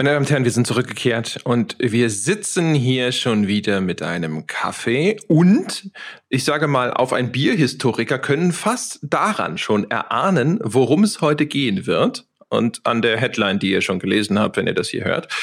Meine Damen und Herren, wir sind zurückgekehrt und wir sitzen hier schon wieder mit einem Kaffee und ich sage mal, auf ein Bierhistoriker können fast daran schon erahnen, worum es heute gehen wird und an der Headline, die ihr schon gelesen habt, wenn ihr das hier hört.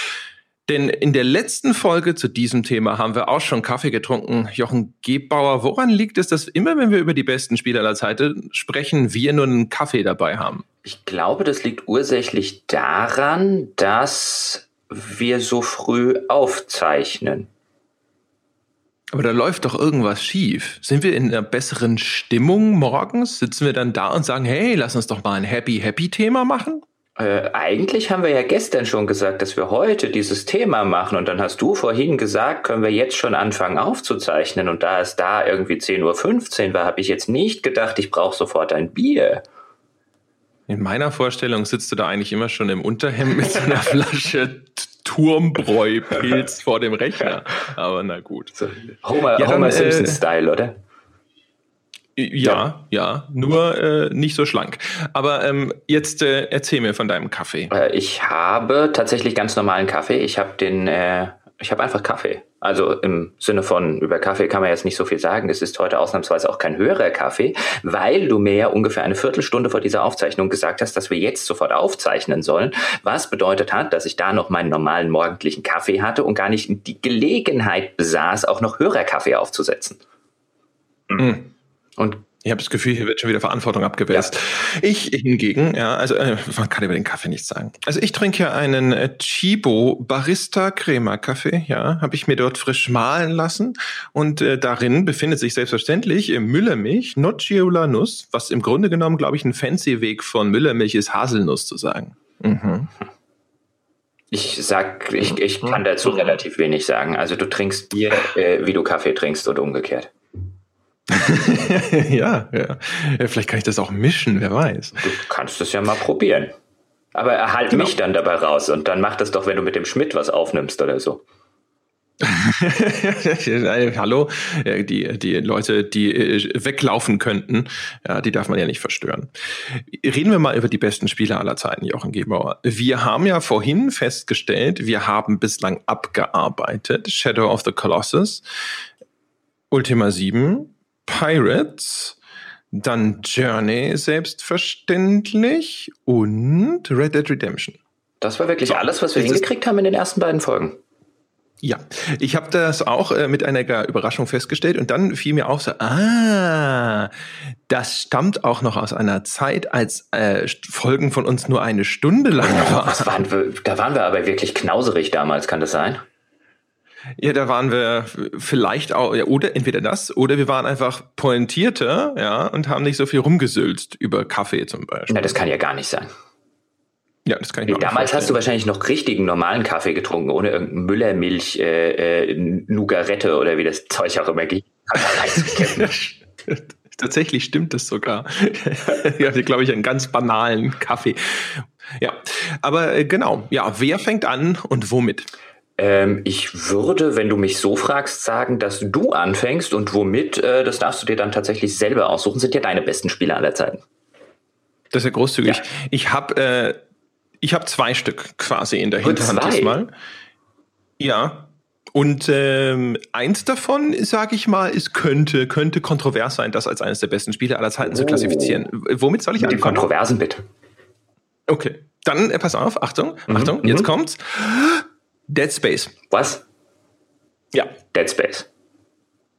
Denn in der letzten Folge zu diesem Thema haben wir auch schon Kaffee getrunken. Jochen Gebauer, woran liegt es, dass immer, wenn wir über die besten Spieler aller Zeiten sprechen, wir nur einen Kaffee dabei haben? Ich glaube, das liegt ursächlich daran, dass wir so früh aufzeichnen. Aber da läuft doch irgendwas schief. Sind wir in einer besseren Stimmung morgens? Sitzen wir dann da und sagen, hey, lass uns doch mal ein Happy, Happy Thema machen? Äh, eigentlich haben wir ja gestern schon gesagt, dass wir heute dieses Thema machen und dann hast du vorhin gesagt, können wir jetzt schon anfangen aufzuzeichnen und da es da irgendwie 10.15 Uhr war, habe ich jetzt nicht gedacht, ich brauche sofort ein Bier. In meiner Vorstellung sitzt du da eigentlich immer schon im Unterhemd mit so einer Flasche Turmbräu-Pilz vor dem Rechner. Aber na gut. So, Homer, ja, Homer Simpson-Style, äh, oder? Ja, ja, nur äh, nicht so schlank. Aber ähm, jetzt äh, erzähl mir von deinem Kaffee. Äh, ich habe tatsächlich ganz normalen Kaffee. Ich habe den äh, ich habe einfach Kaffee. Also im Sinne von, über Kaffee kann man jetzt nicht so viel sagen. Es ist heute ausnahmsweise auch kein höherer Kaffee, weil du mir ja ungefähr eine Viertelstunde vor dieser Aufzeichnung gesagt hast, dass wir jetzt sofort aufzeichnen sollen. Was bedeutet hat, dass ich da noch meinen normalen morgendlichen Kaffee hatte und gar nicht die Gelegenheit besaß, auch noch Hörerkaffee aufzusetzen. Mhm. Und ich habe das Gefühl, hier wird schon wieder Verantwortung abgewälzt. Ja. Ich hingegen, ja, also äh, man kann über den Kaffee nichts sagen. Also ich trinke ja einen äh, Chibo Barista Crema Kaffee, ja, habe ich mir dort frisch mahlen lassen und äh, darin befindet sich selbstverständlich äh, Müllermilch, Nocciola Nuss, was im Grunde genommen, glaube ich, ein fancy Weg von Müllermilch ist, Haselnuss zu sagen. Mhm. Ich sag, ich, ich kann dazu relativ wenig sagen. Also du trinkst Bier, äh, wie du Kaffee trinkst oder umgekehrt. ja, ja. Vielleicht kann ich das auch mischen, wer weiß. Du kannst es ja mal probieren. Aber erhalt genau. mich dann dabei raus und dann mach das doch, wenn du mit dem Schmidt was aufnimmst oder so. Hallo, die, die Leute, die äh, weglaufen könnten, ja, die darf man ja nicht verstören. Reden wir mal über die besten Spieler aller Zeiten, Jochen Gebauer. Wir haben ja vorhin festgestellt, wir haben bislang abgearbeitet Shadow of the Colossus, Ultima 7, Pirates, dann Journey selbstverständlich und Red Dead Redemption. Das war wirklich so, alles, was wir hingekriegt haben in den ersten beiden Folgen. Ja, ich habe das auch äh, mit einer Überraschung festgestellt und dann fiel mir auch so, ah, das stammt auch noch aus einer Zeit, als äh, Folgen von uns nur eine Stunde lang waren. waren wir, da waren wir aber wirklich knauserig damals, kann das sein? Ja, da waren wir vielleicht auch, ja, oder entweder das, oder wir waren einfach pointierter, ja, und haben nicht so viel rumgesülzt über Kaffee zum Beispiel. Ja, das kann ja gar nicht sein. Ja, das kann ich mir Damals hast du wahrscheinlich noch richtigen normalen Kaffee getrunken, ohne irgendeinen Müllermilch, äh, äh, Nougarette oder wie das Zeug auch immer geht. Tatsächlich stimmt das sogar. ich hatte, glaube ich, einen ganz banalen Kaffee. Ja, aber äh, genau. Ja, wer fängt an und womit? Ähm, ich würde, wenn du mich so fragst, sagen, dass du anfängst und womit, äh, das darfst du dir dann tatsächlich selber aussuchen, sind ja deine besten Spiele aller Zeiten. Das ist ja großzügig. Ja. Ich habe äh, ich hab zwei Stück quasi in der Hinterhand zwei? diesmal. Ja. Und ähm, eins davon, sage ich mal, ist könnte könnte kontrovers sein, das als eines der besten Spiele aller Zeiten oh. zu klassifizieren. Womit soll ich Mit anfangen? Dem Kontroversen bitte. Okay, dann äh, pass auf, Achtung, mhm. Achtung, jetzt mhm. kommt's. Dead Space. Was? Ja. Dead Space.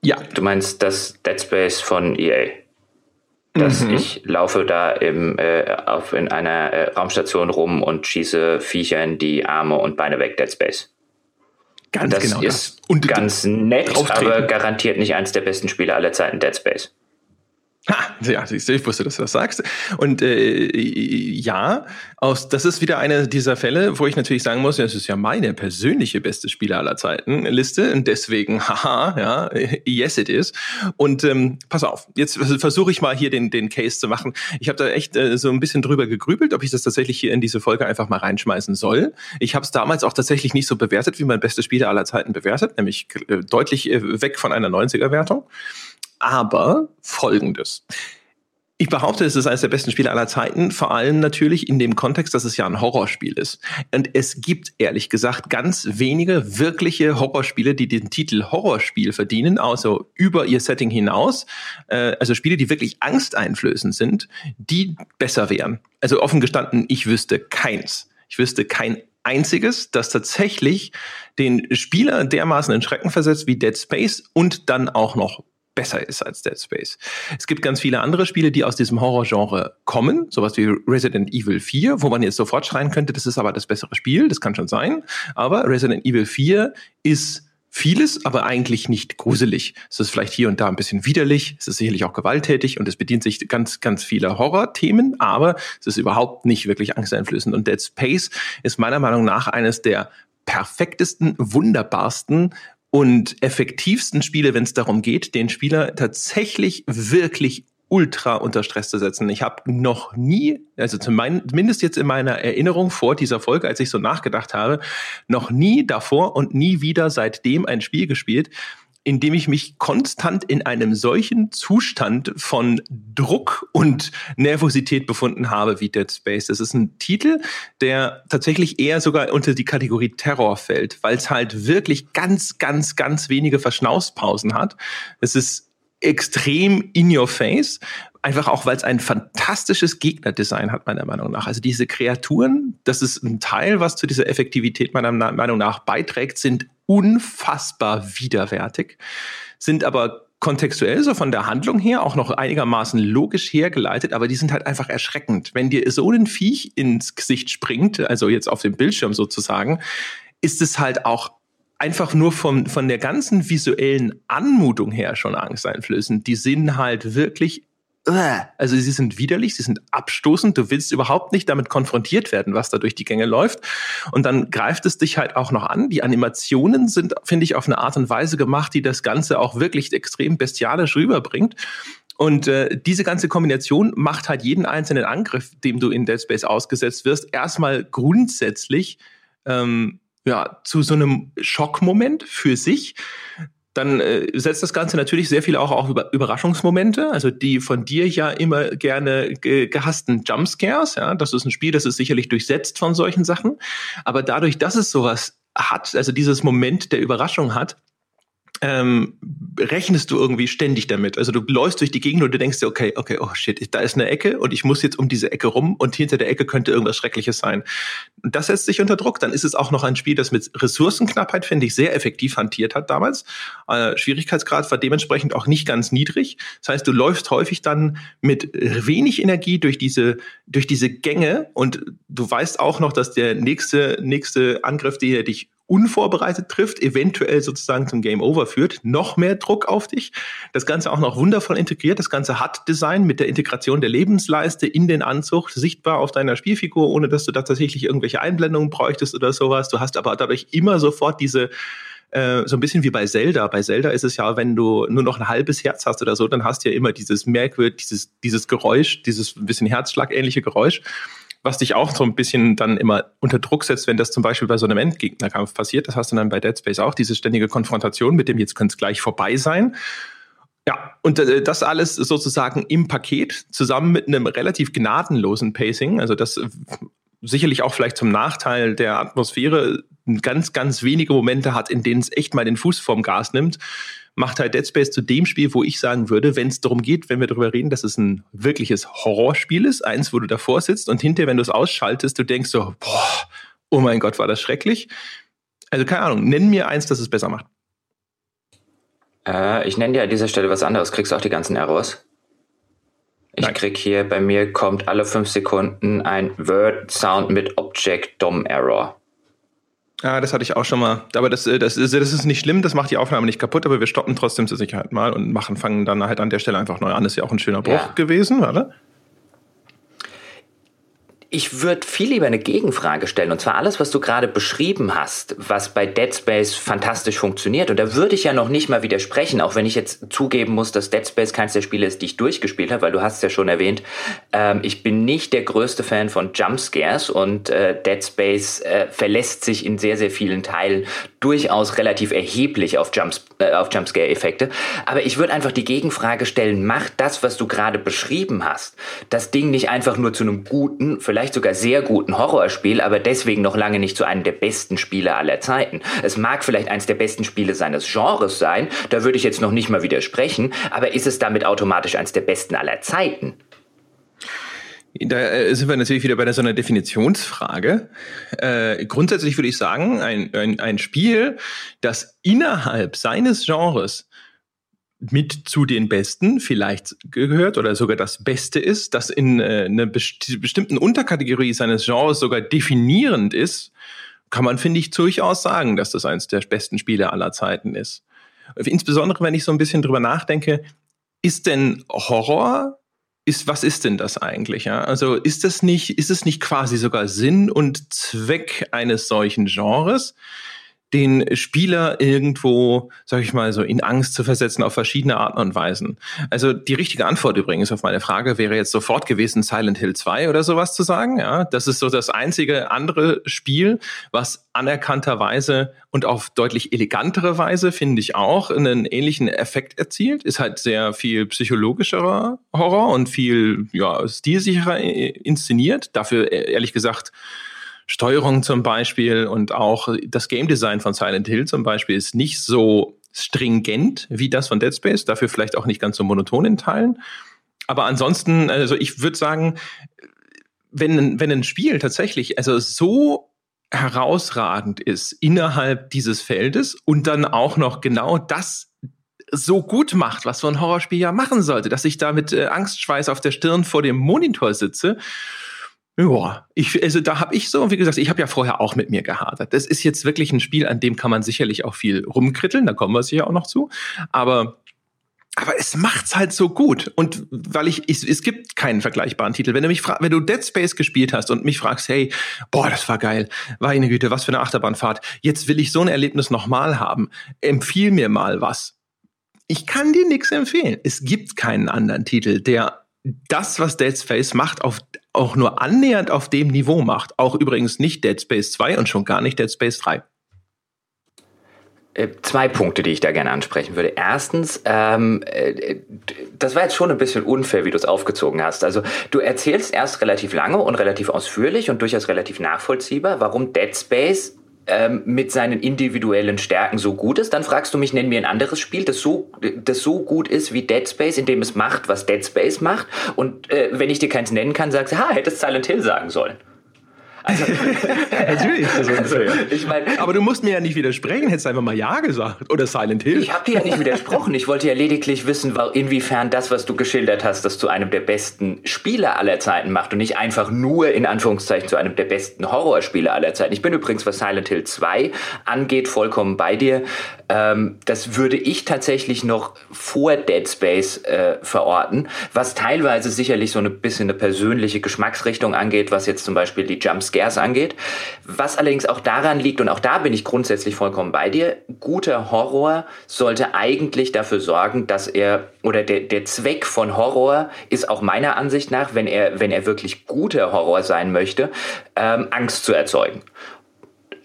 Ja. Du meinst das Dead Space von EA? Dass mhm. ich laufe da im, äh, auf, in einer äh, Raumstation rum und schieße Viecher in die Arme und Beine weg, Dead Space. Ganz das genau. ist und ganz nett, aber garantiert nicht eins der besten Spiele aller Zeiten, Dead Space. Ha, ja, siehst ich wusste, dass du das sagst. Und äh, ja, aus, das ist wieder eine dieser Fälle, wo ich natürlich sagen muss, das ist ja meine persönliche beste Spieler aller Zeiten Liste und deswegen, haha, ja, yes it is. Und ähm, pass auf, jetzt versuche ich mal hier den, den Case zu machen. Ich habe da echt äh, so ein bisschen drüber gegrübelt, ob ich das tatsächlich hier in diese Folge einfach mal reinschmeißen soll. Ich habe es damals auch tatsächlich nicht so bewertet, wie man beste Spieler aller Zeiten bewertet, nämlich äh, deutlich äh, weg von einer 90er-Wertung. Aber folgendes. Ich behaupte, es ist eines der besten Spiele aller Zeiten, vor allem natürlich in dem Kontext, dass es ja ein Horrorspiel ist. Und es gibt ehrlich gesagt ganz wenige wirkliche Horrorspiele, die den Titel Horrorspiel verdienen, außer über ihr Setting hinaus. Äh, also Spiele, die wirklich angsteinflößend sind, die besser wären. Also offen gestanden, ich wüsste keins. Ich wüsste kein einziges, das tatsächlich den Spieler dermaßen in Schrecken versetzt wie Dead Space und dann auch noch besser ist als Dead Space. Es gibt ganz viele andere Spiele, die aus diesem Horrorgenre kommen, sowas wie Resident Evil 4, wo man jetzt sofort schreien könnte, das ist aber das bessere Spiel, das kann schon sein, aber Resident Evil 4 ist vieles, aber eigentlich nicht gruselig. Es ist vielleicht hier und da ein bisschen widerlich, es ist sicherlich auch gewalttätig und es bedient sich ganz, ganz viele Horrorthemen, aber es ist überhaupt nicht wirklich angsteinflößend. Und Dead Space ist meiner Meinung nach eines der perfektesten, wunderbarsten und effektivsten Spiele, wenn es darum geht, den Spieler tatsächlich wirklich ultra unter Stress zu setzen. Ich habe noch nie, also zumindest jetzt in meiner Erinnerung vor dieser Folge, als ich so nachgedacht habe, noch nie davor und nie wieder seitdem ein Spiel gespielt, in dem ich mich konstant in einem solchen Zustand von Druck und Nervosität befunden habe wie Dead Space. Das ist ein Titel, der tatsächlich eher sogar unter die Kategorie Terror fällt, weil es halt wirklich ganz, ganz, ganz wenige Verschnauspausen hat. Es ist extrem in your face. Einfach auch, weil es ein fantastisches Gegnerdesign hat, meiner Meinung nach. Also diese Kreaturen, das ist ein Teil, was zu dieser Effektivität meiner Meinung nach beiträgt, sind unfassbar widerwärtig, sind aber kontextuell so von der Handlung her auch noch einigermaßen logisch hergeleitet, aber die sind halt einfach erschreckend. Wenn dir so ein Viech ins Gesicht springt, also jetzt auf dem Bildschirm sozusagen, ist es halt auch einfach nur von, von der ganzen visuellen Anmutung her schon angsteinflößend. Die sind halt wirklich also sie sind widerlich, sie sind abstoßend, du willst überhaupt nicht damit konfrontiert werden, was da durch die Gänge läuft. Und dann greift es dich halt auch noch an. Die Animationen sind, finde ich, auf eine Art und Weise gemacht, die das Ganze auch wirklich extrem bestialisch rüberbringt. Und äh, diese ganze Kombination macht halt jeden einzelnen Angriff, dem du in Dead Space ausgesetzt wirst, erstmal grundsätzlich ähm, ja, zu so einem Schockmoment für sich dann äh, setzt das Ganze natürlich sehr viel auch auf Über Überraschungsmomente, also die von dir ja immer gerne ge gehassten Jumpscares. Ja, das ist ein Spiel, das ist sicherlich durchsetzt von solchen Sachen. Aber dadurch, dass es sowas hat, also dieses Moment der Überraschung hat, ähm, rechnest du irgendwie ständig damit. Also du läufst durch die Gegend und du denkst dir, okay, okay, oh shit, da ist eine Ecke und ich muss jetzt um diese Ecke rum und hinter der Ecke könnte irgendwas Schreckliches sein. Das setzt sich unter Druck. Dann ist es auch noch ein Spiel, das mit Ressourcenknappheit, finde ich, sehr effektiv hantiert hat damals. Äh, Schwierigkeitsgrad war dementsprechend auch nicht ganz niedrig. Das heißt, du läufst häufig dann mit wenig Energie durch diese, durch diese Gänge und du weißt auch noch, dass der nächste, nächste Angriff, der dich unvorbereitet trifft, eventuell sozusagen zum Game Over führt, noch mehr Druck auf dich. Das Ganze auch noch wundervoll integriert. Das Ganze hat Design mit der Integration der Lebensleiste in den Anzug, sichtbar auf deiner Spielfigur, ohne dass du da tatsächlich irgendwelche Einblendungen bräuchtest oder sowas. Du hast aber dadurch immer sofort diese äh, so ein bisschen wie bei Zelda. Bei Zelda ist es ja, wenn du nur noch ein halbes Herz hast oder so, dann hast du ja immer dieses merkwürdig, dieses, dieses Geräusch, dieses bisschen Herzschlagähnliche Geräusch was dich auch so ein bisschen dann immer unter Druck setzt, wenn das zum Beispiel bei so einem Endgegnerkampf passiert. Das hast du dann bei Dead Space auch, diese ständige Konfrontation mit dem, jetzt könnte es gleich vorbei sein. Ja, und äh, das alles sozusagen im Paket zusammen mit einem relativ gnadenlosen Pacing, also das äh, sicherlich auch vielleicht zum Nachteil der Atmosphäre ganz, ganz wenige Momente hat, in denen es echt mal den Fuß vom Gas nimmt macht halt Dead Space zu dem Spiel, wo ich sagen würde, wenn es darum geht, wenn wir darüber reden, dass es ein wirkliches Horrorspiel ist, eins, wo du davor sitzt und hinterher, wenn du es ausschaltest, du denkst so, boah, oh mein Gott, war das schrecklich. Also keine Ahnung, nenn mir eins, das es besser macht. Äh, ich nenne dir an dieser Stelle was anderes. Kriegst du auch die ganzen Errors? Ich Nein. krieg hier, bei mir kommt alle fünf Sekunden ein Word Sound mit Object Ja, das hatte ich auch schon mal. Aber das, äh, das, ist, das ist nicht schlimm, das macht die Aufnahme nicht kaputt, aber wir stoppen trotzdem zur Sicherheit mal und machen, fangen dann halt an der Stelle einfach neu an. Das ist ja auch ein schöner Bruch ja. gewesen, oder? Ich würde viel lieber eine Gegenfrage stellen. Und zwar alles, was du gerade beschrieben hast, was bei Dead Space fantastisch funktioniert. Und da würde ich ja noch nicht mal widersprechen, auch wenn ich jetzt zugeben muss, dass Dead Space keins der Spiele ist, die ich durchgespielt habe, weil du hast es ja schon erwähnt, ähm, ich bin nicht der größte Fan von Jumpscares und äh, Dead Space äh, verlässt sich in sehr, sehr vielen Teilen durchaus relativ erheblich auf, Jumps, äh, auf Jumpscare-Effekte. Aber ich würde einfach die Gegenfrage stellen, macht das, was du gerade beschrieben hast, das Ding nicht einfach nur zu einem guten, vielleicht sogar sehr guten Horrorspiel, aber deswegen noch lange nicht zu einem der besten Spiele aller Zeiten. Es mag vielleicht eines der besten Spiele seines Genres sein, da würde ich jetzt noch nicht mal widersprechen, aber ist es damit automatisch eines der besten aller Zeiten? Da äh, sind wir natürlich wieder bei so einer Definitionsfrage. Äh, grundsätzlich würde ich sagen, ein, ein, ein Spiel, das innerhalb seines Genres mit zu den Besten vielleicht gehört oder sogar das Beste ist, das in äh, einer best bestimmten Unterkategorie seines Genres sogar definierend ist, kann man, finde ich, durchaus sagen, dass das eines der besten Spiele aller Zeiten ist. Insbesondere, wenn ich so ein bisschen drüber nachdenke, ist denn Horror, ist, was ist denn das eigentlich? Ja? Also ist das nicht, ist es nicht quasi sogar Sinn und Zweck eines solchen Genres? Den Spieler irgendwo, sag ich mal, so in Angst zu versetzen auf verschiedene Arten und Weisen. Also die richtige Antwort übrigens auf meine Frage wäre jetzt sofort gewesen, Silent Hill 2 oder sowas zu sagen. Ja, das ist so das einzige andere Spiel, was anerkannterweise und auf deutlich elegantere Weise, finde ich auch, einen ähnlichen Effekt erzielt. Ist halt sehr viel psychologischerer Horror und viel ja, stilsicherer inszeniert. Dafür ehrlich gesagt Steuerung zum Beispiel und auch das Game Design von Silent Hill zum Beispiel ist nicht so stringent wie das von Dead Space, dafür vielleicht auch nicht ganz so monoton in Teilen. Aber ansonsten, also ich würde sagen, wenn, wenn ein Spiel tatsächlich also so herausragend ist innerhalb dieses Feldes und dann auch noch genau das so gut macht, was so ein Horrorspiel ja machen sollte, dass ich da mit äh, Angstschweiß auf der Stirn vor dem Monitor sitze ja, ich, also da habe ich so, wie gesagt, ich habe ja vorher auch mit mir gehadert. Das ist jetzt wirklich ein Spiel, an dem kann man sicherlich auch viel rumkritteln, da kommen wir sicher auch noch zu. Aber aber es macht's halt so gut. Und weil ich, ich es gibt keinen vergleichbaren Titel. Wenn du mich fragst, wenn du Dead Space gespielt hast und mich fragst, hey, boah, das war geil, meine Güte, was für eine Achterbahnfahrt. Jetzt will ich so ein Erlebnis nochmal haben. Empfiehl mir mal was. Ich kann dir nichts empfehlen. Es gibt keinen anderen Titel, der das, was Dead Space macht, auf, auch nur annähernd auf dem Niveau macht. Auch übrigens nicht Dead Space 2 und schon gar nicht Dead Space 3. Äh, zwei Punkte, die ich da gerne ansprechen würde. Erstens, ähm, äh, das war jetzt schon ein bisschen unfair, wie du es aufgezogen hast. Also du erzählst erst relativ lange und relativ ausführlich und durchaus relativ nachvollziehbar, warum Dead Space ähm, mit seinen individuellen Stärken so gut ist, dann fragst du mich, nenn mir ein anderes Spiel, das so, das so gut ist wie Dead Space, in dem es macht, was Dead Space macht. Und äh, wenn ich dir keins nennen kann, sagst du, ha, hättest Silent Hill sagen sollen. Also, Natürlich. Also, ich mein, aber du musst mir ja nicht widersprechen, hättest einfach mal Ja gesagt. Oder Silent Hill. Ich habe dir ja nicht widersprochen. Ich wollte ja lediglich wissen, inwiefern das, was du geschildert hast, das zu einem der besten Spiele aller Zeiten macht und nicht einfach nur in Anführungszeichen zu einem der besten Horrorspiele aller Zeiten. Ich bin übrigens, was Silent Hill 2 angeht, vollkommen bei dir. Ähm, das würde ich tatsächlich noch vor Dead Space äh, verorten, was teilweise sicherlich so ein bisschen eine persönliche Geschmacksrichtung angeht, was jetzt zum Beispiel die Jumpscares Scares angeht. Was allerdings auch daran liegt, und auch da bin ich grundsätzlich vollkommen bei dir, guter Horror sollte eigentlich dafür sorgen, dass er, oder der, der Zweck von Horror ist auch meiner Ansicht nach, wenn er, wenn er wirklich guter Horror sein möchte, ähm, Angst zu erzeugen.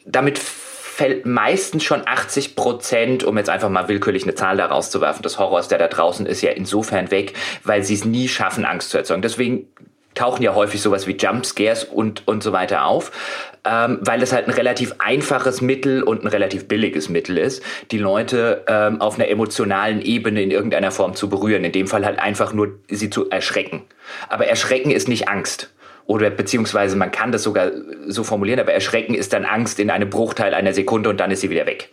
Damit fällt meistens schon 80 Prozent, um jetzt einfach mal willkürlich eine Zahl da rauszuwerfen, des Horrors, der da draußen ist, ja insofern weg, weil sie es nie schaffen, Angst zu erzeugen. Deswegen tauchen ja häufig sowas wie Jumpscares und, und so weiter auf, ähm, weil es halt ein relativ einfaches Mittel und ein relativ billiges Mittel ist, die Leute ähm, auf einer emotionalen Ebene in irgendeiner Form zu berühren. In dem Fall halt einfach nur sie zu erschrecken. Aber Erschrecken ist nicht Angst. Oder beziehungsweise man kann das sogar so formulieren, aber Erschrecken ist dann Angst in einem Bruchteil einer Sekunde und dann ist sie wieder weg.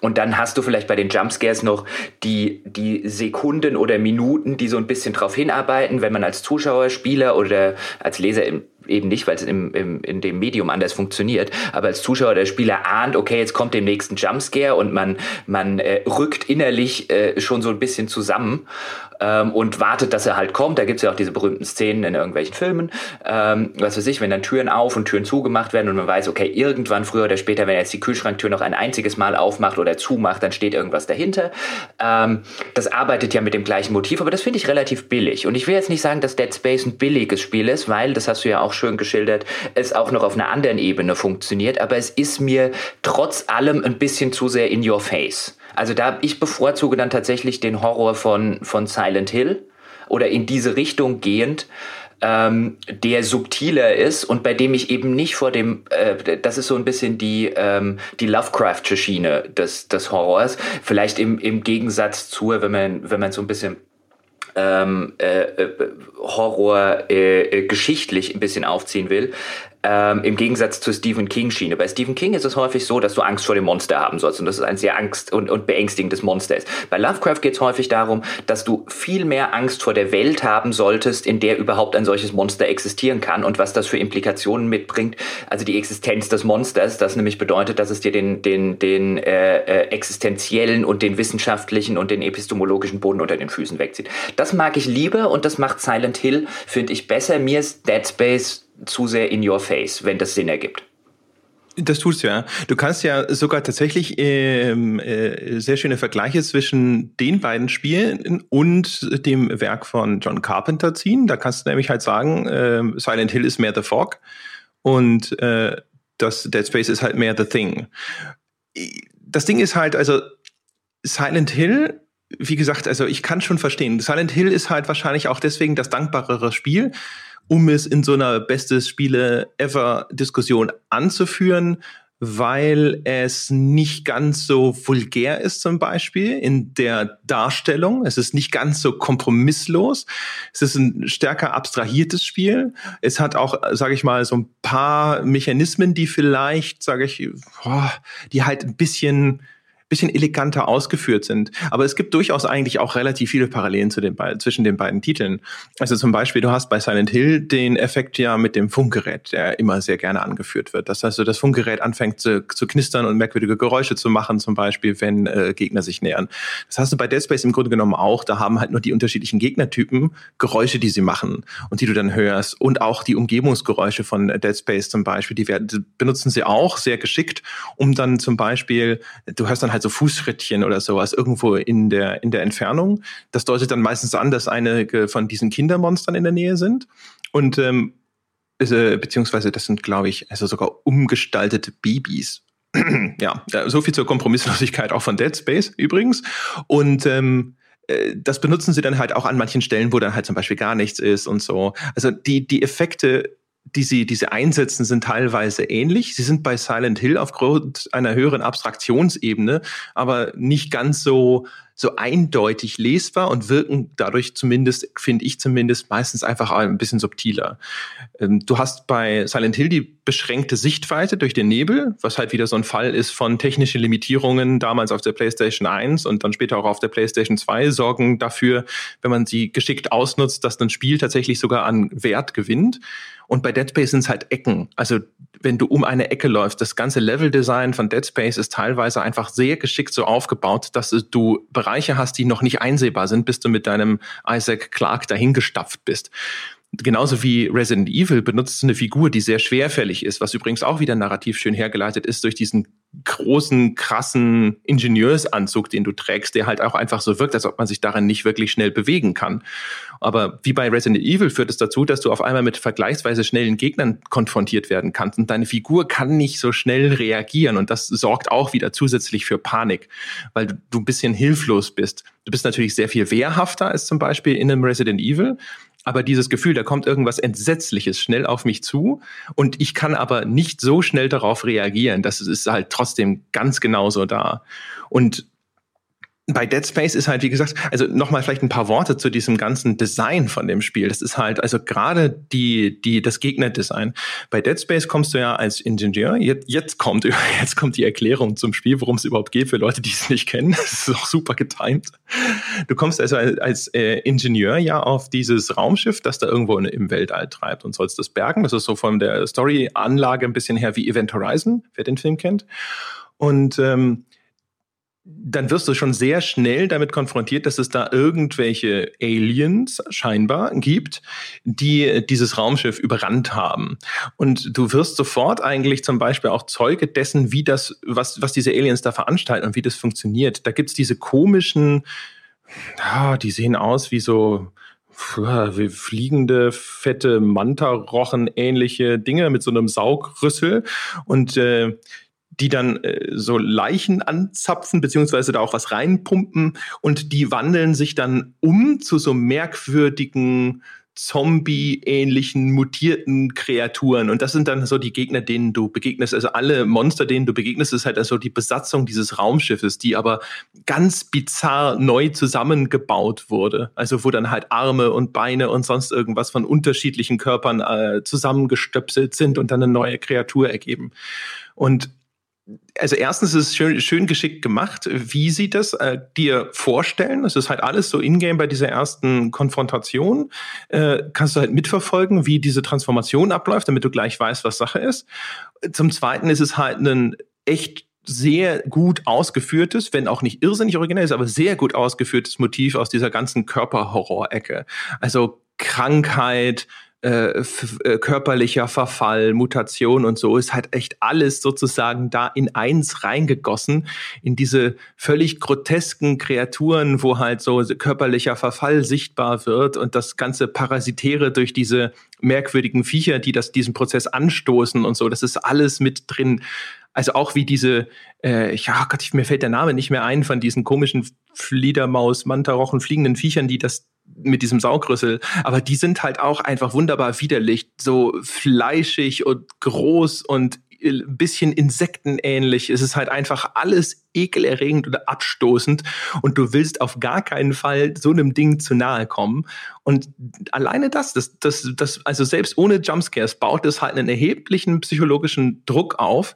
Und dann hast du vielleicht bei den Jumpscares noch die, die Sekunden oder Minuten, die so ein bisschen drauf hinarbeiten, wenn man als Zuschauer, Spieler oder als Leser im eben nicht, weil es im, im, in dem Medium anders funktioniert. Aber als Zuschauer, der Spieler ahnt, okay, jetzt kommt dem nächsten Jumpscare und man, man äh, rückt innerlich äh, schon so ein bisschen zusammen ähm, und wartet, dass er halt kommt. Da gibt's ja auch diese berühmten Szenen in irgendwelchen Filmen. Ähm, was weiß ich, wenn dann Türen auf und Türen zugemacht werden und man weiß, okay, irgendwann früher oder später, wenn er jetzt die Kühlschranktür noch ein einziges Mal aufmacht oder zumacht, dann steht irgendwas dahinter. Ähm, das arbeitet ja mit dem gleichen Motiv, aber das finde ich relativ billig. Und ich will jetzt nicht sagen, dass Dead Space ein billiges Spiel ist, weil, das hast du ja auch schön geschildert, es auch noch auf einer anderen Ebene funktioniert, aber es ist mir trotz allem ein bisschen zu sehr in your face. Also da ich bevorzuge dann tatsächlich den Horror von, von Silent Hill oder in diese Richtung gehend, ähm, der subtiler ist und bei dem ich eben nicht vor dem, äh, das ist so ein bisschen die, ähm, die Lovecraftsche Schiene des, des Horrors. Vielleicht im, im Gegensatz zur, wenn man, wenn man so ein bisschen ähm, äh, äh Horror äh, äh, geschichtlich ein bisschen aufziehen will, ähm, Im Gegensatz zur Stephen King-Schiene. Bei Stephen King ist es häufig so, dass du Angst vor dem Monster haben sollst. Und das ist ein sehr angst- und, und beängstigendes Monster ist. Bei Lovecraft geht es häufig darum, dass du viel mehr Angst vor der Welt haben solltest, in der überhaupt ein solches Monster existieren kann und was das für Implikationen mitbringt. Also die Existenz des Monsters, das nämlich bedeutet, dass es dir den, den, den äh, äh, existenziellen und den wissenschaftlichen und den epistemologischen Boden unter den Füßen wegzieht. Das mag ich lieber und das macht Silent Hill, finde ich, besser. Mir ist Dead Space zu sehr in your face, wenn das Sinn ergibt. Das tust du ja. Du kannst ja sogar tatsächlich ähm, äh, sehr schöne Vergleiche zwischen den beiden Spielen und dem Werk von John Carpenter ziehen. Da kannst du nämlich halt sagen, äh, Silent Hill ist mehr The Fog und äh, das Dead Space ist halt mehr The Thing. Das Ding ist halt, also Silent Hill wie gesagt, also ich kann schon verstehen. Silent Hill ist halt wahrscheinlich auch deswegen das dankbarere Spiel, um es in so einer bestes Spiele ever Diskussion anzuführen, weil es nicht ganz so vulgär ist zum Beispiel in der Darstellung. Es ist nicht ganz so kompromisslos. Es ist ein stärker abstrahiertes Spiel. Es hat auch, sage ich mal, so ein paar Mechanismen, die vielleicht, sage ich, boah, die halt ein bisschen bisschen eleganter ausgeführt sind. Aber es gibt durchaus eigentlich auch relativ viele Parallelen zu den zwischen den beiden Titeln. Also zum Beispiel, du hast bei Silent Hill den Effekt ja mit dem Funkgerät, der immer sehr gerne angeführt wird. Das heißt, das Funkgerät anfängt zu, zu knistern und merkwürdige Geräusche zu machen, zum Beispiel, wenn äh, Gegner sich nähern. Das hast du bei Dead Space im Grunde genommen auch. Da haben halt nur die unterschiedlichen Gegnertypen Geräusche, die sie machen und die du dann hörst. Und auch die Umgebungsgeräusche von Dead Space zum Beispiel, die werden, benutzen sie auch sehr geschickt, um dann zum Beispiel, du hörst dann halt halt so Fußschrittchen oder sowas irgendwo in der, in der Entfernung. Das deutet dann meistens an, dass einige von diesen Kindermonstern in der Nähe sind. Und ähm, äh, beziehungsweise das sind, glaube ich, also sogar umgestaltete Babys. ja, so viel zur Kompromisslosigkeit auch von Dead Space übrigens. Und ähm, äh, das benutzen sie dann halt auch an manchen Stellen, wo dann halt zum Beispiel gar nichts ist und so. Also die, die Effekte die sie, die sie einsetzen, sind teilweise ähnlich. Sie sind bei Silent Hill aufgrund einer höheren Abstraktionsebene, aber nicht ganz so, so eindeutig lesbar und wirken dadurch zumindest, finde ich zumindest, meistens einfach ein bisschen subtiler. Ähm, du hast bei Silent Hill die beschränkte Sichtweite durch den Nebel, was halt wieder so ein Fall ist von technischen Limitierungen damals auf der PlayStation 1 und dann später auch auf der PlayStation 2 sorgen dafür, wenn man sie geschickt ausnutzt, dass ein Spiel tatsächlich sogar an Wert gewinnt. Und bei Dead Space sind es halt Ecken. Also wenn du um eine Ecke läufst, das ganze Leveldesign von Dead Space ist teilweise einfach sehr geschickt so aufgebaut, dass du Bereiche hast, die noch nicht einsehbar sind, bis du mit deinem Isaac Clarke dahingestapft bist. Genauso wie Resident Evil benutzt eine Figur, die sehr schwerfällig ist, was übrigens auch wieder narrativ schön hergeleitet ist durch diesen großen, krassen Ingenieursanzug, den du trägst, der halt auch einfach so wirkt, als ob man sich darin nicht wirklich schnell bewegen kann. Aber wie bei Resident Evil führt es dazu, dass du auf einmal mit vergleichsweise schnellen Gegnern konfrontiert werden kannst und deine Figur kann nicht so schnell reagieren und das sorgt auch wieder zusätzlich für Panik, weil du, du ein bisschen hilflos bist. Du bist natürlich sehr viel wehrhafter als zum Beispiel in einem Resident Evil, aber dieses Gefühl, da kommt irgendwas Entsetzliches schnell auf mich zu und ich kann aber nicht so schnell darauf reagieren. Das ist halt trotzdem ganz genauso da. Und bei Dead Space ist halt, wie gesagt, also nochmal vielleicht ein paar Worte zu diesem ganzen Design von dem Spiel. Das ist halt, also gerade die, die, das Gegnerdesign. Bei Dead Space kommst du ja als Ingenieur, jetzt, jetzt kommt, jetzt kommt die Erklärung zum Spiel, worum es überhaupt geht für Leute, die es nicht kennen. Das ist auch super getimed. Du kommst also als, als äh, Ingenieur ja auf dieses Raumschiff, das da irgendwo in, im Weltall treibt und sollst das bergen. Das ist so von der Story-Anlage ein bisschen her wie Event Horizon, wer den Film kennt. Und ähm, dann wirst du schon sehr schnell damit konfrontiert, dass es da irgendwelche Aliens scheinbar gibt, die dieses Raumschiff überrannt haben. Und du wirst sofort eigentlich zum Beispiel auch Zeuge dessen, wie das, was, was diese Aliens da veranstalten und wie das funktioniert. Da gibt's diese komischen, ja, die sehen aus wie so wie fliegende, fette Manta-Rochen ähnliche Dinge mit so einem Saugrüssel. Und äh, die dann äh, so Leichen anzapfen, beziehungsweise da auch was reinpumpen und die wandeln sich dann um zu so merkwürdigen Zombie-ähnlichen, mutierten Kreaturen. Und das sind dann so die Gegner, denen du begegnest. Also alle Monster, denen du begegnest, ist halt also die Besatzung dieses Raumschiffes, die aber ganz bizarr neu zusammengebaut wurde. Also wo dann halt Arme und Beine und sonst irgendwas von unterschiedlichen Körpern äh, zusammengestöpselt sind und dann eine neue Kreatur ergeben. Und also erstens ist es schön, schön geschickt gemacht, wie sie das äh, dir vorstellen. Es ist halt alles so in-game bei dieser ersten Konfrontation. Äh, kannst du halt mitverfolgen, wie diese Transformation abläuft, damit du gleich weißt, was Sache ist. Zum Zweiten ist es halt ein echt sehr gut ausgeführtes, wenn auch nicht irrsinnig originell ist, aber sehr gut ausgeführtes Motiv aus dieser ganzen Körperhorror-Ecke. Also Krankheit, äh, äh, körperlicher Verfall, Mutation und so ist halt echt alles sozusagen da in eins reingegossen, in diese völlig grotesken Kreaturen, wo halt so körperlicher Verfall sichtbar wird und das ganze Parasitäre durch diese merkwürdigen Viecher, die das diesen Prozess anstoßen und so, das ist alles mit drin. Also auch wie diese, äh, ja Gott, mir fällt der Name nicht mehr ein von diesen komischen Fliedermaus, Mantarochen, fliegenden Viechern, die das mit diesem Saugrüssel, aber die sind halt auch einfach wunderbar widerlich, so fleischig und groß und ein bisschen insektenähnlich. Es ist halt einfach alles ekelerregend oder abstoßend und du willst auf gar keinen Fall so einem Ding zu nahe kommen. Und alleine das, das, das, das also selbst ohne Jumpscares baut es halt einen erheblichen psychologischen Druck auf,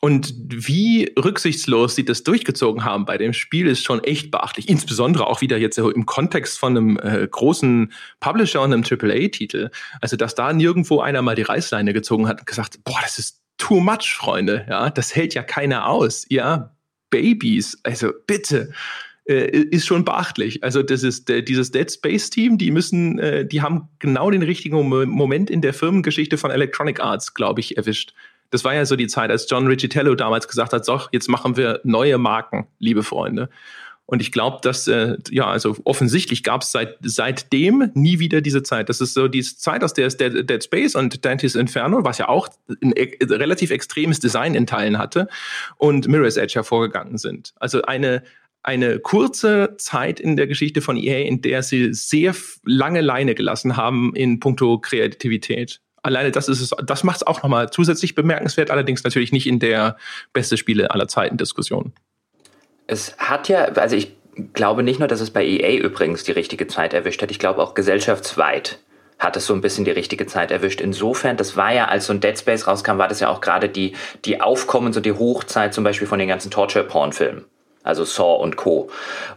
und wie rücksichtslos sie das durchgezogen haben bei dem Spiel ist schon echt beachtlich. Insbesondere auch wieder jetzt im Kontext von einem äh, großen Publisher und einem AAA-Titel. Also, dass da nirgendwo einer mal die Reißleine gezogen hat und gesagt, boah, das ist too much, Freunde. Ja, das hält ja keiner aus. Ja, Babys. Also, bitte äh, ist schon beachtlich. Also das ist der, dieses Dead Space Team, die müssen, äh, die haben genau den richtigen Moment in der Firmengeschichte von Electronic Arts, glaube ich, erwischt. Das war ja so die Zeit, als John Riccitello damals gesagt hat, so, jetzt machen wir neue Marken, liebe Freunde. Und ich glaube, dass, äh, ja, also offensichtlich gab es seit, seitdem nie wieder diese Zeit. Das ist so die Zeit, aus der es Dead, Dead Space und Dante's Inferno, was ja auch ein e relativ extremes Design in Teilen hatte, und Mirror's Edge hervorgegangen sind. Also eine, eine kurze Zeit in der Geschichte von EA, in der sie sehr lange Leine gelassen haben in puncto Kreativität alleine das ist es, das macht es auch nochmal zusätzlich bemerkenswert, allerdings natürlich nicht in der beste Spiele aller Zeiten Diskussion. Es hat ja, also ich glaube nicht nur, dass es bei EA übrigens die richtige Zeit erwischt hat, ich glaube auch gesellschaftsweit hat es so ein bisschen die richtige Zeit erwischt. Insofern, das war ja, als so ein Dead Space rauskam, war das ja auch gerade die, die Aufkommens- und die Hochzeit zum Beispiel von den ganzen Torture-Porn-Filmen also Saw und Co.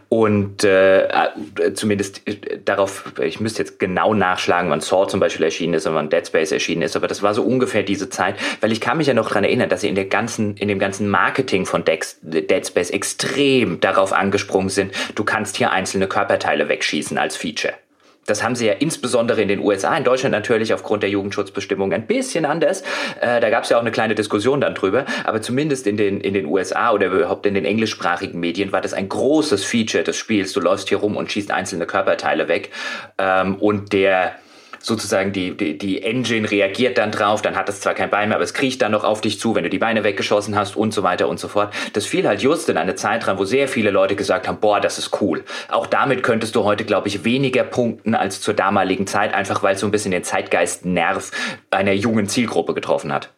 Und äh, äh, zumindest äh, darauf, ich müsste jetzt genau nachschlagen, wann Saw zum Beispiel erschienen ist und wann Dead Space erschienen ist, aber das war so ungefähr diese Zeit, weil ich kann mich ja noch dran erinnern, dass sie in der ganzen, in dem ganzen Marketing von Dex, Dead Space extrem darauf angesprungen sind, du kannst hier einzelne Körperteile wegschießen als Feature. Das haben sie ja insbesondere in den USA, in Deutschland natürlich aufgrund der Jugendschutzbestimmung ein bisschen anders. Äh, da gab es ja auch eine kleine Diskussion dann drüber. Aber zumindest in den, in den USA oder überhaupt in den englischsprachigen Medien war das ein großes Feature des Spiels. Du läufst hier rum und schießt einzelne Körperteile weg. Ähm, und der sozusagen die, die, die Engine reagiert dann drauf, dann hat es zwar kein Bein mehr, aber es kriecht dann noch auf dich zu, wenn du die Beine weggeschossen hast und so weiter und so fort. Das fiel halt just in eine Zeit dran, wo sehr viele Leute gesagt haben, boah, das ist cool. Auch damit könntest du heute, glaube ich, weniger punkten als zur damaligen Zeit, einfach weil es so ein bisschen den Zeitgeist-Nerv einer jungen Zielgruppe getroffen hat.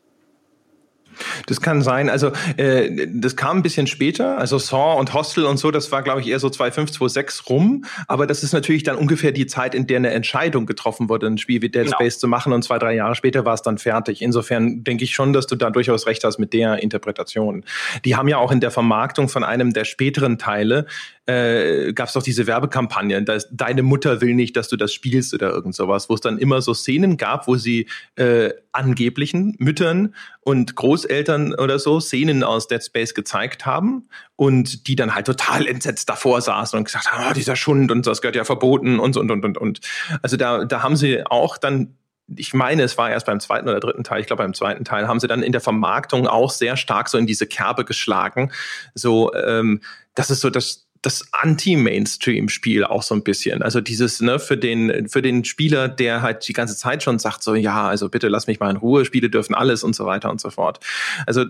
Das kann sein. Also äh, das kam ein bisschen später. Also Saw und Hostel und so, das war, glaube ich, eher so 2005, 2006 rum. Aber das ist natürlich dann ungefähr die Zeit, in der eine Entscheidung getroffen wurde, ein Spiel wie Dead genau. Space zu machen. Und zwei, drei Jahre später war es dann fertig. Insofern denke ich schon, dass du da durchaus recht hast mit der Interpretation. Die haben ja auch in der Vermarktung von einem der späteren Teile äh, gab es doch diese Werbekampagne, dass deine Mutter will nicht, dass du das spielst oder irgend sowas, wo es dann immer so Szenen gab, wo sie äh, angeblichen Müttern und Großeltern oder so Szenen aus Dead Space gezeigt haben und die dann halt total entsetzt davor saßen und gesagt haben, oh, dieser Schund und das gehört ja verboten und und und und und. Also da, da haben sie auch dann ich meine, es war erst beim zweiten oder dritten Teil, ich glaube beim zweiten Teil, haben sie dann in der Vermarktung auch sehr stark so in diese Kerbe geschlagen. So, ähm, das ist so das, das Anti-Mainstream-Spiel auch so ein bisschen. Also dieses, ne, für den, für den Spieler, der halt die ganze Zeit schon sagt, so, ja, also bitte lass mich mal in Ruhe, Spiele dürfen alles und so weiter und so fort. Also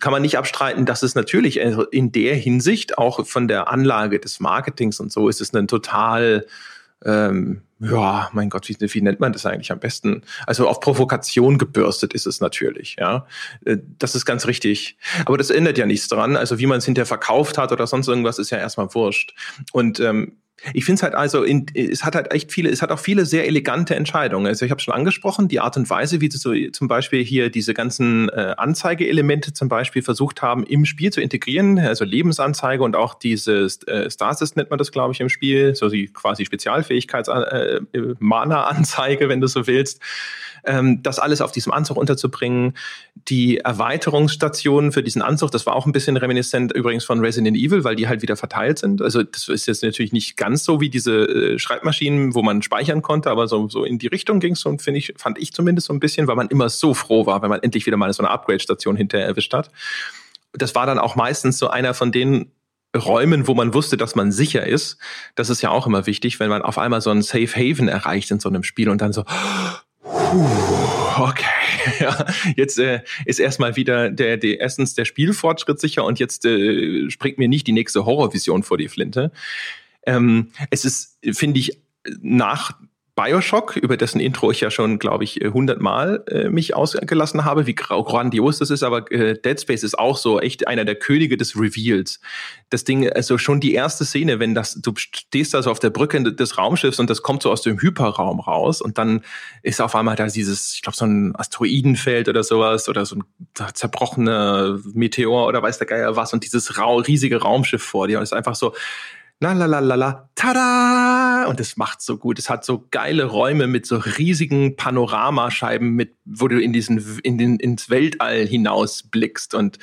kann man nicht abstreiten, dass es natürlich in der Hinsicht auch von der Anlage des Marketings und so ist es ein total ähm, ja, mein Gott, wie, wie nennt man das eigentlich am besten? Also auf Provokation gebürstet ist es natürlich, ja. Äh, das ist ganz richtig. Aber das ändert ja nichts dran. Also wie man es hinterher verkauft hat oder sonst irgendwas, ist ja erstmal wurscht. Und ähm, ich finde es halt also, in, es hat halt echt viele, es hat auch viele sehr elegante Entscheidungen. Also ich habe schon angesprochen, die Art und Weise, wie sie so zum Beispiel hier diese ganzen äh, Anzeigeelemente zum Beispiel versucht haben, im Spiel zu integrieren, also Lebensanzeige und auch diese äh, Stasis nennt man das, glaube ich, im Spiel, so die quasi Spezialfähigkeits äh, äh, wenn du so willst ähm, das alles auf diesem Anzug unterzubringen. Die Erweiterungsstationen für diesen Anzug, das war auch ein bisschen reminiscent übrigens von Resident Evil, weil die halt wieder verteilt sind. Also das ist jetzt natürlich nicht ganz so wie diese äh, Schreibmaschinen, wo man speichern konnte, aber so, so in die Richtung ging es und finde ich, fand ich zumindest so ein bisschen, weil man immer so froh war, wenn man endlich wieder mal so eine Upgrade-Station hinterher erwischt hat. Das war dann auch meistens so einer von den Räumen, wo man wusste, dass man sicher ist. Das ist ja auch immer wichtig, wenn man auf einmal so ein Safe Haven erreicht in so einem Spiel und dann so, okay. Ja, jetzt äh, ist erstmal wieder der, der erstens der Spielfortschritt sicher und jetzt äh, springt mir nicht die nächste Horrorvision vor die Flinte. Ähm, es ist, finde ich, nach Bioshock, über dessen Intro ich ja schon, glaube ich, äh, hundertmal äh, mich ausgelassen habe, wie grandios das ist, aber äh, Dead Space ist auch so echt einer der Könige des Reveals. Das Ding, also schon die erste Szene, wenn das, du stehst da so auf der Brücke des Raumschiffs und das kommt so aus dem Hyperraum raus und dann ist auf einmal da dieses, ich glaube, so ein Asteroidenfeld oder sowas oder so ein zerbrochener Meteor oder weiß der Geier was und dieses riesige Raumschiff vor dir und es ist einfach so, la la la la la, tada! Und es macht so gut. Es hat so geile Räume mit so riesigen Panoramascheiben, mit, wo du in diesen, in den, ins Weltall hinaus blickst und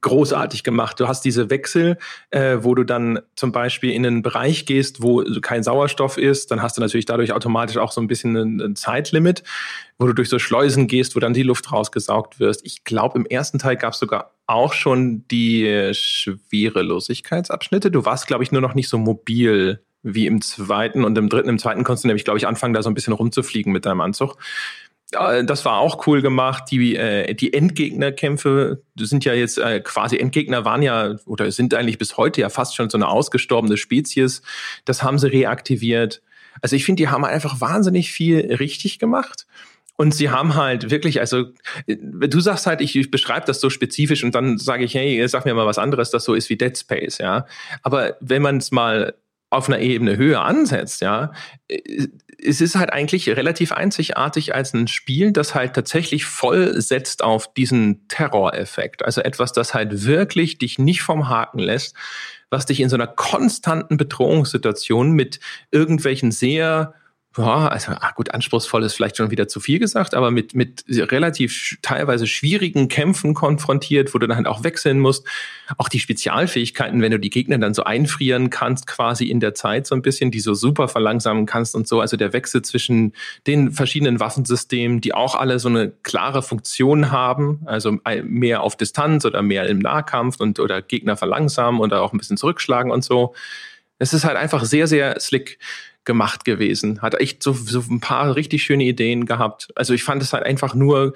großartig gemacht. Du hast diese Wechsel, äh, wo du dann zum Beispiel in einen Bereich gehst, wo kein Sauerstoff ist, dann hast du natürlich dadurch automatisch auch so ein bisschen ein, ein Zeitlimit, wo du durch so Schleusen gehst, wo dann die Luft rausgesaugt wirst. Ich glaube, im ersten Teil gab es sogar auch schon die Schwerelosigkeitsabschnitte. Du warst, glaube ich, nur noch nicht so mobil wie im zweiten und im dritten. Im zweiten konntest du nämlich, glaube ich, anfangen, da so ein bisschen rumzufliegen mit deinem Anzug das war auch cool gemacht. Die, äh, die Endgegnerkämpfe sind ja jetzt äh, quasi Endgegner waren ja oder sind eigentlich bis heute ja fast schon so eine ausgestorbene Spezies. Das haben sie reaktiviert. Also ich finde, die haben einfach wahnsinnig viel richtig gemacht. Und sie haben halt wirklich, also du sagst halt, ich, ich beschreibe das so spezifisch und dann sage ich, hey, sag mir mal was anderes, das so ist wie Dead Space, ja. Aber wenn man es mal auf einer Ebene höher ansetzt, ja, es ist halt eigentlich relativ einzigartig als ein Spiel, das halt tatsächlich voll setzt auf diesen Terroreffekt. Also etwas, das halt wirklich dich nicht vom Haken lässt, was dich in so einer konstanten Bedrohungssituation mit irgendwelchen sehr ja, also ach gut, anspruchsvoll ist vielleicht schon wieder zu viel gesagt, aber mit, mit relativ teilweise schwierigen Kämpfen konfrontiert, wo du dann halt auch wechseln musst. Auch die Spezialfähigkeiten, wenn du die Gegner dann so einfrieren kannst, quasi in der Zeit so ein bisschen, die so super verlangsamen kannst und so. Also der Wechsel zwischen den verschiedenen Waffensystemen, die auch alle so eine klare Funktion haben, also mehr auf Distanz oder mehr im Nahkampf und oder Gegner verlangsamen oder auch ein bisschen zurückschlagen und so. Es ist halt einfach sehr, sehr slick gemacht gewesen. Hat echt so, so ein paar richtig schöne Ideen gehabt. Also ich fand es halt einfach nur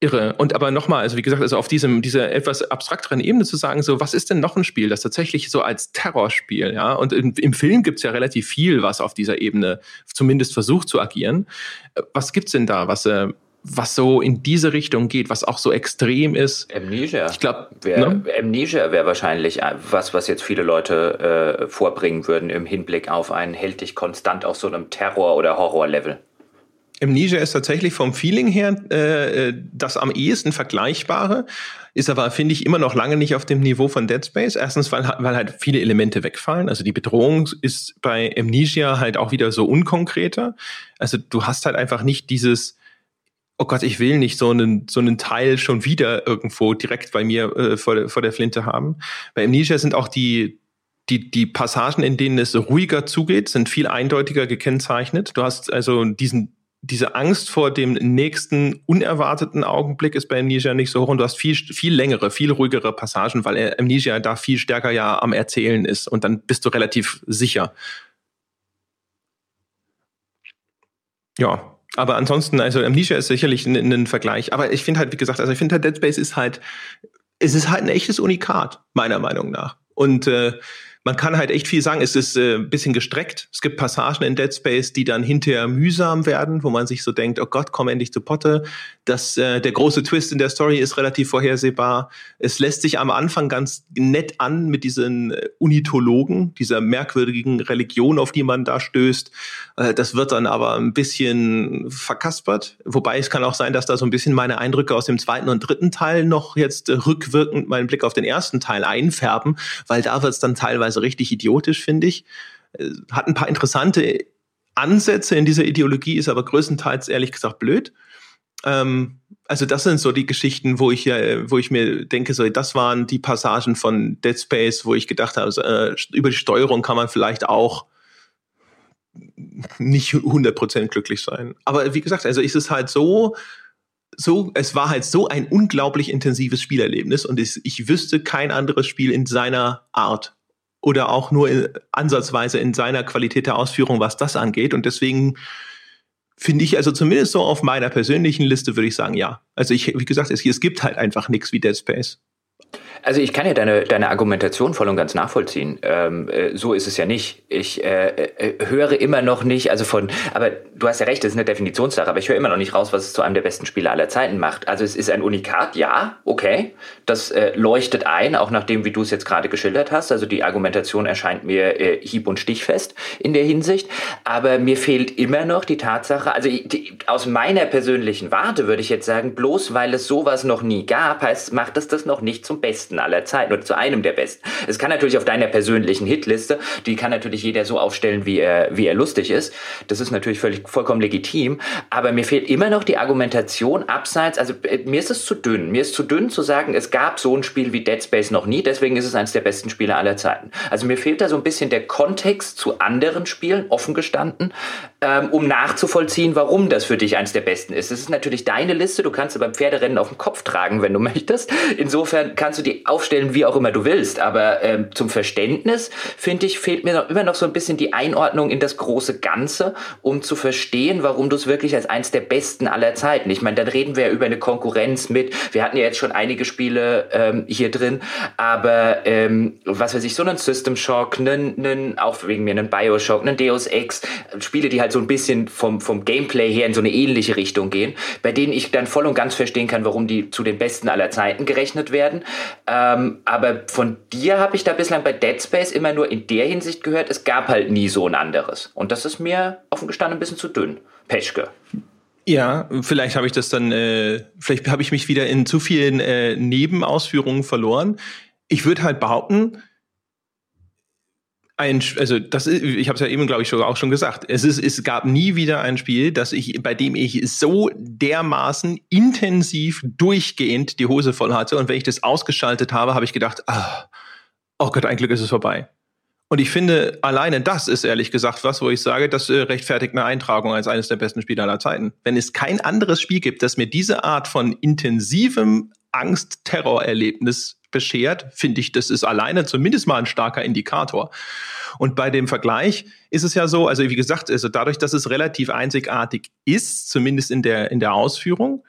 irre. Und aber nochmal, also wie gesagt, also auf diesem, dieser etwas abstrakteren Ebene zu sagen, so, was ist denn noch ein Spiel, das tatsächlich so als Terrorspiel, ja? Und im, im Film gibt's ja relativ viel, was auf dieser Ebene zumindest versucht zu agieren. Was gibt's denn da, was, äh, was so in diese Richtung geht, was auch so extrem ist. Amnesia. Ich glaube, ne? Amnesia wäre wahrscheinlich was, was jetzt viele Leute äh, vorbringen würden im Hinblick auf einen hält dich konstant auf so einem Terror- oder Horror-Level. Amnesia ist tatsächlich vom Feeling her äh, das am ehesten vergleichbare, ist aber, finde ich, immer noch lange nicht auf dem Niveau von Dead Space. Erstens, weil, weil halt viele Elemente wegfallen. Also die Bedrohung ist bei Amnesia halt auch wieder so unkonkreter. Also du hast halt einfach nicht dieses, oh Gott, ich will nicht so einen, so einen Teil schon wieder irgendwo direkt bei mir äh, vor, der, vor der Flinte haben. Bei Amnesia sind auch die, die, die Passagen, in denen es ruhiger zugeht, sind viel eindeutiger gekennzeichnet. Du hast also diesen diese Angst vor dem nächsten unerwarteten Augenblick ist bei Amnesia nicht so hoch und du hast viel, viel längere, viel ruhigere Passagen, weil Amnesia da viel stärker ja am Erzählen ist und dann bist du relativ sicher. Ja, aber ansonsten, also Amnesia ist sicherlich ein, ein Vergleich. Aber ich finde halt, wie gesagt, also ich finde halt Dead Space ist halt, es ist halt ein echtes Unikat, meiner Meinung nach. Und äh, man kann halt echt viel sagen. Es ist äh, ein bisschen gestreckt. Es gibt Passagen in Dead Space, die dann hinterher mühsam werden, wo man sich so denkt, oh Gott, komm endlich zu Potte. Das, äh, der große Twist in der Story ist relativ vorhersehbar. Es lässt sich am Anfang ganz nett an mit diesen äh, Unitologen, dieser merkwürdigen Religion, auf die man da stößt. Äh, das wird dann aber ein bisschen verkaspert. Wobei es kann auch sein, dass da so ein bisschen meine Eindrücke aus dem zweiten und dritten Teil noch jetzt äh, rückwirkend meinen Blick auf den ersten Teil einfärben, weil da wird es dann teilweise richtig idiotisch, finde ich. Äh, hat ein paar interessante Ansätze in dieser Ideologie, ist aber größtenteils ehrlich gesagt blöd. Ähm, also das sind so die Geschichten, wo ich ja, wo ich mir denke, so das waren die Passagen von Dead Space, wo ich gedacht habe, also, äh, über die Steuerung kann man vielleicht auch nicht 100% glücklich sein. Aber wie gesagt, also ist es halt so, so, es war halt so ein unglaublich intensives Spielerlebnis und ich, ich wüsste kein anderes Spiel in seiner Art oder auch nur ansatzweise in seiner Qualität der Ausführung, was das angeht. Und deswegen finde ich, also zumindest so auf meiner persönlichen Liste würde ich sagen, ja. Also ich, wie gesagt, es, es gibt halt einfach nichts wie Dead Space. Also ich kann ja deine, deine Argumentation voll und ganz nachvollziehen. Ähm, äh, so ist es ja nicht. Ich äh, äh, höre immer noch nicht, also von, aber du hast ja recht, das ist eine Definitionssache, aber ich höre immer noch nicht raus, was es zu einem der besten Spieler aller Zeiten macht. Also es ist ein Unikat, ja, okay. Das äh, leuchtet ein, auch nach dem, wie du es jetzt gerade geschildert hast. Also die Argumentation erscheint mir äh, hieb- und stichfest in der Hinsicht. Aber mir fehlt immer noch die Tatsache, also die, aus meiner persönlichen Warte würde ich jetzt sagen, bloß weil es sowas noch nie gab, heißt, macht es das noch nicht zum Besten besten aller Zeiten oder zu einem der besten. Es kann natürlich auf deiner persönlichen Hitliste, die kann natürlich jeder so aufstellen, wie er, wie er lustig ist. Das ist natürlich völlig, vollkommen legitim. Aber mir fehlt immer noch die Argumentation abseits, also äh, mir ist es zu dünn. Mir ist zu dünn zu sagen, es gab so ein Spiel wie Dead Space noch nie, deswegen ist es eines der besten Spiele aller Zeiten. Also mir fehlt da so ein bisschen der Kontext zu anderen Spielen, offen gestanden, ähm, um nachzuvollziehen, warum das für dich eines der besten ist. Das ist natürlich deine Liste, du kannst sie beim Pferderennen auf dem Kopf tragen, wenn du möchtest. Insofern kannst du die aufstellen, wie auch immer du willst. Aber ähm, zum Verständnis, finde ich, fehlt mir noch, immer noch so ein bisschen die Einordnung in das große Ganze, um zu verstehen, warum du es wirklich als eins der besten aller Zeiten. Ich meine, dann reden wir ja über eine Konkurrenz mit. Wir hatten ja jetzt schon einige Spiele ähm, hier drin, aber ähm, was weiß ich, so einen System Shock, einen, einen, auch wegen mir einen Bioshock, einen Deus Ex, Spiele, die halt so ein bisschen vom, vom Gameplay her in so eine ähnliche Richtung gehen, bei denen ich dann voll und ganz verstehen kann, warum die zu den besten aller Zeiten gerechnet werden. Ähm, aber von dir habe ich da bislang bei Dead Space immer nur in der Hinsicht gehört, es gab halt nie so ein anderes. Und das ist mir offen gestanden ein bisschen zu dünn. Peschke. Ja, vielleicht habe ich das dann, äh, vielleicht habe ich mich wieder in zu vielen äh, Nebenausführungen verloren. Ich würde halt behaupten, ein, also das ich habe es ja eben, glaube ich, schon, auch schon gesagt. Es, ist, es gab nie wieder ein Spiel, das ich, bei dem ich so dermaßen intensiv durchgehend die Hose voll hatte. Und wenn ich das ausgeschaltet habe, habe ich gedacht, ah, oh Gott, ein Glück ist es vorbei. Und ich finde, alleine das ist ehrlich gesagt was, wo ich sage, das äh, rechtfertigt eine Eintragung als eines der besten Spiele aller Zeiten. Wenn es kein anderes Spiel gibt, das mir diese Art von intensivem Angst-Terror-Erlebnis beschert, finde ich, das ist alleine zumindest mal ein starker Indikator. Und bei dem Vergleich ist es ja so, also wie gesagt, also dadurch, dass es relativ einzigartig ist, zumindest in der, in der Ausführung,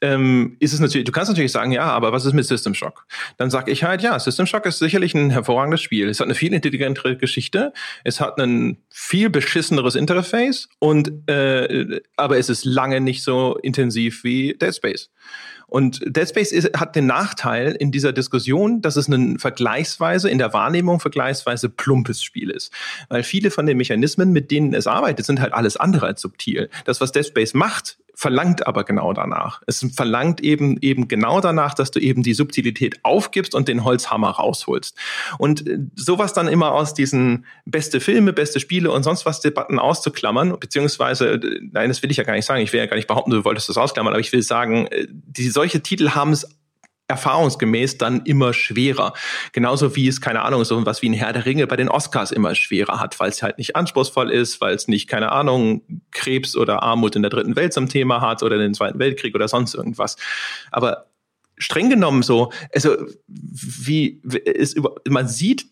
ähm, ist es natürlich, du kannst natürlich sagen, ja, aber was ist mit System Shock? Dann sage ich halt, ja, System Shock ist sicherlich ein hervorragendes Spiel. Es hat eine viel intelligentere Geschichte, es hat ein viel beschisseneres Interface und äh, aber es ist lange nicht so intensiv wie Dead Space. Und Dead Space ist, hat den Nachteil in dieser Diskussion, dass es ein vergleichsweise, in der Wahrnehmung vergleichsweise plumpes Spiel ist. Weil viele von den Mechanismen, mit denen es arbeitet, sind halt alles andere als subtil. Das, was Dead Space macht, verlangt aber genau danach. Es verlangt eben, eben genau danach, dass du eben die Subtilität aufgibst und den Holzhammer rausholst. Und äh, sowas dann immer aus diesen beste Filme, beste Spiele und sonst was Debatten auszuklammern, beziehungsweise, äh, nein, das will ich ja gar nicht sagen, ich will ja gar nicht behaupten, du wolltest das ausklammern, aber ich will sagen, äh, die, solche Titel haben es erfahrungsgemäß dann immer schwerer. Genauso wie es, keine Ahnung, so was wie ein Herr der Ringe bei den Oscars immer schwerer hat, weil es halt nicht anspruchsvoll ist, weil es nicht, keine Ahnung, Krebs oder Armut in der dritten Welt zum Thema hat oder den Zweiten Weltkrieg oder sonst irgendwas. Aber streng genommen so, also wie ist über, man sieht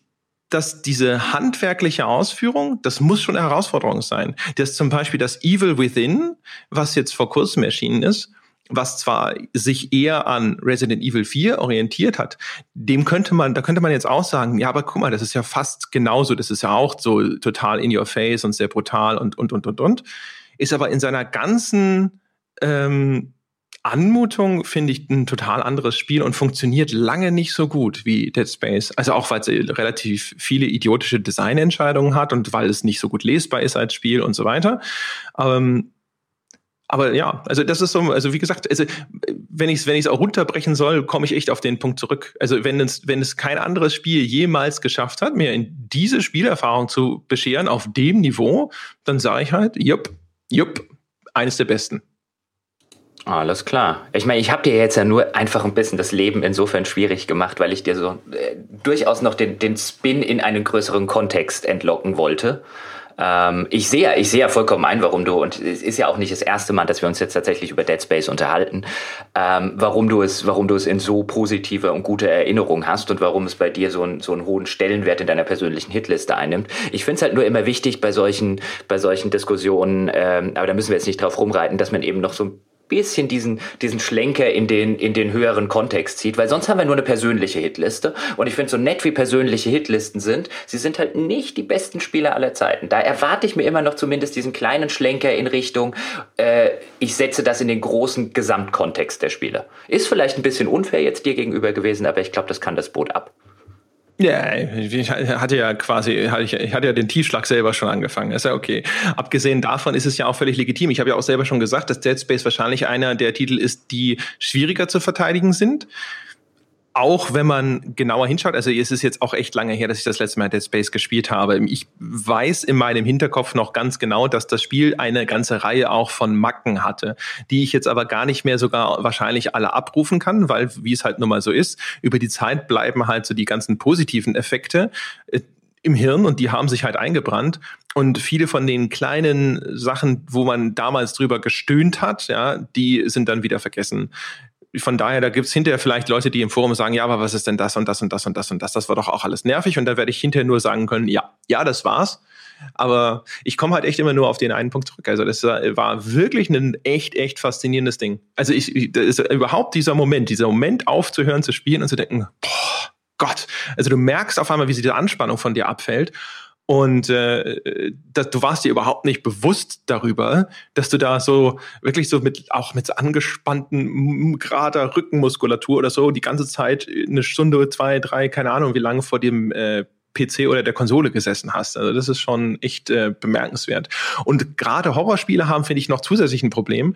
dass diese handwerkliche Ausführung, das muss schon eine Herausforderung sein. Das zum Beispiel das Evil Within, was jetzt vor kurzem erschienen ist, was zwar sich eher an Resident Evil 4 orientiert hat, dem könnte man, da könnte man jetzt auch sagen, ja, aber guck mal, das ist ja fast genauso, das ist ja auch so total in your face und sehr brutal und, und, und, und, und. Ist aber in seiner ganzen ähm, Anmutung, finde ich, ein total anderes Spiel und funktioniert lange nicht so gut wie Dead Space. Also auch, weil es relativ viele idiotische Designentscheidungen hat und weil es nicht so gut lesbar ist als Spiel und so weiter. Ähm, aber ja, also das ist so, also wie gesagt, also wenn ich es wenn ich es auch runterbrechen soll, komme ich echt auf den Punkt zurück. Also wenn es wenn es kein anderes Spiel jemals geschafft hat, mir in diese Spielerfahrung zu bescheren auf dem Niveau, dann sage ich halt, jupp, jupp, eines der besten. Alles klar. Ich meine, ich habe dir jetzt ja nur einfach ein bisschen das Leben insofern schwierig gemacht, weil ich dir so äh, durchaus noch den, den Spin in einen größeren Kontext entlocken wollte. Ähm, ich sehe ich sehe ja vollkommen ein, warum du, und es ist ja auch nicht das erste Mal, dass wir uns jetzt tatsächlich über Dead Space unterhalten, ähm, warum du es, warum du es in so positive und gute Erinnerung hast und warum es bei dir so, ein, so einen hohen Stellenwert in deiner persönlichen Hitliste einnimmt. Ich finde es halt nur immer wichtig bei solchen, bei solchen Diskussionen, ähm, aber da müssen wir jetzt nicht drauf rumreiten, dass man eben noch so ein bisschen diesen, diesen Schlenker in den, in den höheren Kontext zieht, weil sonst haben wir nur eine persönliche Hitliste. Und ich finde, so nett wie persönliche Hitlisten sind, sie sind halt nicht die besten Spieler aller Zeiten. Da erwarte ich mir immer noch zumindest diesen kleinen Schlenker in Richtung, äh, ich setze das in den großen Gesamtkontext der Spiele. Ist vielleicht ein bisschen unfair jetzt dir gegenüber gewesen, aber ich glaube, das kann das Boot ab. Ja, ich hatte ja quasi, ich hatte ja den Tiefschlag selber schon angefangen. Ist ja okay. Abgesehen davon ist es ja auch völlig legitim. Ich habe ja auch selber schon gesagt, dass Dead Space wahrscheinlich einer der Titel ist, die schwieriger zu verteidigen sind auch wenn man genauer hinschaut, also es ist jetzt auch echt lange her, dass ich das letzte Mal Dead Space gespielt habe. Ich weiß in meinem Hinterkopf noch ganz genau, dass das Spiel eine ganze Reihe auch von Macken hatte, die ich jetzt aber gar nicht mehr sogar wahrscheinlich alle abrufen kann, weil, wie es halt nun mal so ist, über die Zeit bleiben halt so die ganzen positiven Effekte äh, im Hirn und die haben sich halt eingebrannt. Und viele von den kleinen Sachen, wo man damals drüber gestöhnt hat, ja, die sind dann wieder vergessen von daher, da gibt's hinterher vielleicht Leute, die im Forum sagen, ja, aber was ist denn das und das und das und das und das? Das war doch auch alles nervig. Und da werde ich hinterher nur sagen können, ja, ja, das war's. Aber ich komme halt echt immer nur auf den einen Punkt zurück. Also das war wirklich ein echt, echt faszinierendes Ding. Also ich, das ist überhaupt dieser Moment, dieser Moment aufzuhören zu spielen und zu denken, boah, Gott. Also du merkst auf einmal, wie sie die Anspannung von dir abfällt. Und äh, das, du warst dir überhaupt nicht bewusst darüber, dass du da so wirklich so mit auch mit so angespannten gerader Rückenmuskulatur oder so die ganze Zeit eine Stunde, zwei, drei, keine Ahnung, wie lange vor dem äh, PC oder der Konsole gesessen hast. Also das ist schon echt äh, bemerkenswert. Und gerade Horrorspiele haben, finde ich, noch zusätzlich ein Problem,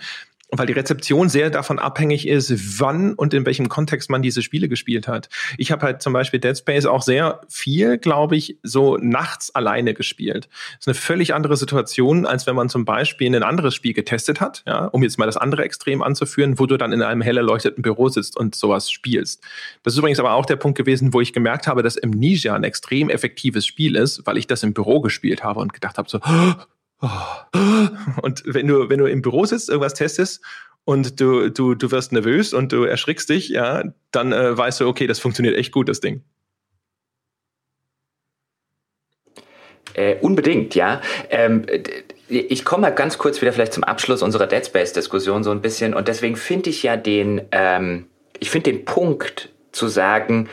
weil die Rezeption sehr davon abhängig ist, wann und in welchem Kontext man diese Spiele gespielt hat. Ich habe halt zum Beispiel Dead Space auch sehr viel, glaube ich, so nachts alleine gespielt. Das ist eine völlig andere Situation, als wenn man zum Beispiel ein anderes Spiel getestet hat, ja, um jetzt mal das andere Extrem anzuführen, wo du dann in einem hell erleuchteten Büro sitzt und sowas spielst. Das ist übrigens aber auch der Punkt gewesen, wo ich gemerkt habe, dass Amnesia ein extrem effektives Spiel ist, weil ich das im Büro gespielt habe und gedacht habe so, und wenn du, wenn du im Büro sitzt, irgendwas testest und du, du, du wirst nervös und du erschrickst dich, ja, dann äh, weißt du, okay, das funktioniert echt gut, das Ding. Äh, unbedingt, ja. Ähm, ich komme mal ganz kurz wieder vielleicht zum Abschluss unserer Dead Space-Diskussion so ein bisschen und deswegen finde ich ja den, ähm, ich finde den Punkt zu sagen,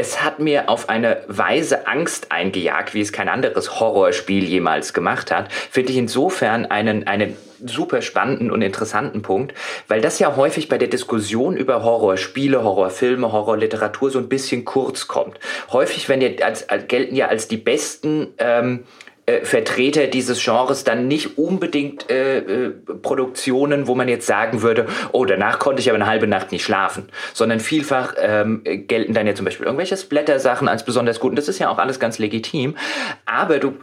es hat mir auf eine Weise Angst eingejagt, wie es kein anderes Horrorspiel jemals gemacht hat, finde ich insofern einen, einen super spannenden und interessanten Punkt, weil das ja häufig bei der Diskussion über Horrorspiele, Horrorfilme, Horrorliteratur so ein bisschen kurz kommt. Häufig wenn ja als, als, gelten ja als die besten ähm, äh, Vertreter dieses Genres dann nicht unbedingt äh, äh, Produktionen, wo man jetzt sagen würde, oh, danach konnte ich aber eine halbe Nacht nicht schlafen, sondern vielfach ähm, gelten dann ja zum Beispiel irgendwelche Splatter-Sachen als besonders gut und das ist ja auch alles ganz legitim. Aber du,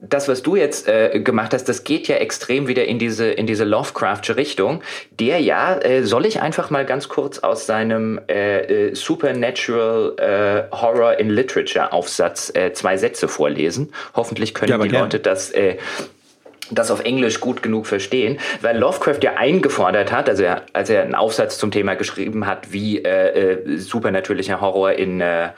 das, was du jetzt äh, gemacht hast, das geht ja extrem wieder in diese, in diese Lovecraftsche Richtung, der ja, äh, soll ich einfach mal ganz kurz aus seinem äh, Supernatural Horror in Literature Aufsatz zwei Sätze vorlesen. Hoffentlich können ja, die gern. Leute das äh, das auf Englisch gut genug verstehen, weil Lovecraft ja eingefordert hat, also er, als er einen Aufsatz zum Thema geschrieben hat, wie äh, äh, supernatürlicher Horror in äh,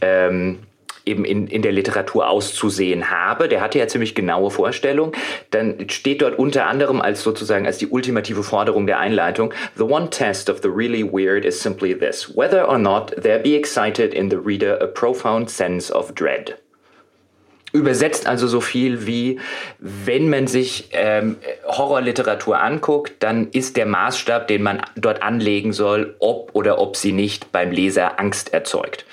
ähm, eben in, in der Literatur auszusehen habe. Der hatte ja ziemlich genaue Vorstellungen. Dann steht dort unter anderem als sozusagen als die ultimative Forderung der Einleitung, The one test of the really weird is simply this, whether or not there be excited in the reader a profound sense of dread. Übersetzt also so viel wie, wenn man sich ähm, Horrorliteratur anguckt, dann ist der Maßstab, den man dort anlegen soll, ob oder ob sie nicht beim Leser Angst erzeugt.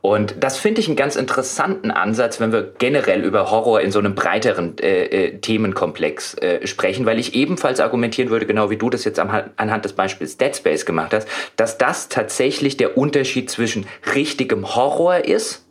Und das finde ich einen ganz interessanten Ansatz, wenn wir generell über Horror in so einem breiteren äh, äh, Themenkomplex äh, sprechen, weil ich ebenfalls argumentieren würde, genau wie du das jetzt am, anhand des Beispiels Dead Space gemacht hast, dass das tatsächlich der Unterschied zwischen richtigem Horror ist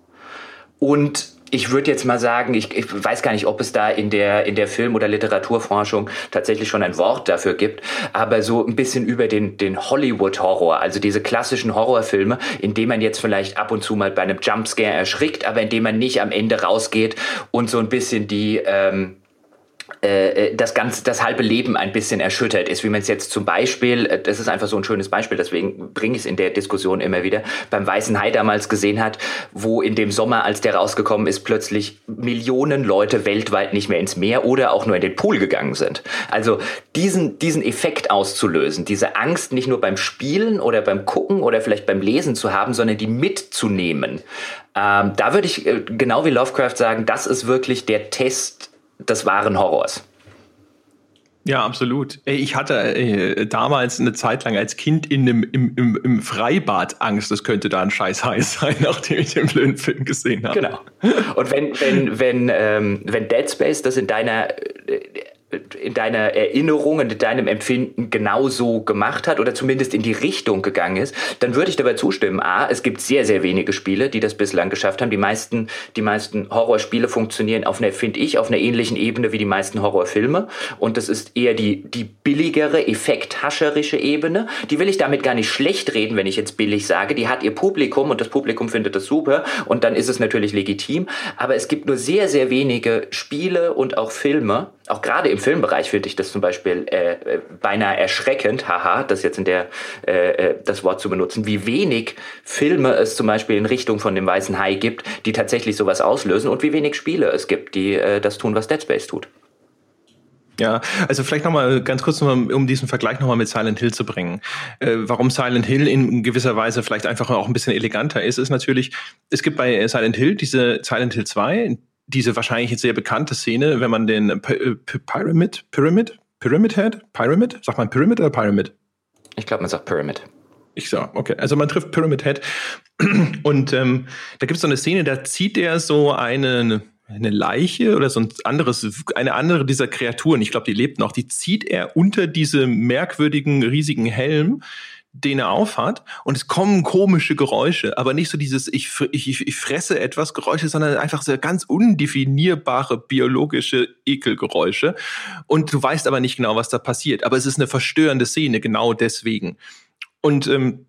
und ich würde jetzt mal sagen, ich, ich, weiß gar nicht, ob es da in der, in der Film- oder Literaturforschung tatsächlich schon ein Wort dafür gibt, aber so ein bisschen über den, den Hollywood-Horror, also diese klassischen Horrorfilme, in denen man jetzt vielleicht ab und zu mal bei einem Jumpscare erschrickt, aber in dem man nicht am Ende rausgeht und so ein bisschen die, ähm, äh, äh, das ganze, das halbe Leben ein bisschen erschüttert ist, wie man es jetzt zum Beispiel, äh, das ist einfach so ein schönes Beispiel, deswegen bringe ich es in der Diskussion immer wieder, beim Weißen Hai damals gesehen hat, wo in dem Sommer, als der rausgekommen ist, plötzlich Millionen Leute weltweit nicht mehr ins Meer oder auch nur in den Pool gegangen sind. Also diesen, diesen Effekt auszulösen, diese Angst nicht nur beim Spielen oder beim Gucken oder vielleicht beim Lesen zu haben, sondern die mitzunehmen. Ähm, da würde ich genau wie Lovecraft sagen, das ist wirklich der Test des wahren Horrors. Ja, absolut. Ich hatte äh, damals eine Zeit lang als Kind in einem, im, im, im Freibad Angst, das könnte da ein scheiß heiß sein, nachdem ich den blöden Film gesehen habe. Genau. Und wenn, wenn, wenn, ähm, wenn Dead Space das in deiner äh, in deiner Erinnerung und in deinem Empfinden genauso gemacht hat oder zumindest in die Richtung gegangen ist, dann würde ich dabei zustimmen. A, es gibt sehr, sehr wenige Spiele, die das bislang geschafft haben. Die meisten, die meisten Horrorspiele funktionieren auf einer, finde ich, auf einer ähnlichen Ebene wie die meisten Horrorfilme. Und das ist eher die, die billigere, effekthascherische Ebene. Die will ich damit gar nicht schlecht reden, wenn ich jetzt billig sage. Die hat ihr Publikum und das Publikum findet das super und dann ist es natürlich legitim. Aber es gibt nur sehr, sehr wenige Spiele und auch Filme, auch gerade im Filmbereich finde ich das zum Beispiel äh, äh, beinahe erschreckend, haha, das jetzt in der äh, äh, das Wort zu benutzen, wie wenig Filme es zum Beispiel in Richtung von dem Weißen Hai gibt, die tatsächlich sowas auslösen und wie wenig Spiele es gibt, die äh, das tun, was Dead Space tut. Ja, also vielleicht nochmal ganz kurz, nochmal, um diesen Vergleich nochmal mit Silent Hill zu bringen. Äh, warum Silent Hill in gewisser Weise vielleicht einfach auch ein bisschen eleganter ist, ist natürlich, es gibt bei Silent Hill diese Silent Hill 2, diese wahrscheinlich jetzt sehr bekannte Szene, wenn man den P äh, P Pyramid, Pyramid, Pyramid Head, Pyramid, sagt man Pyramid oder Pyramid? Ich glaube, man sagt Pyramid. Ich sag, okay. Also man trifft Pyramid Head und ähm, da gibt es so eine Szene, da zieht er so eine, eine Leiche oder so ein anderes, eine andere dieser Kreaturen, ich glaube, die lebt noch, die zieht er unter diese merkwürdigen, riesigen Helm den er aufhat und es kommen komische Geräusche, aber nicht so dieses ich, ich, ich fresse etwas Geräusche, sondern einfach so ganz undefinierbare biologische Ekelgeräusche und du weißt aber nicht genau, was da passiert, aber es ist eine verstörende Szene, genau deswegen. Und ähm,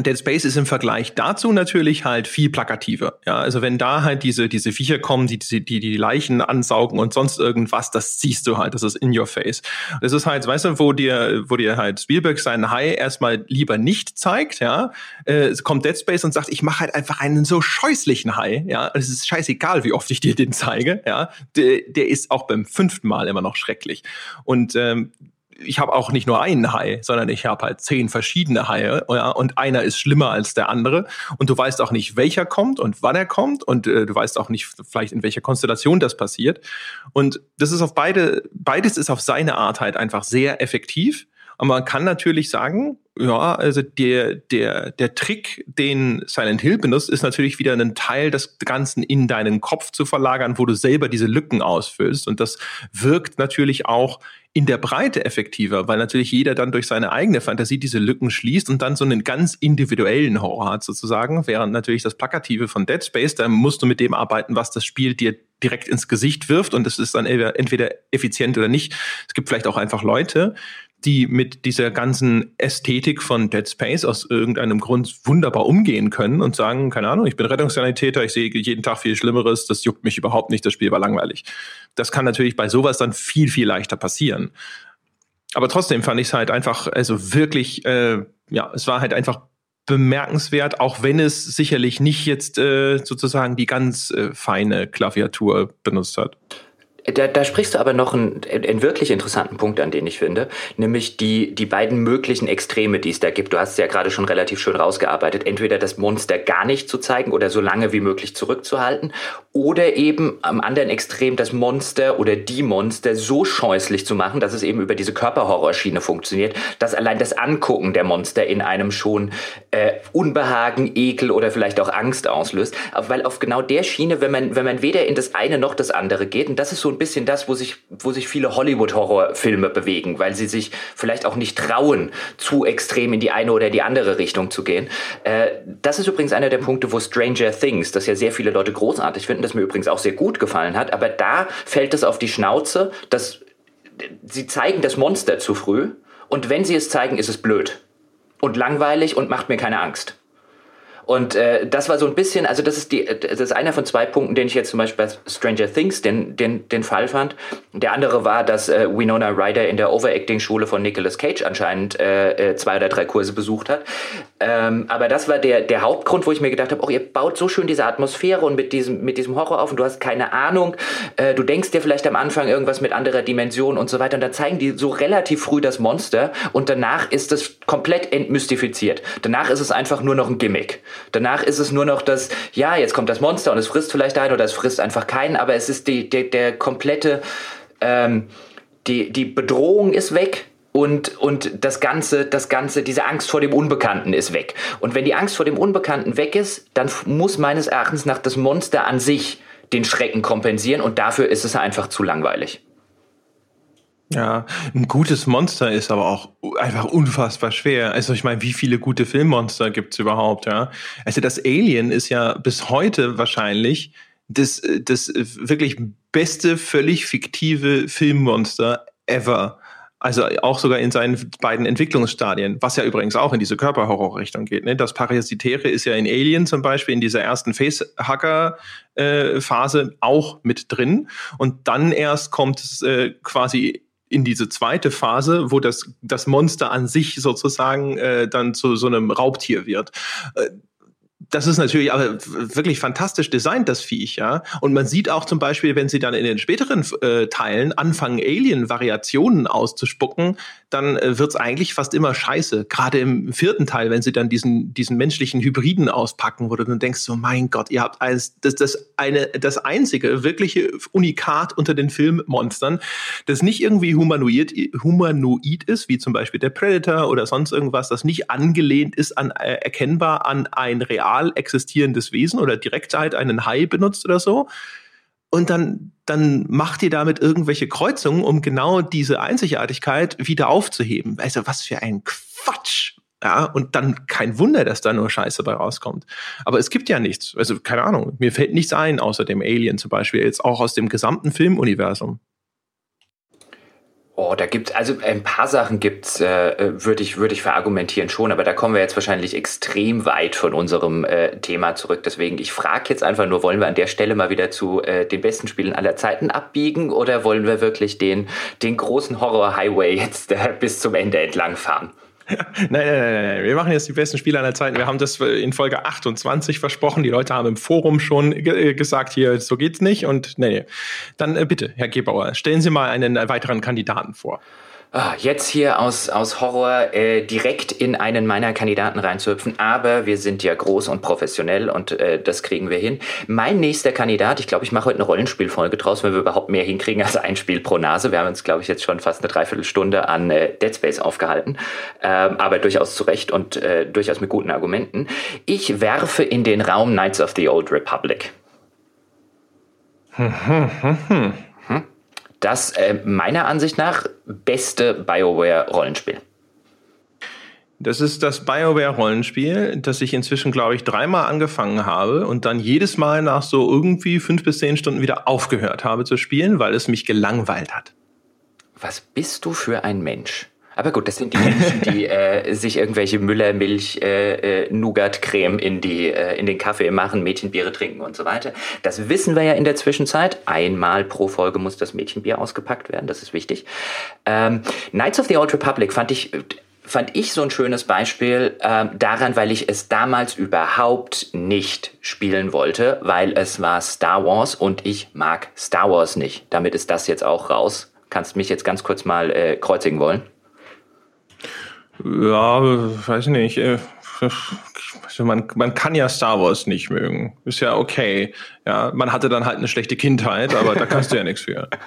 Dead Space ist im Vergleich dazu natürlich halt viel plakativer. Ja, also wenn da halt diese, diese Viecher kommen, die, die, die Leichen ansaugen und sonst irgendwas, das siehst du halt, das ist in your face. Das ist halt, weißt du, wo dir, wo dir halt Spielberg seinen Hai erstmal lieber nicht zeigt, ja, äh, es kommt Dead Space und sagt, ich mache halt einfach einen so scheußlichen Hai, ja, es ist scheißegal, wie oft ich dir den zeige, ja, der, der ist auch beim fünften Mal immer noch schrecklich. Und ähm, ich habe auch nicht nur einen Hai, sondern ich habe halt zehn verschiedene Haie ja, und einer ist schlimmer als der andere. Und du weißt auch nicht, welcher kommt und wann er kommt. Und äh, du weißt auch nicht vielleicht in welcher Konstellation das passiert. Und das ist auf beide beides ist auf seine Art halt einfach sehr effektiv. Und man kann natürlich sagen, ja, also der, der, der Trick, den Silent Hill benutzt, ist natürlich wieder einen Teil des Ganzen in deinen Kopf zu verlagern, wo du selber diese Lücken ausfüllst. Und das wirkt natürlich auch in der Breite effektiver, weil natürlich jeder dann durch seine eigene Fantasie diese Lücken schließt und dann so einen ganz individuellen Horror hat sozusagen, während natürlich das Plakative von Dead Space, da musst du mit dem arbeiten, was das Spiel dir direkt ins Gesicht wirft und es ist dann entweder effizient oder nicht. Es gibt vielleicht auch einfach Leute, die mit dieser ganzen Ästhetik von Dead Space aus irgendeinem Grund wunderbar umgehen können und sagen, keine Ahnung, ich bin Rettungssanitäter, ich sehe jeden Tag viel Schlimmeres, das juckt mich überhaupt nicht, das Spiel war langweilig. Das kann natürlich bei sowas dann viel, viel leichter passieren. Aber trotzdem fand ich es halt einfach, also wirklich, äh, ja, es war halt einfach bemerkenswert, auch wenn es sicherlich nicht jetzt äh, sozusagen die ganz äh, feine Klaviatur benutzt hat. Da, da sprichst du aber noch einen, einen wirklich interessanten Punkt an, den ich finde, nämlich die, die beiden möglichen Extreme, die es da gibt. Du hast es ja gerade schon relativ schön rausgearbeitet. Entweder das Monster gar nicht zu zeigen oder so lange wie möglich zurückzuhalten oder eben am anderen Extrem das Monster oder die Monster so scheußlich zu machen, dass es eben über diese Körperhorrorschiene funktioniert, dass allein das Angucken der Monster in einem schon äh, Unbehagen, Ekel oder vielleicht auch Angst auslöst. Weil auf genau der Schiene, wenn man, wenn man weder in das eine noch das andere geht, und das ist so ein bisschen das, wo sich, wo sich viele Hollywood-Horrorfilme bewegen, weil sie sich vielleicht auch nicht trauen, zu extrem in die eine oder die andere Richtung zu gehen. Äh, das ist übrigens einer der Punkte, wo Stranger Things, das ja sehr viele Leute großartig finden, das mir übrigens auch sehr gut gefallen hat, aber da fällt es auf die Schnauze, dass sie zeigen das Monster zu früh und wenn sie es zeigen, ist es blöd und langweilig und macht mir keine Angst. Und äh, das war so ein bisschen, also das ist die, das ist einer von zwei Punkten, den ich jetzt zum Beispiel bei Stranger Things den, den, den Fall fand. Der andere war, dass äh, Winona Ryder in der Overacting-Schule von Nicolas Cage anscheinend äh, äh, zwei oder drei Kurse besucht hat. Ähm, aber das war der, der Hauptgrund, wo ich mir gedacht habe, oh, ihr baut so schön diese Atmosphäre und mit diesem, mit diesem Horror auf und du hast keine Ahnung. Äh, du denkst dir vielleicht am Anfang irgendwas mit anderer Dimension und so weiter. Und dann zeigen die so relativ früh das Monster und danach ist es komplett entmystifiziert. Danach ist es einfach nur noch ein Gimmick. Danach ist es nur noch das, ja, jetzt kommt das Monster und es frisst vielleicht einen oder es frisst einfach keinen, aber es ist die, der, der komplette, ähm, die, die Bedrohung ist weg, und, und das Ganze, das Ganze, diese Angst vor dem Unbekannten ist weg. Und wenn die Angst vor dem Unbekannten weg ist, dann muss meines Erachtens nach das Monster an sich den Schrecken kompensieren und dafür ist es einfach zu langweilig. Ja, ein gutes Monster ist aber auch einfach unfassbar schwer. Also ich meine, wie viele gute Filmmonster gibt's überhaupt, ja? Also das Alien ist ja bis heute wahrscheinlich das, das wirklich beste, völlig fiktive Filmmonster ever. Also auch sogar in seinen beiden Entwicklungsstadien, was ja übrigens auch in diese Körperhorror-Richtung geht. Ne? Das Parasitäre ist ja in Alien zum Beispiel in dieser ersten Facehacker-Phase äh, auch mit drin. Und dann erst kommt es äh, quasi in diese zweite Phase, wo das, das Monster an sich sozusagen äh, dann zu so einem Raubtier wird. Äh, das ist natürlich aber wirklich fantastisch designt, das Viech, ja. Und man sieht auch zum Beispiel, wenn sie dann in den späteren äh, Teilen anfangen, Alien-Variationen auszuspucken, dann äh, wird's eigentlich fast immer scheiße. Gerade im vierten Teil, wenn sie dann diesen, diesen menschlichen Hybriden auspacken, wo du dann denkst, so mein Gott, ihr habt eins, das, das eine, das einzige wirkliche Unikat unter den Filmmonstern, das nicht irgendwie humanoid, humanoid ist, wie zum Beispiel der Predator oder sonst irgendwas, das nicht angelehnt ist an, äh, erkennbar an ein real existierendes Wesen oder direkt halt einen Hai benutzt oder so, und dann, dann macht ihr damit irgendwelche Kreuzungen, um genau diese Einzigartigkeit wieder aufzuheben. Also was für ein Quatsch. Ja, und dann kein Wunder, dass da nur Scheiße bei rauskommt. Aber es gibt ja nichts. Also, keine Ahnung, mir fällt nichts ein, außer dem Alien zum Beispiel, jetzt auch aus dem gesamten Filmuniversum. Oh, da gibt's also ein paar Sachen gibt's, äh, würde ich würde ich verargumentieren schon, aber da kommen wir jetzt wahrscheinlich extrem weit von unserem äh, Thema zurück. Deswegen ich frage jetzt einfach nur, wollen wir an der Stelle mal wieder zu äh, den besten Spielen aller Zeiten abbiegen oder wollen wir wirklich den den großen Horror Highway jetzt äh, bis zum Ende entlang fahren? nein, nein, nein, nein. Wir machen jetzt die besten Spiele aller Zeiten. Wir haben das in Folge 28 versprochen. Die Leute haben im Forum schon äh, gesagt, hier, so geht's nicht. Und nee, dann äh, bitte, Herr Gebauer, stellen Sie mal einen weiteren Kandidaten vor. Ah, jetzt hier aus, aus Horror äh, direkt in einen meiner Kandidaten reinzuhüpfen, aber wir sind ja groß und professionell und äh, das kriegen wir hin. Mein nächster Kandidat, ich glaube, ich mache heute eine Rollenspielfolge draus, wenn wir überhaupt mehr hinkriegen als ein Spiel pro Nase. Wir haben uns, glaube ich, jetzt schon fast eine Dreiviertelstunde an äh, Dead Space aufgehalten, ähm, aber durchaus zu Recht und äh, durchaus mit guten Argumenten. Ich werfe in den Raum Knights of the Old Republic. Hm, hm, hm, hm das äh, meiner Ansicht nach beste BioWare-Rollenspiel. Das ist das BioWare-Rollenspiel, das ich inzwischen, glaube ich, dreimal angefangen habe und dann jedes Mal nach so irgendwie fünf bis zehn Stunden wieder aufgehört habe zu spielen, weil es mich gelangweilt hat. Was bist du für ein Mensch? Aber gut, das sind die Menschen, die äh, sich irgendwelche Müllermilch, äh, äh, Nougat-Creme in, die, äh, in den Kaffee machen, Mädchenbiere trinken und so weiter. Das wissen wir ja in der Zwischenzeit. Einmal pro Folge muss das Mädchenbier ausgepackt werden, das ist wichtig. Ähm, Knights of the Old Republic fand ich fand ich so ein schönes Beispiel äh, daran, weil ich es damals überhaupt nicht spielen wollte, weil es war Star Wars und ich mag Star Wars nicht. Damit ist das jetzt auch raus. Kannst mich jetzt ganz kurz mal äh, kreuzigen wollen? Ja, weiß nicht. Äh, also man, man kann ja Star Wars nicht mögen. Ist ja okay. Ja, man hatte dann halt eine schlechte Kindheit, aber da kannst du ja nichts für.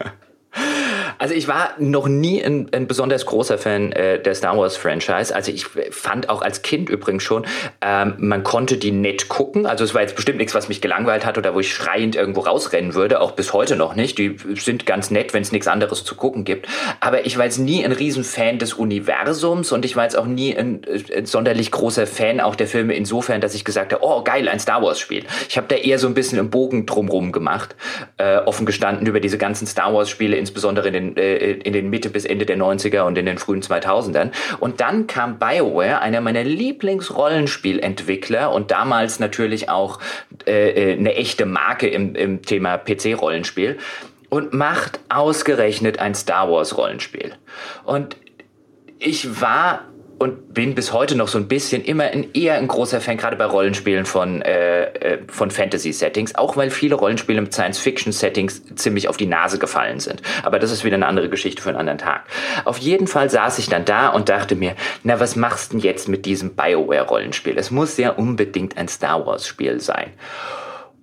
Also ich war noch nie ein, ein besonders großer Fan äh, der Star Wars Franchise. Also ich fand auch als Kind übrigens schon, ähm, man konnte die nett gucken. Also es war jetzt bestimmt nichts, was mich gelangweilt hat oder wo ich schreiend irgendwo rausrennen würde. Auch bis heute noch nicht. Die sind ganz nett, wenn es nichts anderes zu gucken gibt. Aber ich war jetzt nie ein Riesenfan des Universums und ich war jetzt auch nie ein, ein sonderlich großer Fan auch der Filme insofern, dass ich gesagt habe, oh geil, ein Star Wars Spiel. Ich habe da eher so ein bisschen im Bogen drumrum gemacht, äh, offen gestanden über diese ganzen Star Wars Spiele, insbesondere in den den, äh, in den Mitte bis Ende der 90er und in den frühen 2000ern. Und dann kam BioWare, einer meiner Lieblingsrollenspielentwickler und damals natürlich auch äh, äh eine echte Marke im, im Thema PC-Rollenspiel und macht ausgerechnet ein Star Wars-Rollenspiel. Und ich war und bin bis heute noch so ein bisschen immer ein, eher ein großer Fan, gerade bei Rollenspielen von, äh, äh, von Fantasy-Settings, auch weil viele Rollenspiele mit Science-Fiction-Settings ziemlich auf die Nase gefallen sind. Aber das ist wieder eine andere Geschichte für einen anderen Tag. Auf jeden Fall saß ich dann da und dachte mir, na, was machst du denn jetzt mit diesem BioWare-Rollenspiel? Es muss ja unbedingt ein Star Wars-Spiel sein.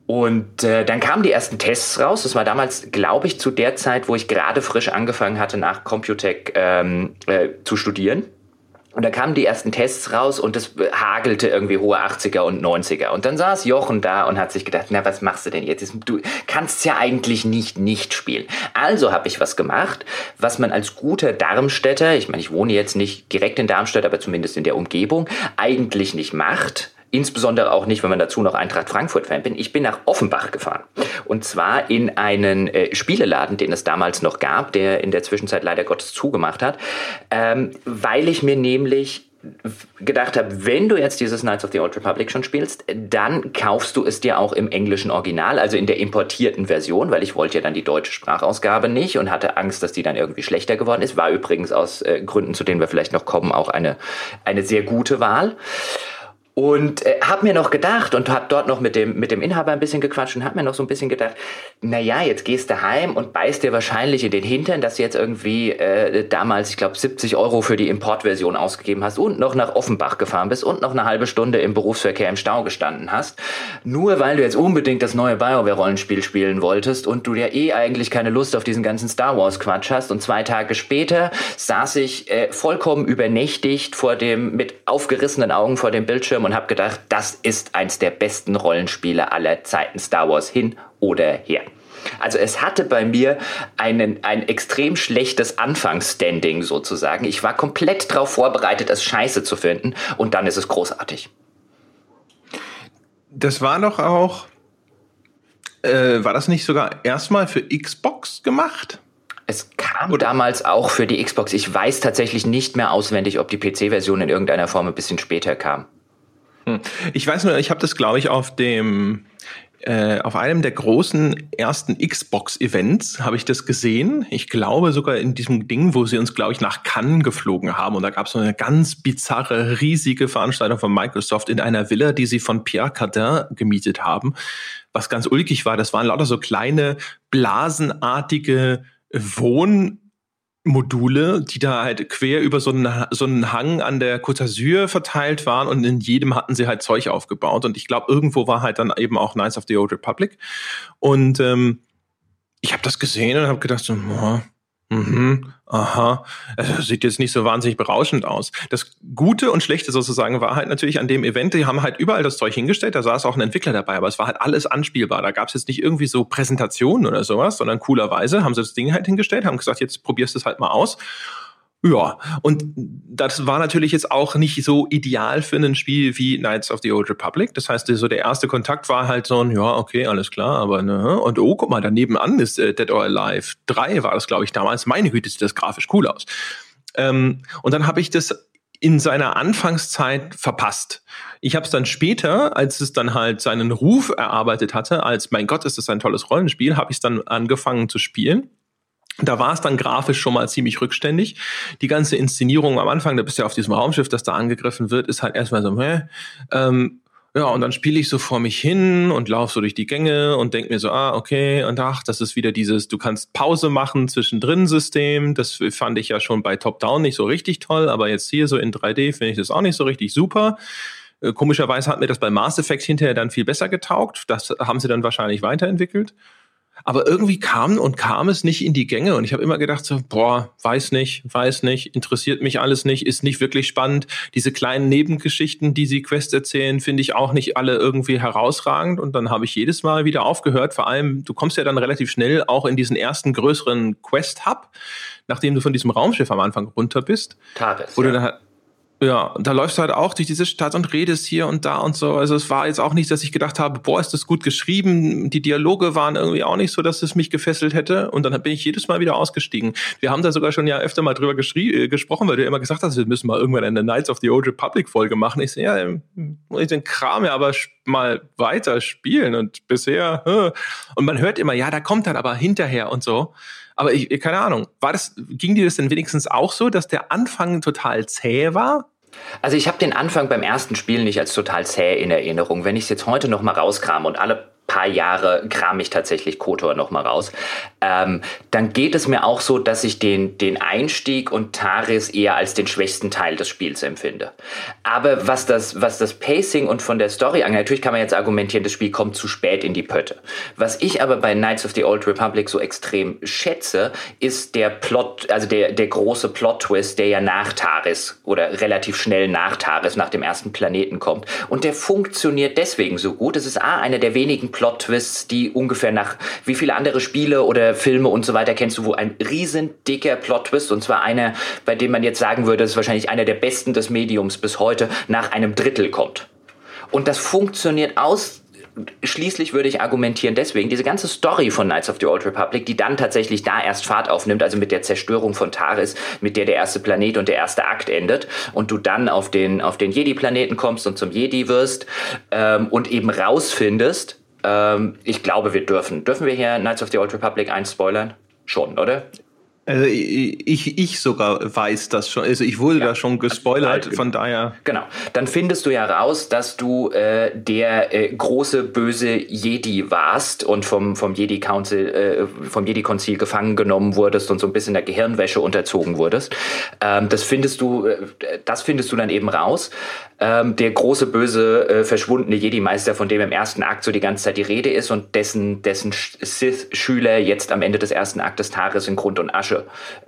Und äh, dann kamen die ersten Tests raus. Das war damals, glaube ich, zu der Zeit, wo ich gerade frisch angefangen hatte, nach Computec ähm, äh, zu studieren. Und da kamen die ersten Tests raus und es hagelte irgendwie hohe 80er und 90er. Und dann saß Jochen da und hat sich gedacht, na, was machst du denn jetzt? Du kannst ja eigentlich nicht nicht spielen. Also habe ich was gemacht, was man als guter Darmstädter, ich meine, ich wohne jetzt nicht direkt in Darmstadt, aber zumindest in der Umgebung, eigentlich nicht macht Insbesondere auch nicht, wenn man dazu noch Eintracht Frankfurt-Fan bin. Ich bin nach Offenbach gefahren. Und zwar in einen äh, Spieleladen, den es damals noch gab, der in der Zwischenzeit leider Gottes zugemacht hat, ähm, weil ich mir nämlich gedacht habe, wenn du jetzt dieses Knights of the Old Republic schon spielst, dann kaufst du es dir auch im englischen Original, also in der importierten Version, weil ich wollte ja dann die deutsche Sprachausgabe nicht und hatte Angst, dass die dann irgendwie schlechter geworden ist. War übrigens aus äh, Gründen, zu denen wir vielleicht noch kommen, auch eine, eine sehr gute Wahl. Und äh, habe mir noch gedacht und habe dort noch mit dem, mit dem Inhaber ein bisschen gequatscht und habe mir noch so ein bisschen gedacht, na ja, jetzt gehst du heim und beißt dir wahrscheinlich in den Hintern, dass du jetzt irgendwie äh, damals, ich glaube, 70 Euro für die Importversion ausgegeben hast und noch nach Offenbach gefahren bist und noch eine halbe Stunde im Berufsverkehr im Stau gestanden hast. Nur weil du jetzt unbedingt das neue BioWare-Rollenspiel spielen wolltest und du ja eh eigentlich keine Lust auf diesen ganzen Star Wars-Quatsch hast. Und zwei Tage später saß ich äh, vollkommen übernächtigt vor dem, mit aufgerissenen Augen vor dem Bildschirm Bildschirm und habe gedacht, das ist eins der besten Rollenspiele aller Zeiten. Star Wars hin oder her. Also es hatte bei mir einen, ein extrem schlechtes Anfangsstanding sozusagen. Ich war komplett darauf vorbereitet, es scheiße zu finden und dann ist es großartig. Das war doch auch, äh, war das nicht sogar erstmal für Xbox gemacht? Es kam Oder? damals auch für die Xbox. Ich weiß tatsächlich nicht mehr auswendig, ob die PC-Version in irgendeiner Form ein bisschen später kam. Hm. Ich weiß nur, ich habe das, glaube ich, auf dem äh, auf einem der großen ersten Xbox-Events habe ich das gesehen. Ich glaube sogar in diesem Ding, wo sie uns, glaube ich, nach Cannes geflogen haben. Und da gab es so eine ganz bizarre, riesige Veranstaltung von Microsoft in einer Villa, die sie von Pierre Cardin gemietet haben. Was ganz ulkig war, das waren lauter so kleine, blasenartige Wohn- Module, die da halt quer über so einen, so einen Hang an der Côte d'Azur verteilt waren und in jedem hatten sie halt Zeug aufgebaut. Und ich glaube, irgendwo war halt dann eben auch Knights of the Old Republic. Und ähm, ich habe das gesehen und habe gedacht so, boah, Mhm, aha. Also, sieht jetzt nicht so wahnsinnig berauschend aus. Das Gute und Schlechte sozusagen war halt natürlich an dem Event, die haben halt überall das Zeug hingestellt, da saß auch ein Entwickler dabei, aber es war halt alles anspielbar. Da gab es jetzt nicht irgendwie so Präsentationen oder sowas, sondern coolerweise haben sie das Ding halt hingestellt, haben gesagt, jetzt probierst du es halt mal aus. Ja, und das war natürlich jetzt auch nicht so ideal für ein Spiel wie Knights of the Old Republic. Das heißt, so der erste Kontakt war halt so ein, ja, okay, alles klar, aber ne, und oh, guck mal, daneben an ist äh, Dead or Alive 3 war das, glaube ich, damals. Meine Güte, sieht das grafisch cool aus. Ähm, und dann habe ich das in seiner Anfangszeit verpasst. Ich habe es dann später, als es dann halt seinen Ruf erarbeitet hatte, als mein Gott, ist das ein tolles Rollenspiel, habe ich es dann angefangen zu spielen da war es dann grafisch schon mal ziemlich rückständig. Die ganze Inszenierung am Anfang, da bist du ja auf diesem Raumschiff, das da angegriffen wird, ist halt erstmal so, hä? Ähm, ja, und dann spiele ich so vor mich hin und laufe so durch die Gänge und denk mir so, ah, okay, und ach, das ist wieder dieses, du kannst Pause machen zwischendrin System. Das fand ich ja schon bei Top-Down nicht so richtig toll, aber jetzt hier so in 3D finde ich das auch nicht so richtig super. Äh, komischerweise hat mir das bei Mass Effect hinterher dann viel besser getaugt. Das haben sie dann wahrscheinlich weiterentwickelt. Aber irgendwie kam und kam es nicht in die Gänge und ich habe immer gedacht so, boah, weiß nicht, weiß nicht, interessiert mich alles nicht, ist nicht wirklich spannend. Diese kleinen Nebengeschichten, die sie Quest erzählen, finde ich auch nicht alle irgendwie herausragend und dann habe ich jedes Mal wieder aufgehört. Vor allem, du kommst ja dann relativ schnell auch in diesen ersten größeren Quest-Hub, nachdem du von diesem Raumschiff am Anfang runter bist. Tages, wo ja. du dann ja, da läufst du halt auch durch diese Stadt und redest hier und da und so. Also es war jetzt auch nicht, dass ich gedacht habe, boah, ist das gut geschrieben. Die Dialoge waren irgendwie auch nicht so, dass es mich gefesselt hätte. Und dann bin ich jedes Mal wieder ausgestiegen. Wir haben da sogar schon ja öfter mal drüber äh, gesprochen, weil du ja immer gesagt hast, wir müssen mal irgendwann eine Knights of the Old Republic Folge machen. Ich sehe, ja, muss ich den Kram ja aber mal weiter spielen. Und bisher, äh. und man hört immer, ja, da kommt dann aber hinterher und so. Aber ich, keine Ahnung, war das, ging dir das denn wenigstens auch so, dass der Anfang total zäh war? Also ich habe den Anfang beim ersten Spiel nicht als total zäh in Erinnerung. Wenn ich es jetzt heute noch mal rauskram und alle paar Jahre kram ich tatsächlich Kotor noch mal raus. Ähm, dann geht es mir auch so, dass ich den, den Einstieg und Taris eher als den schwächsten Teil des Spiels empfinde. Aber was das, was das Pacing und von der Story angeht, natürlich kann man jetzt argumentieren, das Spiel kommt zu spät in die Pötte. Was ich aber bei Knights of the Old Republic so extrem schätze, ist der Plot, also der, der große Plot-Twist, der ja nach Taris oder relativ schnell nach Taris, nach dem ersten Planeten kommt. Und der funktioniert deswegen so gut. Es ist A, einer der wenigen Plot-Twists, die ungefähr nach wie viele andere Spiele oder Filme und so weiter kennst du, wo ein riesen dicker Plot-Twist, und zwar einer, bei dem man jetzt sagen würde, das ist wahrscheinlich einer der besten des Mediums bis heute, nach einem Drittel kommt. Und das funktioniert aus schließlich würde ich argumentieren, deswegen diese ganze Story von Knights of the Old Republic, die dann tatsächlich da erst Fahrt aufnimmt, also mit der Zerstörung von Taris, mit der der erste Planet und der erste Akt endet und du dann auf den, auf den Jedi-Planeten kommst und zum Jedi wirst ähm, und eben rausfindest, ähm, ich glaube, wir dürfen. Dürfen wir hier Knights of the Old Republic 1 spoilern? Schon, oder? Also ich, ich sogar weiß das schon. Also ich wurde ja, da schon gespoilert, von daher. Genau. Dann findest du ja raus, dass du äh, der äh, große böse Jedi warst und vom, vom Jedi Council, äh, vom Jedi Konzil gefangen genommen wurdest und so ein bisschen der Gehirnwäsche unterzogen wurdest. Ähm, das findest du, äh, das findest du dann eben raus. Ähm, der große böse äh, verschwundene Jedi-Meister, von dem im ersten Akt so die ganze Zeit die Rede ist und dessen, dessen Sith-Schüler jetzt am Ende des ersten Aktes Taris in Grund und Asche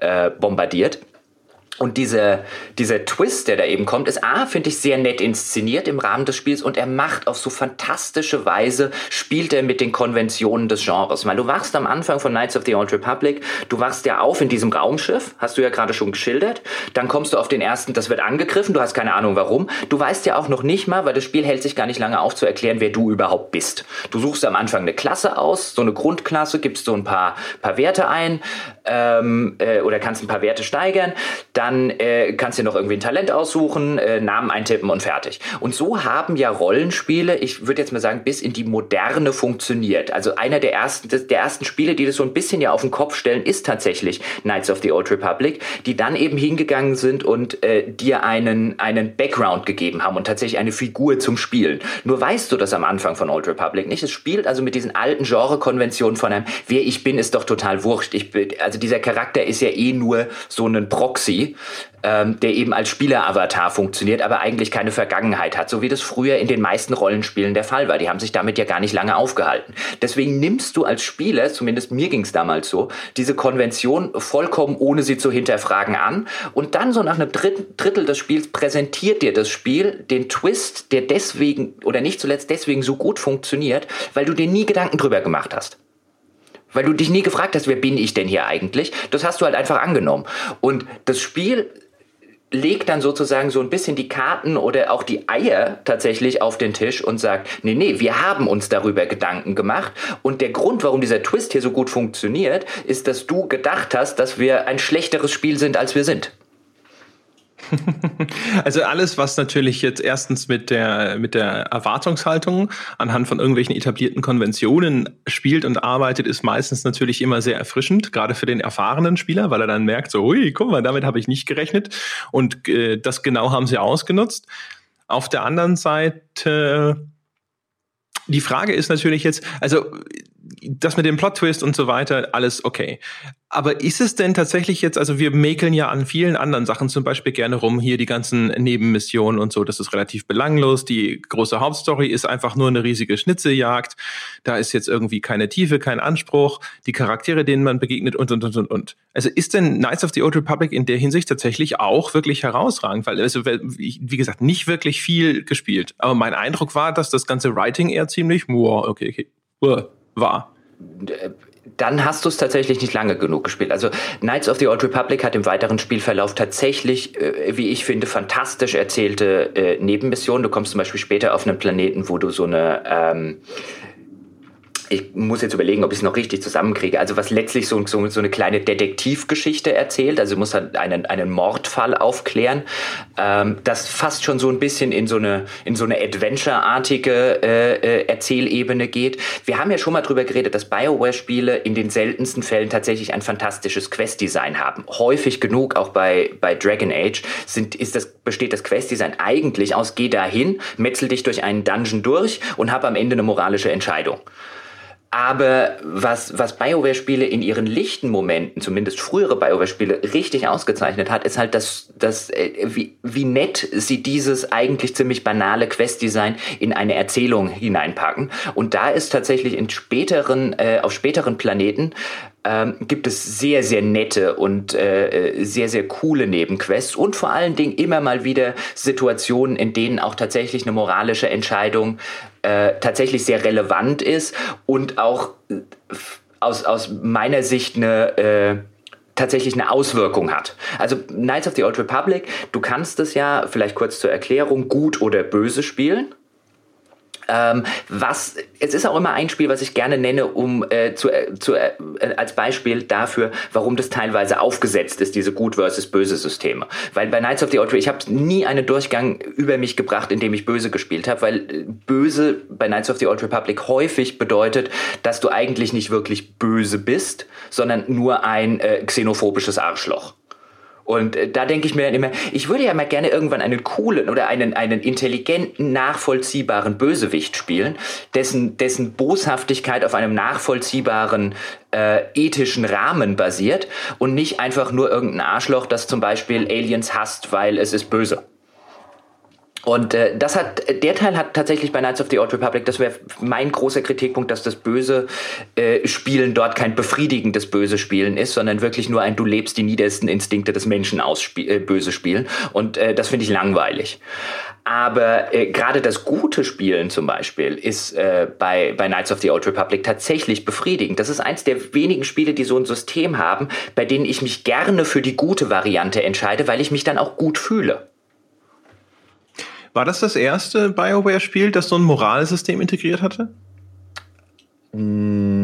äh, bombardiert. Und diese, dieser Twist, der da eben kommt, ist A, finde ich sehr nett inszeniert im Rahmen des Spiels und er macht auf so fantastische Weise, spielt er mit den Konventionen des Genres. Weil du wachst am Anfang von Knights of the Old Republic, du wachst ja auf in diesem Raumschiff, hast du ja gerade schon geschildert, dann kommst du auf den ersten, das wird angegriffen, du hast keine Ahnung warum. Du weißt ja auch noch nicht mal, weil das Spiel hält sich gar nicht lange auf zu erklären, wer du überhaupt bist. Du suchst am Anfang eine Klasse aus, so eine Grundklasse, gibst so ein paar, paar Werte ein ähm, äh, oder kannst ein paar Werte steigern, dann dann äh, kannst du dir noch irgendwie ein Talent aussuchen, äh, Namen eintippen und fertig. Und so haben ja Rollenspiele, ich würde jetzt mal sagen, bis in die Moderne funktioniert. Also einer der ersten, der ersten Spiele, die das so ein bisschen ja auf den Kopf stellen, ist tatsächlich Knights of the Old Republic, die dann eben hingegangen sind und äh, dir einen, einen Background gegeben haben und tatsächlich eine Figur zum Spielen. Nur weißt du das am Anfang von Old Republic nicht. Es spielt also mit diesen alten Genre-Konventionen von einem, wer ich bin, ist doch total wurscht. Ich bin, also dieser Charakter ist ja eh nur so ein Proxy ähm, der eben als Spieler-Avatar funktioniert, aber eigentlich keine Vergangenheit hat, so wie das früher in den meisten Rollenspielen der Fall war. Die haben sich damit ja gar nicht lange aufgehalten. Deswegen nimmst du als Spieler, zumindest mir ging es damals so, diese Konvention vollkommen ohne sie zu hinterfragen an und dann so nach einem Drittel des Spiels präsentiert dir das Spiel den Twist, der deswegen oder nicht zuletzt deswegen so gut funktioniert, weil du dir nie Gedanken drüber gemacht hast weil du dich nie gefragt hast, wer bin ich denn hier eigentlich? Das hast du halt einfach angenommen. Und das Spiel legt dann sozusagen so ein bisschen die Karten oder auch die Eier tatsächlich auf den Tisch und sagt, nee, nee, wir haben uns darüber Gedanken gemacht und der Grund, warum dieser Twist hier so gut funktioniert, ist, dass du gedacht hast, dass wir ein schlechteres Spiel sind, als wir sind. Also alles, was natürlich jetzt erstens mit der, mit der Erwartungshaltung anhand von irgendwelchen etablierten Konventionen spielt und arbeitet, ist meistens natürlich immer sehr erfrischend, gerade für den erfahrenen Spieler, weil er dann merkt, so, hui, guck mal, damit habe ich nicht gerechnet. Und äh, das genau haben sie ausgenutzt. Auf der anderen Seite, die Frage ist natürlich jetzt, also das mit dem Plot-Twist und so weiter, alles okay. Aber ist es denn tatsächlich jetzt, also wir mäkeln ja an vielen anderen Sachen zum Beispiel gerne rum, hier die ganzen Nebenmissionen und so, das ist relativ belanglos. Die große Hauptstory ist einfach nur eine riesige Schnitzejagd. Da ist jetzt irgendwie keine Tiefe, kein Anspruch, die Charaktere, denen man begegnet und, und, und, und, und. Also ist denn Knights of the Old Republic in der Hinsicht tatsächlich auch wirklich herausragend? Weil, also, wie gesagt, nicht wirklich viel gespielt. Aber mein Eindruck war, dass das ganze Writing eher ziemlich, wow, okay, okay, war dann hast du es tatsächlich nicht lange genug gespielt. Also Knights of the Old Republic hat im weiteren Spielverlauf tatsächlich, äh, wie ich finde, fantastisch erzählte äh, Nebenmissionen. Du kommst zum Beispiel später auf einen Planeten, wo du so eine ähm, ich muss jetzt überlegen, ob ich es noch richtig zusammenkriege. Also was letztlich so, so, so eine kleine Detektivgeschichte erzählt. Also muss halt einen, einen Mordfall aufklären. Ähm, das fast schon so ein bisschen in so eine, in so eine Adventure-artige äh, äh, Erzählebene geht. Wir haben ja schon mal drüber geredet, dass Bioware-Spiele in den seltensten Fällen tatsächlich ein fantastisches Quest-Design haben. Häufig genug, auch bei, bei Dragon Age, sind, ist das, besteht das Quest-Design eigentlich aus geh dahin, metzel dich durch einen Dungeon durch und hab am Ende eine moralische Entscheidung. Aber was, was BioWare-Spiele in ihren lichten Momenten, zumindest frühere BioWare-Spiele, richtig ausgezeichnet hat, ist halt, dass, dass äh, wie, wie nett sie dieses eigentlich ziemlich banale Quest-Design in eine Erzählung hineinpacken. Und da ist tatsächlich in späteren, äh, auf späteren Planeten ähm, gibt es sehr, sehr nette und äh, sehr, sehr coole Nebenquests und vor allen Dingen immer mal wieder Situationen, in denen auch tatsächlich eine moralische Entscheidung äh, tatsächlich sehr relevant ist und auch äh, aus, aus meiner Sicht eine äh, tatsächlich eine Auswirkung hat. Also Knights of the Old Republic, du kannst es ja, vielleicht kurz zur Erklärung, gut oder böse spielen. Ähm, was, es ist auch immer ein Spiel, was ich gerne nenne, um äh, zu, äh, zu, äh, als Beispiel dafür, warum das teilweise aufgesetzt ist, diese gut versus böse Systeme. Weil bei Knights of the Old Republic, ich habe nie einen Durchgang über mich gebracht, in dem ich böse gespielt habe, weil äh, böse bei Knights of the Old Republic häufig bedeutet, dass du eigentlich nicht wirklich böse bist, sondern nur ein äh, xenophobisches Arschloch. Und äh, da denke ich mir dann immer, ich würde ja mal gerne irgendwann einen coolen oder einen, einen intelligenten, nachvollziehbaren Bösewicht spielen, dessen, dessen Boshaftigkeit auf einem nachvollziehbaren äh, ethischen Rahmen basiert und nicht einfach nur irgendein Arschloch, das zum Beispiel Aliens hasst, weil es ist böse. Und äh, das hat, der Teil hat tatsächlich bei Knights of the Old Republic, das wäre mein großer Kritikpunkt, dass das böse äh, Spielen dort kein befriedigendes böse Spielen ist, sondern wirklich nur ein du lebst die niedersten Instinkte des Menschen aus äh, böse Spielen. Und äh, das finde ich langweilig. Aber äh, gerade das gute Spielen zum Beispiel ist äh, bei, bei Knights of the Old Republic tatsächlich befriedigend. Das ist eins der wenigen Spiele, die so ein System haben, bei denen ich mich gerne für die gute Variante entscheide, weil ich mich dann auch gut fühle. War das das erste BioWare-Spiel, das so ein Moralsystem integriert hatte? Nee.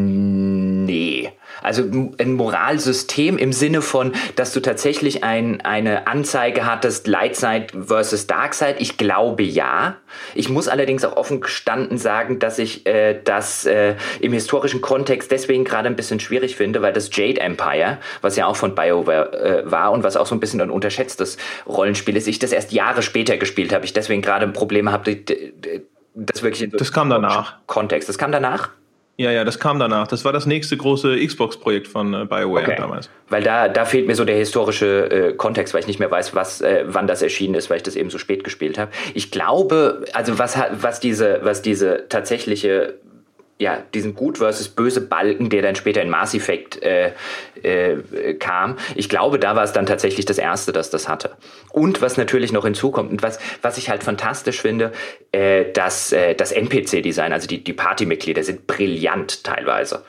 Also ein Moralsystem im Sinne von, dass du tatsächlich ein, eine Anzeige hattest, Lightside versus Darkside. Ich glaube ja. Ich muss allerdings auch offen gestanden sagen, dass ich äh, das äh, im historischen Kontext deswegen gerade ein bisschen schwierig finde, weil das Jade Empire, was ja auch von BioWare äh, war und was auch so ein bisschen ein unterschätztes Rollenspiel ist, ich das erst Jahre später gespielt habe. Ich deswegen gerade Probleme habe, das wirklich in das kam danach. Kontext. Das kam danach? Ja, ja, das kam danach. Das war das nächste große Xbox-Projekt von äh, BioWare okay. damals. Weil da, da fehlt mir so der historische äh, Kontext, weil ich nicht mehr weiß, was, äh, wann das erschienen ist, weil ich das eben so spät gespielt habe. Ich glaube, also was, was, diese, was diese tatsächliche ja, diesen gut versus böse Balken, der dann später in Mass Effect äh, äh, kam. Ich glaube, da war es dann tatsächlich das erste, das das hatte. Und was natürlich noch hinzukommt und was, was ich halt fantastisch finde, äh, dass äh, das NPC-Design, also die, die Partymitglieder sind brillant teilweise.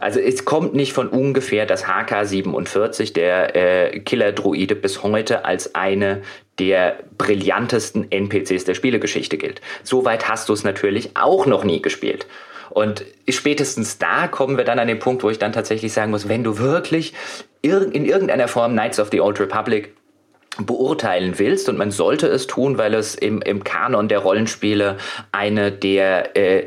Also es kommt nicht von ungefähr, dass HK47, der äh, Killer-Druide, bis heute als eine der brillantesten NPCs der Spielegeschichte gilt. Soweit hast du es natürlich auch noch nie gespielt. Und spätestens da kommen wir dann an den Punkt, wo ich dann tatsächlich sagen muss, wenn du wirklich in irgendeiner Form Knights of the Old Republic beurteilen willst und man sollte es tun, weil es im, im Kanon der Rollenspiele eine der, äh,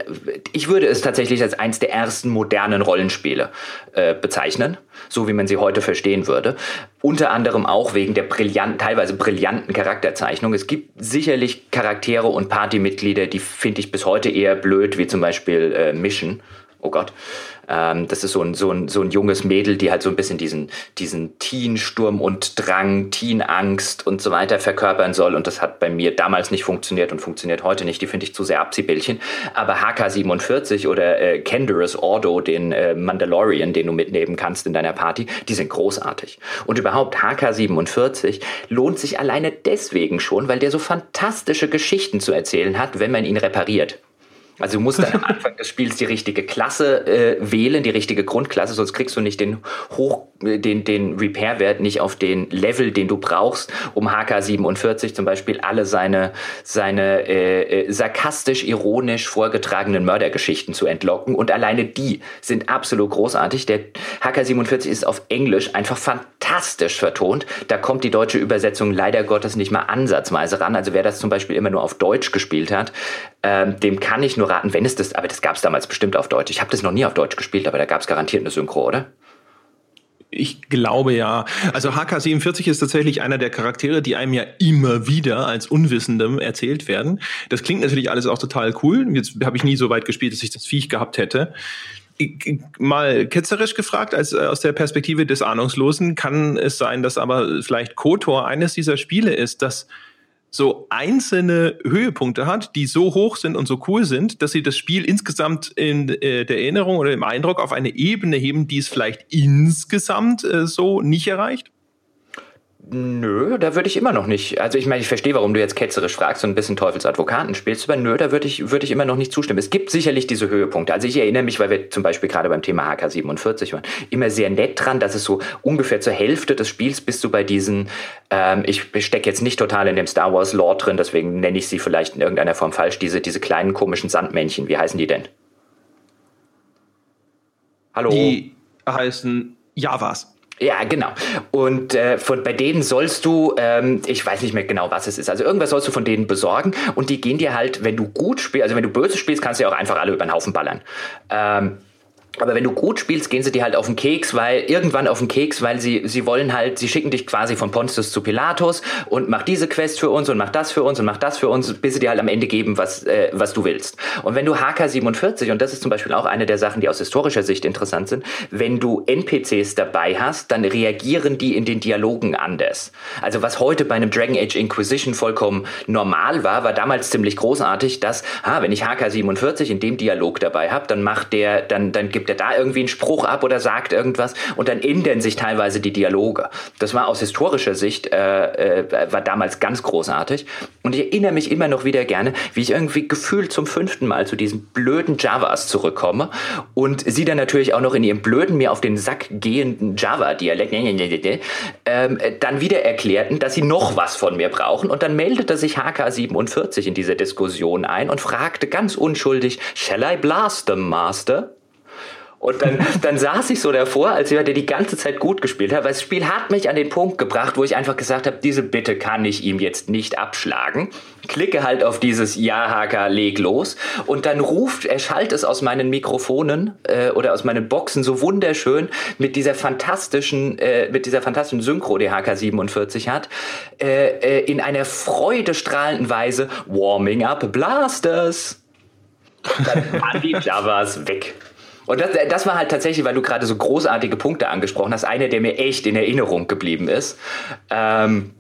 ich würde es tatsächlich als eins der ersten modernen Rollenspiele äh, bezeichnen, so wie man sie heute verstehen würde. Unter anderem auch wegen der brillanten, teilweise brillanten Charakterzeichnung. Es gibt sicherlich Charaktere und Partymitglieder, die finde ich bis heute eher blöd, wie zum Beispiel äh, Mission. Oh Gott. Ähm, das ist so ein, so, ein, so ein junges Mädel, die halt so ein bisschen diesen, diesen Teen-Sturm und Drang, Teen-Angst und so weiter verkörpern soll. Und das hat bei mir damals nicht funktioniert und funktioniert heute nicht. Die finde ich zu sehr Abziehbildchen. Aber HK47 oder äh, Canderous Ordo, den äh, Mandalorian, den du mitnehmen kannst in deiner Party, die sind großartig. Und überhaupt HK47 lohnt sich alleine deswegen schon, weil der so fantastische Geschichten zu erzählen hat, wenn man ihn repariert. Also du musst dann am Anfang des Spiels die richtige Klasse äh, wählen, die richtige Grundklasse, sonst kriegst du nicht den Hoch, äh, den, den Repair-Wert nicht auf den Level, den du brauchst, um HK47 zum Beispiel alle seine, seine äh, äh, sarkastisch, ironisch vorgetragenen Mördergeschichten zu entlocken. Und alleine die sind absolut großartig. Der HK47 ist auf Englisch einfach fantastisch vertont. Da kommt die deutsche Übersetzung leider Gottes nicht mal ansatzweise ran. Also wer das zum Beispiel immer nur auf Deutsch gespielt hat, ähm, dem kann ich nur nur raten, wenn es das, aber das gab es damals bestimmt auf Deutsch. Ich habe das noch nie auf Deutsch gespielt, aber da gab es garantiert eine Synchro, oder? Ich glaube ja. Also HK47 ist tatsächlich einer der Charaktere, die einem ja immer wieder als Unwissendem erzählt werden. Das klingt natürlich alles auch total cool. Jetzt habe ich nie so weit gespielt, dass ich das Viech gehabt hätte. Mal ketzerisch gefragt, als äh, aus der Perspektive des Ahnungslosen, kann es sein, dass aber vielleicht KOTOR eines dieser Spiele ist, das so einzelne Höhepunkte hat, die so hoch sind und so cool sind, dass sie das Spiel insgesamt in äh, der Erinnerung oder im Eindruck auf eine Ebene heben, die es vielleicht insgesamt äh, so nicht erreicht? Nö, da würde ich immer noch nicht. Also ich meine, ich verstehe, warum du jetzt ketzerisch fragst und ein bisschen Teufelsadvokaten spielst, aber nö, da würde ich, würde ich immer noch nicht zustimmen. Es gibt sicherlich diese Höhepunkte. Also ich erinnere mich, weil wir zum Beispiel gerade beim Thema HK47 waren, immer sehr nett dran, dass es so ungefähr zur Hälfte des Spiels bist du bei diesen, ähm, ich stecke jetzt nicht total in dem Star Wars Lore drin, deswegen nenne ich sie vielleicht in irgendeiner Form falsch, diese, diese kleinen komischen Sandmännchen. Wie heißen die denn? Hallo? Die heißen Javas. Ja, genau. Und äh, von, bei denen sollst du, ähm, ich weiß nicht mehr genau, was es ist, also irgendwas sollst du von denen besorgen und die gehen dir halt, wenn du gut spielst, also wenn du böse spielst, kannst du ja auch einfach alle über den Haufen ballern. Ähm, Aber wenn du gut spielst, gehen sie dir halt auf den Keks, weil irgendwann auf den Keks, weil sie, sie wollen halt, sie schicken dich quasi von Pontius zu Pilatus und mach diese Quest für uns und mach das für uns und mach das für uns, bis sie dir halt am Ende geben, was, äh, was du willst. Und wenn du HK47, und das ist zum Beispiel auch eine der Sachen, die aus historischer Sicht interessant sind, wenn du NPCs dabei hast, dann reagieren die in den Dialogen anders. Also was heute bei einem Dragon Age Inquisition vollkommen normal war, war damals ziemlich großartig, dass, ah, wenn ich HK47 in dem Dialog dabei habe, dann macht der, dann, dann gibt gibt er da irgendwie einen Spruch ab oder sagt irgendwas und dann ändern sich teilweise die Dialoge. Das war aus historischer Sicht, äh, äh, war damals ganz großartig und ich erinnere mich immer noch wieder gerne, wie ich irgendwie gefühlt zum fünften Mal zu diesen blöden Javas zurückkomme und sie dann natürlich auch noch in ihrem blöden, mir auf den Sack gehenden Java-Dialekt ähm, dann wieder erklärten, dass sie noch was von mir brauchen und dann meldete sich HK47 in dieser Diskussion ein und fragte ganz unschuldig, Shall I blast them, Master? Und dann, dann saß ich so davor, als jemand, der die ganze Zeit gut gespielt hat, weil das Spiel hat mich an den Punkt gebracht, wo ich einfach gesagt habe, diese Bitte kann ich ihm jetzt nicht abschlagen. Klicke halt auf dieses Ja-Haker, leg los. Und dann ruft, er schallt es aus meinen Mikrofonen äh, oder aus meinen Boxen so wunderschön mit dieser fantastischen, äh, mit dieser fantastischen Synchro, die HK47 hat, äh, äh, in einer freudestrahlenden Weise Warming Up Blasters. Und dann waren die Javas weg. Und das, das war halt tatsächlich, weil du gerade so großartige Punkte angesprochen hast, einer, der mir echt in Erinnerung geblieben ist. Ähm,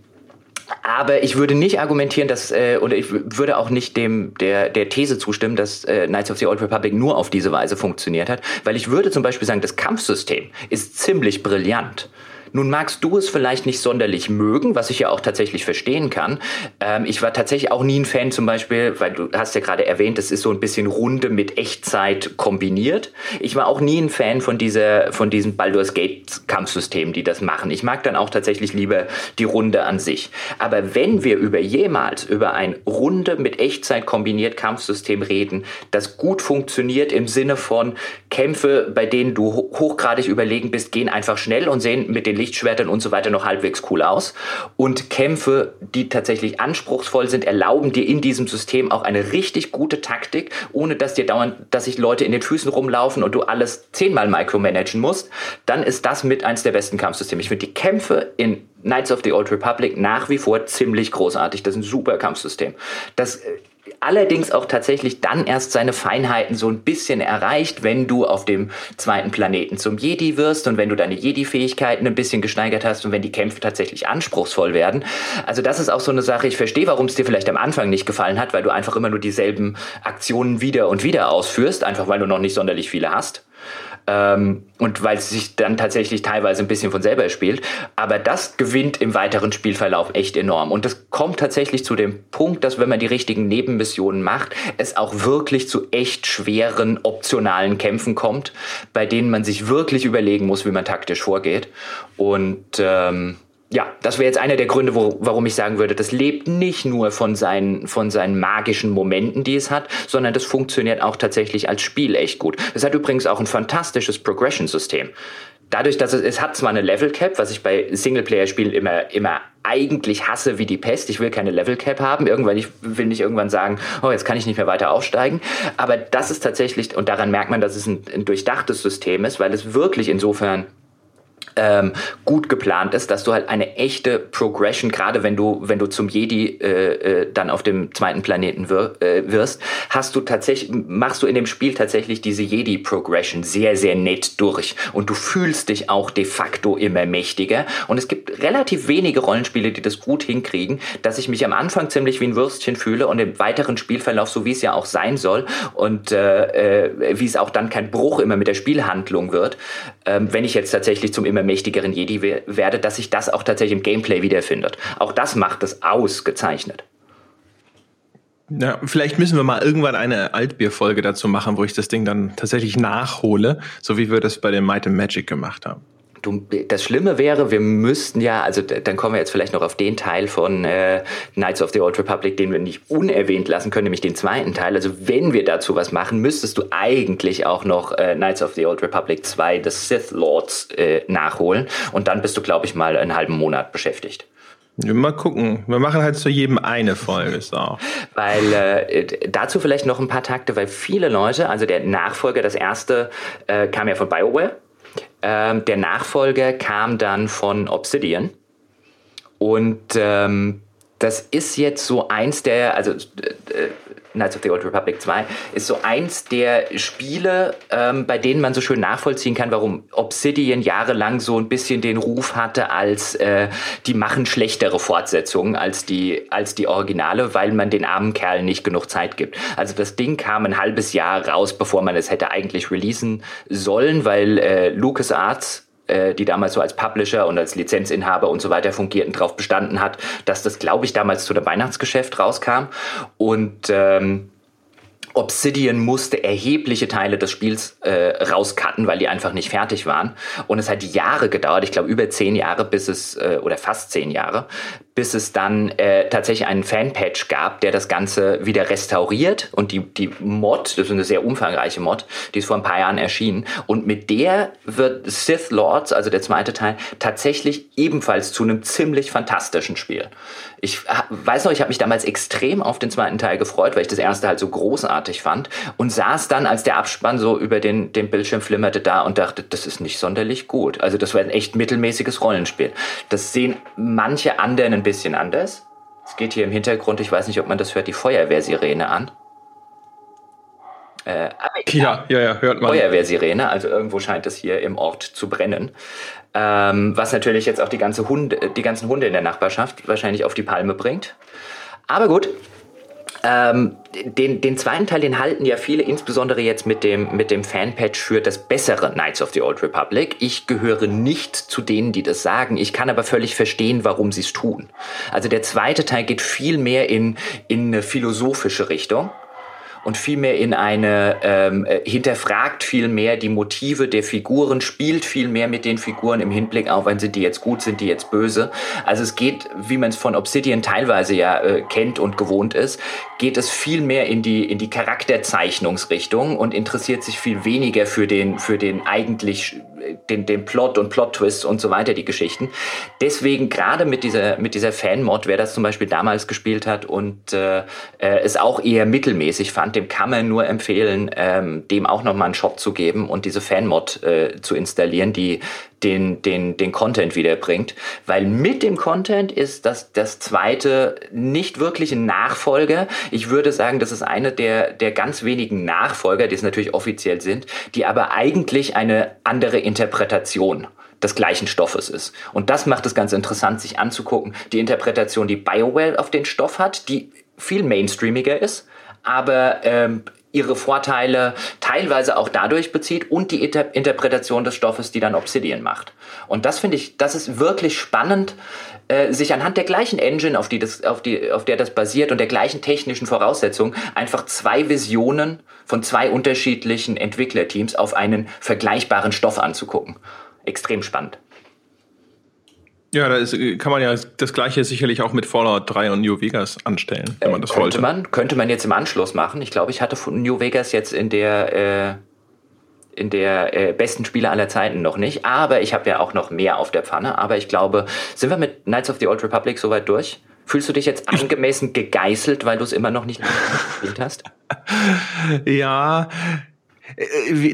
aber ich würde nicht argumentieren, dass, äh, oder ich würde auch nicht dem der, der These zustimmen, dass äh, Knights of the Old Republic nur auf diese Weise funktioniert hat, weil ich würde zum Beispiel sagen, das Kampfsystem ist ziemlich brillant. Nun magst du es vielleicht nicht sonderlich mögen, was ich ja auch tatsächlich verstehen kann. Ähm, ich war tatsächlich auch nie ein Fan zum Beispiel, weil du hast ja gerade erwähnt, das ist so ein bisschen Runde mit Echtzeit kombiniert. Ich war auch nie ein Fan von dieser, von diesem Baldur's Gate Kampfsystem, die das machen. Ich mag dann auch tatsächlich lieber die Runde an sich. Aber wenn wir über jemals über ein Runde mit Echtzeit kombiniert Kampfsystem reden, das gut funktioniert im Sinne von Kämpfe, bei denen du hochgradig überlegen bist, gehen einfach schnell und sehen mit den Lichtschwertern und so weiter noch halbwegs cool aus. Und Kämpfe, die tatsächlich anspruchsvoll sind, erlauben dir in diesem System auch eine richtig gute Taktik, ohne dass dir dauernd, dass sich Leute in den Füßen rumlaufen und du alles zehnmal micromanagen musst. Dann ist das mit eins der besten Kampfsysteme. Ich finde die Kämpfe in Knights of the Old Republic nach wie vor ziemlich großartig. Das ist ein super Kampfsystem. Das äh, allerdings auch tatsächlich dann erst seine Feinheiten so ein bisschen erreicht, wenn du auf dem zweiten Planeten zum Jedi wirst und wenn du deine Jedi-Fähigkeiten ein bisschen gesteigert hast und wenn die Kämpfe tatsächlich anspruchsvoll werden. Also das ist auch so eine Sache, ich verstehe, warum es dir vielleicht am Anfang nicht gefallen hat, weil du einfach immer nur dieselben Aktionen wieder und wieder ausführst, einfach weil du noch nicht sonderlich viele hast. Ähm, und weil es sich dann tatsächlich teilweise ein bisschen von selber spielt. Aber das gewinnt im weiteren Spielverlauf echt enorm. Und das kommt tatsächlich zu dem Punkt, dass wenn man die richtigen Nebenmissionen macht, es auch wirklich zu echt schweren optionalen Kämpfen kommt, bei denen man sich wirklich überlegen muss, wie man taktisch vorgeht. Und ähm, ja, das wäre jetzt einer der Gründe, wo, warum ich sagen würde, das lebt nicht nur von seinen, von seinen magischen Momenten, die es hat, sondern das funktioniert auch tatsächlich als Spiel echt gut. Es hat übrigens auch ein fantastisches Progression-System. Dadurch, dass es, es hat zwar eine Level Cap, was ich bei Singleplayer-Spielen immer, immer eigentlich hasse wie die Pest. Ich will keine Level Cap haben. Irgendwann, ich will nicht irgendwann sagen, oh, jetzt kann ich nicht mehr weiter aufsteigen. Aber das ist tatsächlich, und daran merkt man, dass es ein, ein durchdachtes System ist, weil es wirklich insofern ähm, gut geplant ist, dass du halt eine echte Progression, gerade wenn du, wenn du zum Jedi äh, äh, dann auf dem zweiten Planeten wir, äh, wirst, hast du tatsächlich, machst du in dem Spiel tatsächlich diese Jedi-Progression sehr, sehr nett durch. Und du fühlst dich auch de facto immer mächtiger. Und es gibt relativ wenige Rollenspiele, die das gut hinkriegen, dass ich mich am Anfang ziemlich wie ein Würstchen fühle und im weiteren Spielverlauf, so wie es ja auch sein soll, und äh, äh, wie es auch dann kein Bruch immer mit der Spielhandlung wird, ähm, wenn ich jetzt tatsächlich zum immer mächtigeren Jedi werde, dass sich das auch tatsächlich im Gameplay wiederfindet. Auch das macht es ausgezeichnet. Ja, vielleicht müssen wir mal irgendwann eine Altbier-Folge dazu machen, wo ich das Ding dann tatsächlich nachhole, so wie wir das bei dem Might and Magic gemacht haben. Du, das Schlimme wäre, wir müssten ja, also dann kommen wir jetzt vielleicht noch auf den Teil von äh, Knights of the Old Republic, den wir nicht unerwähnt lassen können, nämlich den zweiten Teil. Also wenn wir dazu was machen, müsstest du eigentlich auch noch äh, Knights of the Old Republic 2 The Sith Lords äh, nachholen. Und dann bist du, glaube ich, mal einen halben Monat beschäftigt. Mal gucken. Wir machen halt zu jedem eine Folge. So. Weil äh, dazu vielleicht noch ein paar Takte, weil viele Leute, also der Nachfolger, das erste äh, kam ja von BioWare. Ähm, der Nachfolger kam dann von Obsidian. Und ähm, das ist jetzt so eins der, also äh, Knights of the Old Republic 2 ist so eins der Spiele, ähm, bei denen man so schön nachvollziehen kann, warum Obsidian jahrelang so ein bisschen den Ruf hatte als äh, die machen schlechtere Fortsetzungen als die als die Originale, weil man den armen Kerlen nicht genug Zeit gibt. Also das Ding kam ein halbes Jahr raus, bevor man es hätte eigentlich releasen sollen, weil äh, LucasArts die damals so als Publisher und als Lizenzinhaber und so weiter fungierten, darauf bestanden hat, dass das, glaube ich, damals zu dem Weihnachtsgeschäft rauskam. Und ähm, Obsidian musste erhebliche Teile des Spiels äh, rauscutten, weil die einfach nicht fertig waren. Und es hat Jahre gedauert, ich glaube über zehn Jahre, bis es, äh, oder fast zehn Jahre, bis es dann äh, tatsächlich einen Fanpatch gab, der das Ganze wieder restauriert. Und die, die Mod, das ist eine sehr umfangreiche Mod, die ist vor ein paar Jahren erschienen. Und mit der wird Sith Lords, also der zweite Teil, tatsächlich ebenfalls zu einem ziemlich fantastischen Spiel. Ich weiß noch, ich habe mich damals extrem auf den zweiten Teil gefreut, weil ich das erste halt so großartig fand und saß dann, als der Abspann so über den, den Bildschirm flimmerte, da und dachte, das ist nicht sonderlich gut. Also das war ein echt mittelmäßiges Rollenspiel. Das sehen manche anderen ein bisschen anders. Es geht hier im Hintergrund, ich weiß nicht, ob man das hört, die Feuerwehrsirene an. Äh, ja, ja, ja, hört man. Feuerwehrsirene, also irgendwo scheint es hier im Ort zu brennen. Ähm, was natürlich jetzt auch die, ganze Hunde, die ganzen Hunde in der Nachbarschaft wahrscheinlich auf die Palme bringt. Aber gut, ähm, den, den zweiten Teil, den halten ja viele, insbesondere jetzt mit dem, mit dem Fanpatch für das bessere Knights of the Old Republic. Ich gehöre nicht zu denen, die das sagen. Ich kann aber völlig verstehen, warum sie es tun. Also der zweite Teil geht viel mehr in, in eine philosophische Richtung und vielmehr in eine, ähm, äh, hinterfragt viel mehr die Motive der Figuren, spielt viel mehr mit den Figuren im Hinblick auf, wenn sind die jetzt gut, sind die jetzt böse. Also es geht, wie man es von Obsidian teilweise ja äh, kennt und gewohnt ist, geht es viel mehr in die, in die Charakterzeichnungsrichtung und interessiert sich viel weniger für den, für den eigentlich den, den Plot und Plot-Twists und so weiter, die Geschichten. Deswegen gerade mit dieser, mit dieser Fan-Mod, wer das zum Beispiel damals gespielt hat und äh, äh, es auch eher mittelmäßig fand, dem kann man nur empfehlen, ähm, dem auch nochmal einen Shop zu geben und diese Fan-Mod äh, zu installieren, die den, den, den Content wiederbringt. Weil mit dem Content ist das, das zweite nicht wirklich ein Nachfolger. Ich würde sagen, das ist eine der, der ganz wenigen Nachfolger, die es natürlich offiziell sind, die aber eigentlich eine andere Interpretation des gleichen Stoffes ist. Und das macht es ganz interessant, sich anzugucken. Die Interpretation, die BioWare auf den Stoff hat, die viel mainstreamiger ist, aber ähm, ihre Vorteile teilweise auch dadurch bezieht und die Inter Interpretation des Stoffes, die dann Obsidian macht. Und das finde ich, das ist wirklich spannend, äh, sich anhand der gleichen Engine, auf, die das, auf, die, auf der das basiert und der gleichen technischen Voraussetzungen, einfach zwei Visionen von zwei unterschiedlichen Entwicklerteams auf einen vergleichbaren Stoff anzugucken. Extrem spannend. Ja, da ist, kann man ja das gleiche sicherlich auch mit Fallout 3 und New Vegas anstellen, wenn man das äh, könnte wollte. Man, könnte man jetzt im Anschluss machen. Ich glaube, ich hatte von New Vegas jetzt in der, äh, in der äh, besten Spiele aller Zeiten noch nicht. Aber ich habe ja auch noch mehr auf der Pfanne. Aber ich glaube, sind wir mit Knights of the Old Republic soweit durch? Fühlst du dich jetzt angemessen gegeißelt, weil du es immer noch nicht gespielt hast? ja, äh,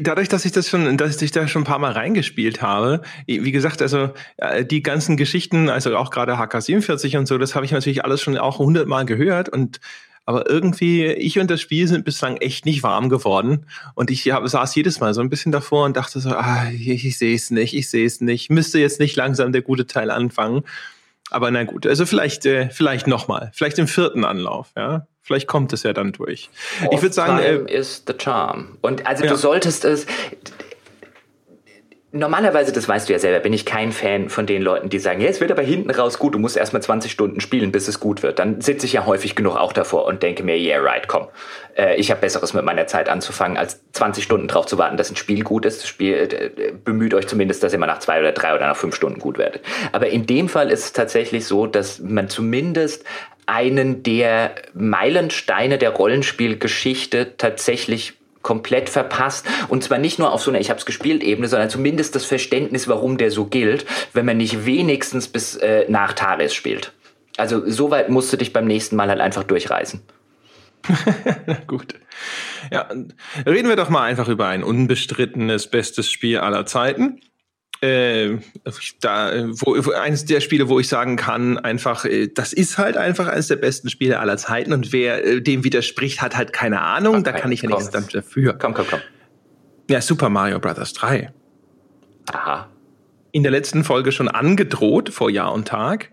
dadurch, dass ich das schon, dass ich da schon ein paar Mal reingespielt habe, wie gesagt, also äh, die ganzen Geschichten, also auch gerade HK47 und so, das habe ich natürlich alles schon auch hundertmal gehört und aber irgendwie, ich und das Spiel sind bislang echt nicht warm geworden. Und ich hab, saß jedes Mal so ein bisschen davor und dachte so, ah, ich, ich sehe es nicht, ich sehe es nicht. Müsste jetzt nicht langsam der gute Teil anfangen. Aber na gut, also vielleicht, äh, vielleicht nochmal, vielleicht im vierten Anlauf, ja. Vielleicht kommt es ja dann durch. Off ich würde sagen, äh, ist the charm. Und also ja. du solltest es. Normalerweise, das weißt du ja selber, bin ich kein Fan von den Leuten, die sagen, ja, es wird aber hinten raus gut, du musst erstmal 20 Stunden spielen, bis es gut wird. Dann sitze ich ja häufig genug auch davor und denke mir, yeah, right, komm. Äh, ich habe Besseres mit meiner Zeit anzufangen, als 20 Stunden drauf zu warten, dass ein Spiel gut ist. Das Spiel äh, bemüht euch zumindest, dass ihr mal nach zwei oder drei oder nach fünf Stunden gut werdet. Aber in dem Fall ist es tatsächlich so, dass man zumindest einen der Meilensteine der Rollenspielgeschichte tatsächlich komplett verpasst. Und zwar nicht nur auf so einer Ich hab's gespielt Ebene, sondern zumindest das Verständnis, warum der so gilt, wenn man nicht wenigstens bis äh, nach Taris spielt. Also so weit musst du dich beim nächsten Mal halt einfach durchreißen. Gut. Ja, reden wir doch mal einfach über ein unbestrittenes bestes Spiel aller Zeiten. Äh, da, wo, eines der Spiele, wo ich sagen kann, einfach, äh, das ist halt einfach eines der besten Spiele aller Zeiten und wer äh, dem widerspricht, hat halt keine Ahnung. Okay, da kann ich ja nichts dafür. Komm, komm, komm. Ja, Super Mario Bros. 3. Aha. In der letzten Folge schon angedroht vor Jahr und Tag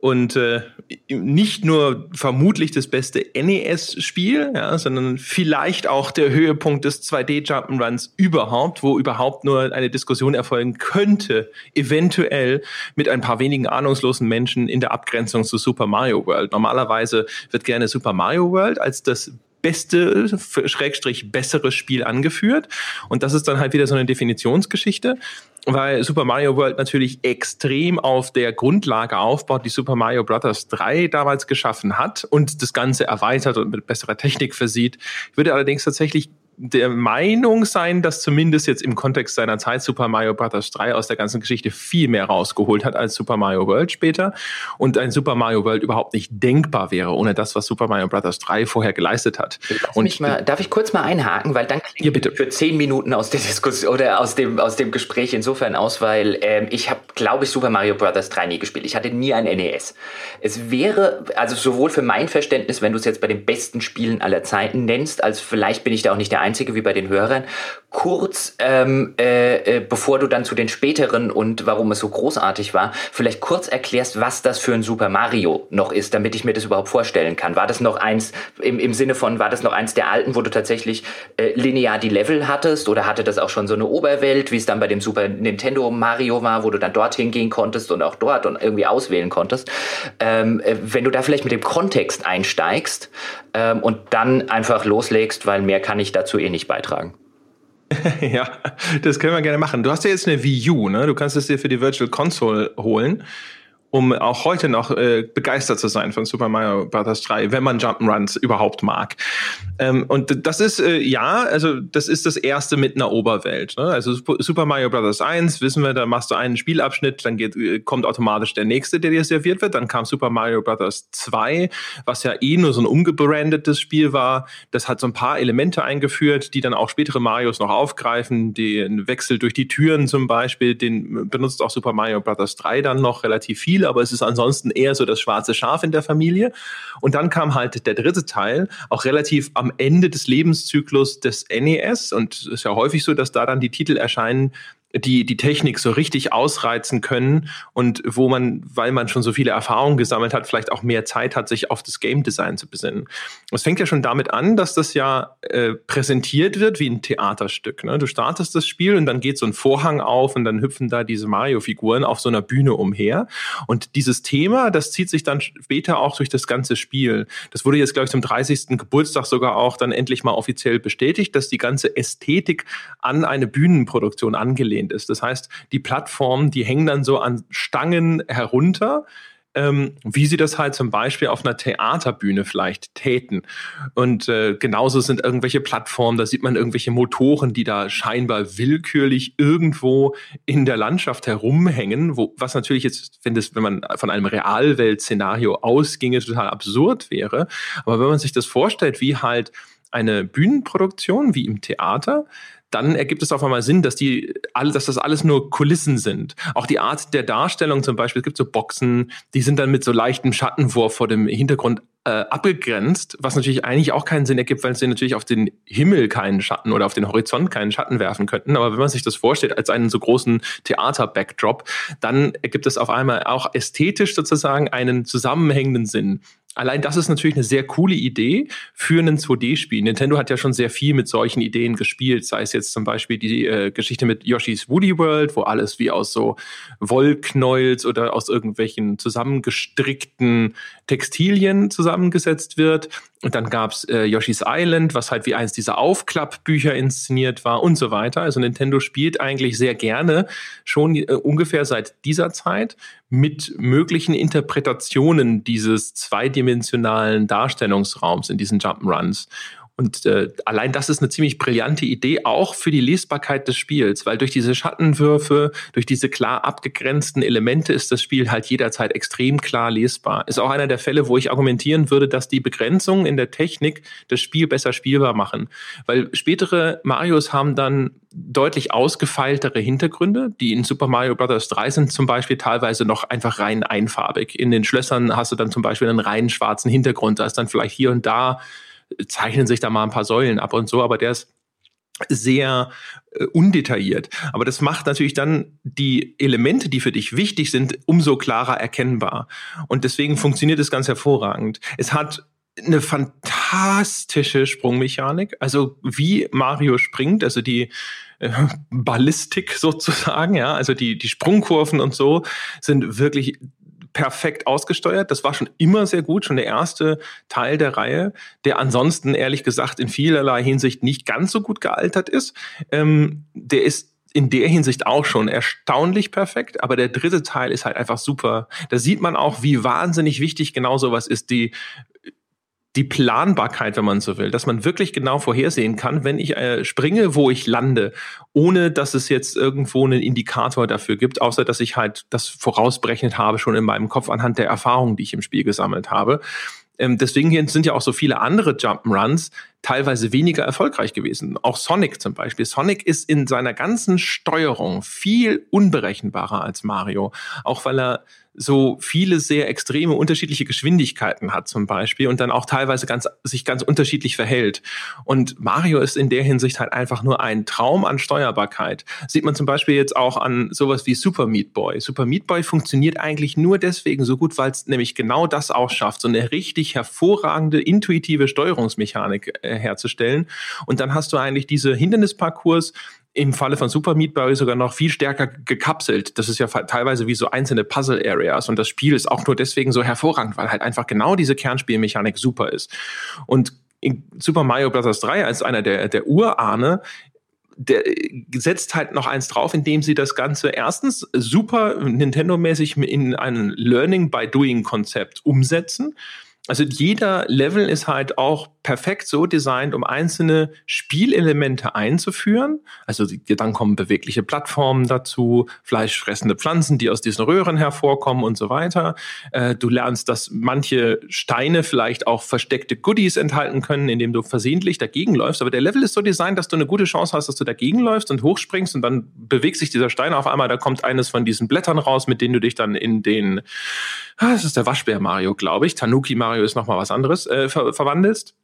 und äh, nicht nur vermutlich das beste NES-Spiel, ja, sondern vielleicht auch der Höhepunkt des 2D-Jump'n'Runs überhaupt, wo überhaupt nur eine Diskussion erfolgen könnte, eventuell mit ein paar wenigen ahnungslosen Menschen in der Abgrenzung zu Super Mario World. Normalerweise wird gerne Super Mario World als das beste, Schrägstrich bessere Spiel angeführt. Und das ist dann halt wieder so eine Definitionsgeschichte weil Super Mario World natürlich extrem auf der Grundlage aufbaut, die Super Mario Bros. 3 damals geschaffen hat und das Ganze erweitert und mit besserer Technik versieht. Ich würde allerdings tatsächlich der Meinung sein, dass zumindest jetzt im Kontext seiner Zeit Super Mario Bros. 3 aus der ganzen Geschichte viel mehr rausgeholt hat als Super Mario World später und ein Super Mario World überhaupt nicht denkbar wäre ohne das, was Super Mario Bros. 3 vorher geleistet hat. und mal, darf ich kurz mal einhaken, weil dann klingt ja, bitte. für zehn Minuten aus der Diskussion oder aus dem, aus dem Gespräch insofern aus, weil ähm, ich habe, glaube ich, Super Mario Bros. 3 nie gespielt. Ich hatte nie ein NES. Es wäre, also sowohl für mein Verständnis, wenn du es jetzt bei den besten Spielen aller Zeiten nennst, als vielleicht bin ich da auch nicht der Einzige wie bei den Hörern, kurz, ähm, äh, äh, bevor du dann zu den späteren und warum es so großartig war, vielleicht kurz erklärst, was das für ein Super Mario noch ist, damit ich mir das überhaupt vorstellen kann. War das noch eins im, im Sinne von, war das noch eins der alten, wo du tatsächlich äh, linear die Level hattest oder hatte das auch schon so eine Oberwelt, wie es dann bei dem Super Nintendo Mario war, wo du dann dorthin gehen konntest und auch dort und irgendwie auswählen konntest? Ähm, äh, wenn du da vielleicht mit dem Kontext einsteigst ähm, und dann einfach loslegst, weil mehr kann ich dazu eh nicht beitragen. ja, das können wir gerne machen. Du hast ja jetzt eine Wii U, ne? Du kannst es dir für die Virtual Console holen um auch heute noch äh, begeistert zu sein von Super Mario Bros. 3, wenn man Jump'n'Runs überhaupt mag. Ähm, und das ist, äh, ja, also das ist das erste mit einer Oberwelt. Ne? Also Super Mario Bros. 1, wissen wir, da machst du einen Spielabschnitt, dann geht, äh, kommt automatisch der nächste, der dir serviert wird. Dann kam Super Mario Bros. 2, was ja eh nur so ein umgebrandetes Spiel war. Das hat so ein paar Elemente eingeführt, die dann auch spätere Marios noch aufgreifen. Den Wechsel durch die Türen zum Beispiel, den benutzt auch Super Mario Bros. 3 dann noch relativ viel viel, aber es ist ansonsten eher so das schwarze Schaf in der Familie. Und dann kam halt der dritte Teil, auch relativ am Ende des Lebenszyklus des NES. Und es ist ja häufig so, dass da dann die Titel erscheinen, die die Technik so richtig ausreizen können und wo man, weil man schon so viele Erfahrungen gesammelt hat, vielleicht auch mehr Zeit hat, sich auf das Game Design zu besinnen. Es fängt ja schon damit an, dass das ja äh, präsentiert wird wie ein Theaterstück. Ne? Du startest das Spiel und dann geht so ein Vorhang auf und dann hüpfen da diese Mario-Figuren auf so einer Bühne umher. Und dieses Thema, das zieht sich dann später auch durch das ganze Spiel. Das wurde jetzt, glaube ich, zum 30. Geburtstag sogar auch dann endlich mal offiziell bestätigt, dass die ganze Ästhetik an eine Bühnenproduktion angelegt angelehnt ist. Das heißt, die Plattformen, die hängen dann so an Stangen herunter, ähm, wie sie das halt zum Beispiel auf einer Theaterbühne vielleicht täten. Und äh, genauso sind irgendwelche Plattformen, da sieht man irgendwelche Motoren, die da scheinbar willkürlich irgendwo in der Landschaft herumhängen, wo, was natürlich jetzt, wenn, das, wenn man von einem Realwelt-Szenario ausginge, total absurd wäre. Aber wenn man sich das vorstellt, wie halt eine Bühnenproduktion wie im Theater, dann ergibt es auf einmal Sinn, dass die alle, dass das alles nur Kulissen sind. Auch die Art der Darstellung zum Beispiel, es gibt so Boxen, die sind dann mit so leichtem Schattenwurf vor dem Hintergrund äh, abgegrenzt, was natürlich eigentlich auch keinen Sinn ergibt, weil sie natürlich auf den Himmel keinen Schatten oder auf den Horizont keinen Schatten werfen könnten. Aber wenn man sich das vorstellt als einen so großen Theater-Backdrop, dann ergibt es auf einmal auch ästhetisch sozusagen einen zusammenhängenden Sinn. Allein das ist natürlich eine sehr coole Idee für ein 2D-Spiel. Nintendo hat ja schon sehr viel mit solchen Ideen gespielt, sei es jetzt zum Beispiel die äh, Geschichte mit Yoshi's Woody World, wo alles wie aus so Wollknäuels oder aus irgendwelchen zusammengestrickten Textilien zusammengesetzt wird. Und dann gab's äh, Yoshi's Island, was halt wie eins dieser Aufklappbücher inszeniert war und so weiter. Also Nintendo spielt eigentlich sehr gerne schon äh, ungefähr seit dieser Zeit mit möglichen Interpretationen dieses zweidimensionalen Darstellungsraums in diesen Jump'n'Runs. Und äh, allein das ist eine ziemlich brillante Idee, auch für die Lesbarkeit des Spiels, weil durch diese Schattenwürfe, durch diese klar abgegrenzten Elemente ist das Spiel halt jederzeit extrem klar lesbar. Ist auch einer der Fälle, wo ich argumentieren würde, dass die Begrenzungen in der Technik das Spiel besser spielbar machen. Weil spätere Marios haben dann deutlich ausgefeiltere Hintergründe, die in Super Mario Bros. 3 sind zum Beispiel teilweise noch einfach rein einfarbig. In den Schlössern hast du dann zum Beispiel einen rein schwarzen Hintergrund. Da ist dann vielleicht hier und da zeichnen sich da mal ein paar Säulen ab und so, aber der ist sehr äh, undetailliert. Aber das macht natürlich dann die Elemente, die für dich wichtig sind, umso klarer erkennbar. Und deswegen funktioniert es ganz hervorragend. Es hat eine fantastische Sprungmechanik, also wie Mario springt, also die äh, Ballistik sozusagen, ja, also die, die Sprungkurven und so sind wirklich perfekt ausgesteuert. Das war schon immer sehr gut, schon der erste Teil der Reihe, der ansonsten ehrlich gesagt in vielerlei Hinsicht nicht ganz so gut gealtert ist. Ähm, der ist in der Hinsicht auch schon erstaunlich perfekt, aber der dritte Teil ist halt einfach super. Da sieht man auch, wie wahnsinnig wichtig genau sowas ist, die die Planbarkeit, wenn man so will, dass man wirklich genau vorhersehen kann, wenn ich äh, springe, wo ich lande, ohne dass es jetzt irgendwo einen Indikator dafür gibt, außer dass ich halt das vorausberechnet habe schon in meinem Kopf anhand der Erfahrungen, die ich im Spiel gesammelt habe. Ähm, deswegen sind ja auch so viele andere Jump'n'Runs teilweise weniger erfolgreich gewesen. Auch Sonic zum Beispiel. Sonic ist in seiner ganzen Steuerung viel unberechenbarer als Mario, auch weil er so viele sehr extreme unterschiedliche Geschwindigkeiten hat zum Beispiel und dann auch teilweise ganz, sich ganz unterschiedlich verhält. Und Mario ist in der Hinsicht halt einfach nur ein Traum an Steuerbarkeit. Sieht man zum Beispiel jetzt auch an sowas wie Super Meat Boy. Super Meat Boy funktioniert eigentlich nur deswegen so gut, weil es nämlich genau das auch schafft, so eine richtig hervorragende intuitive Steuerungsmechanik äh, herzustellen. Und dann hast du eigentlich diese Hindernisparcours, im Falle von Super Meat Boy sogar noch viel stärker gekapselt. Das ist ja teilweise wie so einzelne Puzzle Areas und das Spiel ist auch nur deswegen so hervorragend, weil halt einfach genau diese Kernspielmechanik super ist. Und in Super Mario Bros. 3 als einer der, der Urahne der setzt halt noch eins drauf, indem sie das Ganze erstens super Nintendo-mäßig in ein Learning by Doing Konzept umsetzen also jeder Level ist halt auch perfekt so designt, um einzelne Spielelemente einzuführen. Also dann kommen bewegliche Plattformen dazu, fleischfressende Pflanzen, die aus diesen Röhren hervorkommen und so weiter. Äh, du lernst, dass manche Steine vielleicht auch versteckte Goodies enthalten können, indem du versehentlich dagegen läufst. Aber der Level ist so designt, dass du eine gute Chance hast, dass du dagegen läufst und hochspringst und dann bewegt sich dieser Stein auf einmal. Da kommt eines von diesen Blättern raus, mit denen du dich dann in den, ah, das ist der Waschbär Mario, glaube ich, Tanuki Mario ist nochmal was anderes, äh, ver verwandelst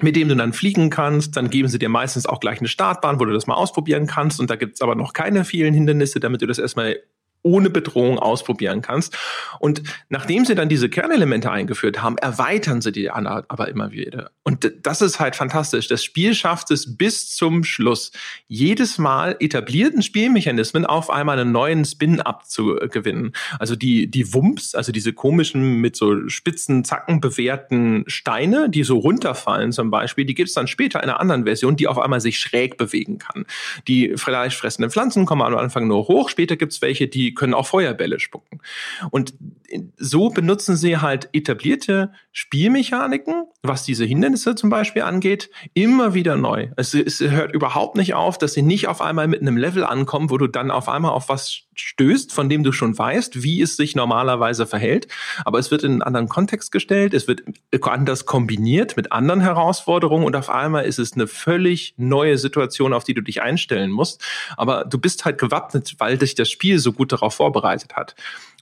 mit dem du dann fliegen kannst. Dann geben sie dir meistens auch gleich eine Startbahn, wo du das mal ausprobieren kannst. Und da gibt es aber noch keine vielen Hindernisse, damit du das erstmal ohne Bedrohung ausprobieren kannst. Und nachdem sie dann diese Kernelemente eingeführt haben, erweitern sie die aber immer wieder. Und das ist halt fantastisch. Das Spiel schafft es bis zum Schluss, jedes Mal etablierten Spielmechanismen auf einmal einen neuen Spin abzugewinnen. Also die, die Wumps, also diese komischen mit so spitzen Zacken bewehrten Steine, die so runterfallen zum Beispiel, die gibt es dann später in einer anderen Version, die auf einmal sich schräg bewegen kann. Die fleischfressenden Pflanzen kommen am Anfang nur hoch, später gibt es welche, die können auch Feuerbälle spucken. Und so benutzen sie halt etablierte Spielmechaniken, was diese Hindernisse zum Beispiel angeht, immer wieder neu. Es, es hört überhaupt nicht auf, dass sie nicht auf einmal mit einem Level ankommen, wo du dann auf einmal auf was stößt, von dem du schon weißt, wie es sich normalerweise verhält. Aber es wird in einen anderen Kontext gestellt, es wird anders kombiniert mit anderen Herausforderungen und auf einmal ist es eine völlig neue Situation, auf die du dich einstellen musst. Aber du bist halt gewappnet, weil dich das Spiel so gut darauf vorbereitet hat.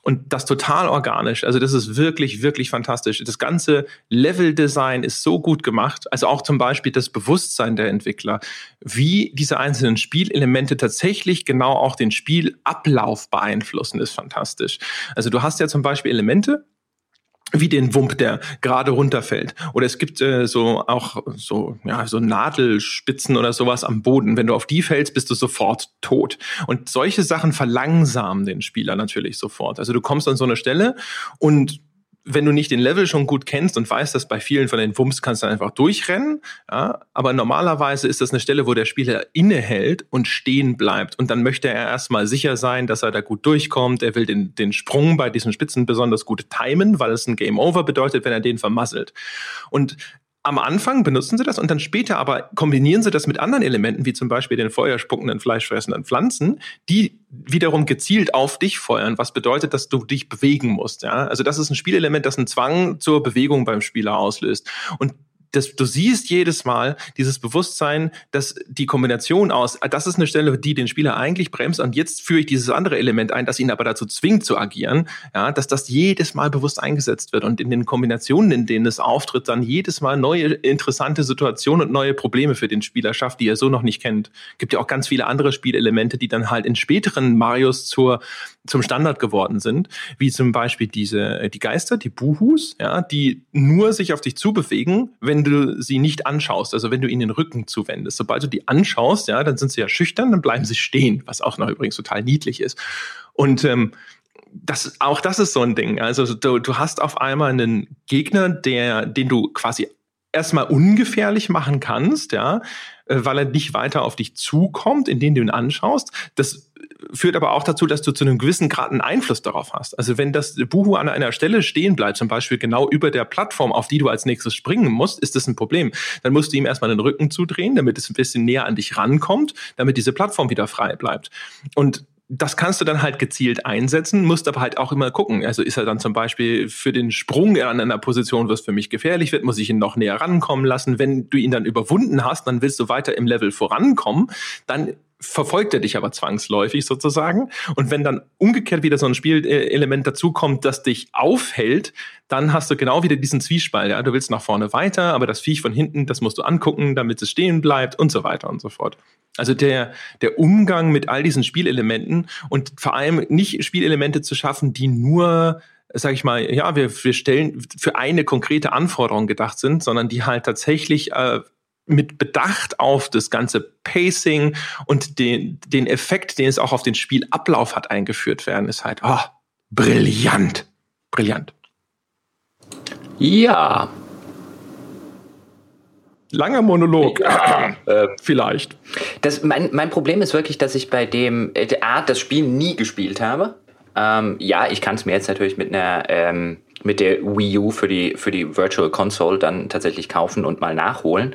Und das total organisch. Also das ist wirklich, wirklich fantastisch. Das ganze Level-Design ist so gut gemacht. Also auch zum Beispiel das Bewusstsein der Entwickler, wie diese einzelnen Spielelemente tatsächlich genau auch den Spielablauf beeinflussen, ist fantastisch. Also du hast ja zum Beispiel Elemente, wie den Wump, der gerade runterfällt. Oder es gibt äh, so auch so ja so Nadelspitzen oder sowas am Boden. Wenn du auf die fällst, bist du sofort tot. Und solche Sachen verlangsamen den Spieler natürlich sofort. Also du kommst an so eine Stelle und wenn du nicht den Level schon gut kennst und weißt, dass bei vielen von den Wumms kannst du einfach durchrennen, ja, aber normalerweise ist das eine Stelle, wo der Spieler innehält und stehen bleibt und dann möchte er erstmal sicher sein, dass er da gut durchkommt. Er will den, den Sprung bei diesen Spitzen besonders gut timen, weil es ein Game Over bedeutet, wenn er den vermasselt. Und am Anfang benutzen sie das und dann später aber kombinieren sie das mit anderen Elementen, wie zum Beispiel den feuerspuckenden, fleischfressenden Pflanzen, die wiederum gezielt auf dich feuern, was bedeutet, dass du dich bewegen musst. Ja? Also das ist ein Spielelement, das einen Zwang zur Bewegung beim Spieler auslöst. Und das, du siehst jedes Mal dieses Bewusstsein, dass die Kombination aus, das ist eine Stelle, die den Spieler eigentlich bremst und jetzt führe ich dieses andere Element ein, das ihn aber dazu zwingt zu agieren, ja, dass das jedes Mal bewusst eingesetzt wird und in den Kombinationen, in denen es auftritt, dann jedes Mal neue interessante Situationen und neue Probleme für den Spieler schafft, die er so noch nicht kennt. Gibt ja auch ganz viele andere Spielelemente, die dann halt in späteren Marios zur zum Standard geworden sind, wie zum Beispiel diese die Geister, die Buhus, ja, die nur sich auf dich zubewegen, wenn du sie nicht anschaust, also wenn du ihnen den Rücken zuwendest. Sobald du die anschaust, ja, dann sind sie ja schüchtern, dann bleiben sie stehen, was auch noch übrigens total niedlich ist. Und ähm, das, auch das ist so ein Ding. Also du, du hast auf einmal einen Gegner, der, den du quasi erstmal ungefährlich machen kannst, ja, äh, weil er nicht weiter auf dich zukommt, indem du ihn anschaust. Das führt aber auch dazu, dass du zu einem gewissen Grad einen Einfluss darauf hast. Also wenn das Buhu an einer Stelle stehen bleibt, zum Beispiel genau über der Plattform, auf die du als nächstes springen musst, ist das ein Problem. Dann musst du ihm erstmal den Rücken zudrehen, damit es ein bisschen näher an dich rankommt, damit diese Plattform wieder frei bleibt. Und das kannst du dann halt gezielt einsetzen, musst aber halt auch immer gucken. Also ist er dann zum Beispiel für den Sprung an einer Position, was für mich gefährlich wird, muss ich ihn noch näher rankommen lassen. Wenn du ihn dann überwunden hast, dann willst du weiter im Level vorankommen, dann verfolgt er dich aber zwangsläufig sozusagen. Und wenn dann umgekehrt wieder so ein Spielelement dazukommt, das dich aufhält, dann hast du genau wieder diesen Zwiespalt. Ja? Du willst nach vorne weiter, aber das Viech von hinten, das musst du angucken, damit es stehen bleibt und so weiter und so fort. Also der, der Umgang mit all diesen Spielelementen und vor allem nicht Spielelemente zu schaffen, die nur sag ich mal, ja, wir, wir stellen für eine konkrete Anforderung gedacht sind, sondern die halt tatsächlich äh, mit Bedacht auf das ganze Pacing und den, den Effekt, den es auch auf den Spielablauf hat, eingeführt werden, ist halt, oh, brillant. Brillant. Ja. Langer Monolog. Ja, äh, Vielleicht. Das, mein, mein Problem ist wirklich, dass ich bei dem äh, Art das Spiel nie gespielt habe. Ähm, ja, ich kann es mir jetzt natürlich mit einer ähm, mit der Wii U für die, für die Virtual Console dann tatsächlich kaufen und mal nachholen.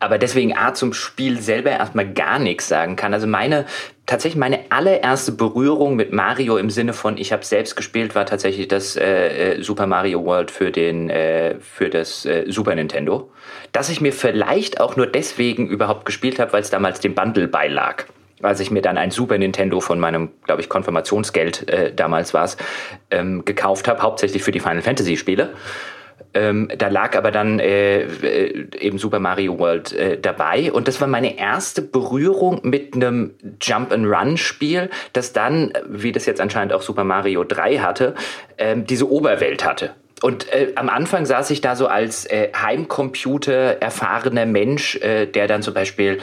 Aber deswegen A zum Spiel selber erstmal gar nichts sagen kann. Also meine, tatsächlich meine allererste Berührung mit Mario im Sinne von, ich habe selbst gespielt, war tatsächlich das äh, äh, Super Mario World für, den, äh, für das äh, Super Nintendo. Dass ich mir vielleicht auch nur deswegen überhaupt gespielt habe, weil es damals dem Bundle beilag als ich mir dann ein Super Nintendo von meinem, glaube ich, Konfirmationsgeld äh, damals war es, ähm, gekauft habe, hauptsächlich für die Final Fantasy Spiele. Ähm, da lag aber dann äh, äh, eben Super Mario World äh, dabei und das war meine erste Berührung mit einem Jump and Run Spiel, das dann, wie das jetzt anscheinend auch Super Mario 3 hatte, ähm, diese Oberwelt hatte. Und äh, am Anfang saß ich da so als äh, Heimcomputer erfahrener Mensch, äh, der dann zum Beispiel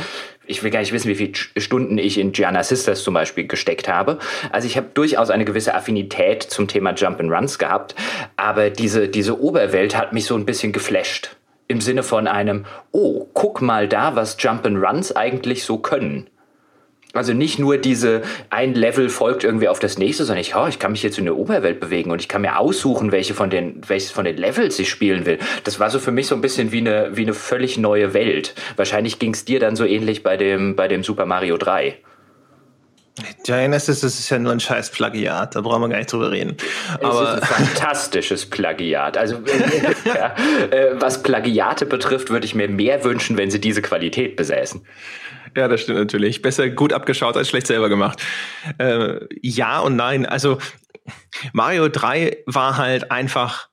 ich will gar nicht wissen, wie viele Stunden ich in Gianna Sisters zum Beispiel gesteckt habe. Also ich habe durchaus eine gewisse Affinität zum Thema Jump and Runs gehabt, aber diese, diese Oberwelt hat mich so ein bisschen geflasht. Im Sinne von einem, oh, guck mal da, was Jump and Runs eigentlich so können. Also nicht nur diese ein Level folgt irgendwie auf das nächste, sondern ich, oh, ich kann mich jetzt in der Oberwelt bewegen und ich kann mir aussuchen, welche von den, welches von den Levels ich spielen will. Das war so für mich so ein bisschen wie eine, wie eine völlig neue Welt. Wahrscheinlich ging es dir dann so ähnlich bei dem, bei dem Super Mario 3. Giants ist, das ist ja nur ein scheiß Plagiat, da brauchen wir gar nicht drüber reden. Aber es ist ein fantastisches Plagiat. Also ja, äh, was Plagiate betrifft, würde ich mir mehr wünschen, wenn sie diese Qualität besäßen. Ja, das stimmt natürlich. Besser gut abgeschaut als schlecht selber gemacht. Äh, ja und nein. Also Mario 3 war halt einfach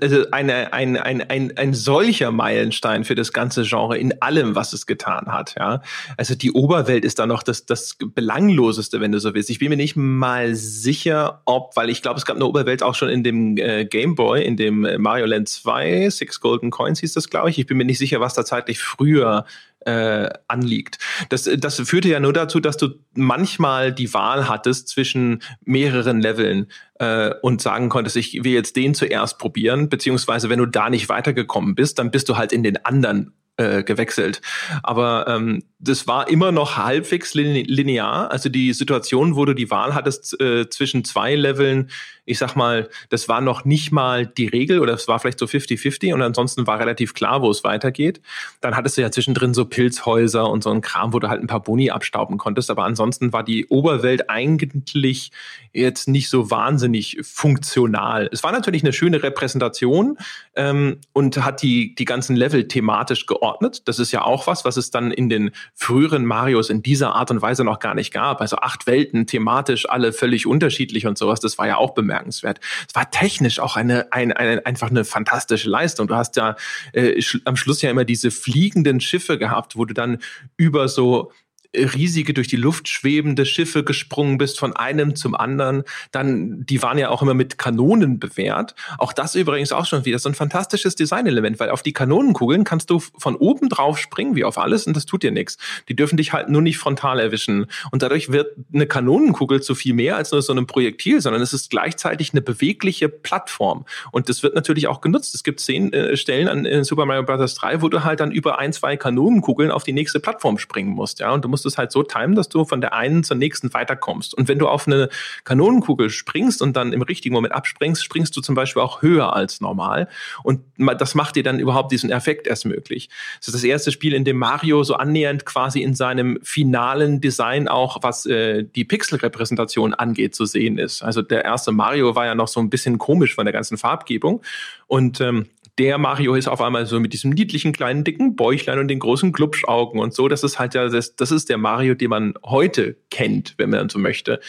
also eine, ein, ein, ein, ein solcher Meilenstein für das ganze Genre in allem, was es getan hat. Ja? Also die Oberwelt ist da noch das, das Belangloseste, wenn du so willst. Ich bin mir nicht mal sicher, ob, weil ich glaube, es gab eine Oberwelt auch schon in dem äh, Game Boy, in dem Mario Land 2, Six Golden Coins hieß das, glaube ich. Ich bin mir nicht sicher, was da zeitlich früher äh, anliegt. Das, das führte ja nur dazu, dass du manchmal die Wahl hattest zwischen mehreren Leveln äh, und sagen konntest, ich will jetzt den zuerst probieren, beziehungsweise wenn du da nicht weitergekommen bist, dann bist du halt in den anderen äh, gewechselt. Aber ähm, das war immer noch halbwegs linear. Also die Situation, wo du die Wahl hattest äh, zwischen zwei Leveln, ich sag mal, das war noch nicht mal die Regel oder es war vielleicht so 50-50 und ansonsten war relativ klar, wo es weitergeht. Dann hattest du ja zwischendrin so Pilzhäuser und so ein Kram, wo du halt ein paar Boni abstauben konntest, aber ansonsten war die Oberwelt eigentlich jetzt nicht so wahnsinnig funktional. Es war natürlich eine schöne Repräsentation ähm, und hat die, die ganzen Level thematisch geordnet. Das ist ja auch was, was es dann in den früheren Marios in dieser Art und Weise noch gar nicht gab. Also acht Welten thematisch alle völlig unterschiedlich und sowas. Das war ja auch bemerkenswert. Es war technisch auch eine, eine, eine einfach eine fantastische Leistung. Du hast ja äh, am Schluss ja immer diese fliegenden Schiffe gehabt, wo du dann über so riesige durch die Luft schwebende Schiffe gesprungen bist von einem zum anderen. Dann, die waren ja auch immer mit Kanonen bewehrt. Auch das übrigens auch schon wieder so ein fantastisches Designelement, weil auf die Kanonenkugeln kannst du von oben drauf springen, wie auf alles, und das tut dir nichts. Die dürfen dich halt nur nicht frontal erwischen. Und dadurch wird eine Kanonenkugel zu viel mehr als nur so ein Projektil, sondern es ist gleichzeitig eine bewegliche Plattform. Und das wird natürlich auch genutzt. Es gibt zehn äh, Stellen an in Super Mario Bros. 3, wo du halt dann über ein, zwei Kanonenkugeln auf die nächste Plattform springen musst. Ja, und du musst es halt so timen, dass du von der einen zur nächsten weiterkommst. Und wenn du auf eine Kanonenkugel springst und dann im richtigen Moment abspringst, springst du zum Beispiel auch höher als normal. Und das macht dir dann überhaupt diesen Effekt erst möglich. Das ist das erste Spiel, in dem Mario so annähernd quasi in seinem finalen Design auch, was äh, die Pixelrepräsentation angeht, zu sehen ist. Also der erste Mario war ja noch so ein bisschen komisch von der ganzen Farbgebung. Und ähm, der Mario ist auf einmal so mit diesem niedlichen kleinen dicken Bäuchlein und den großen Glubschaugen und so. Das ist halt ja, das, das ist der Mario, den man heute kennt, wenn man so möchte.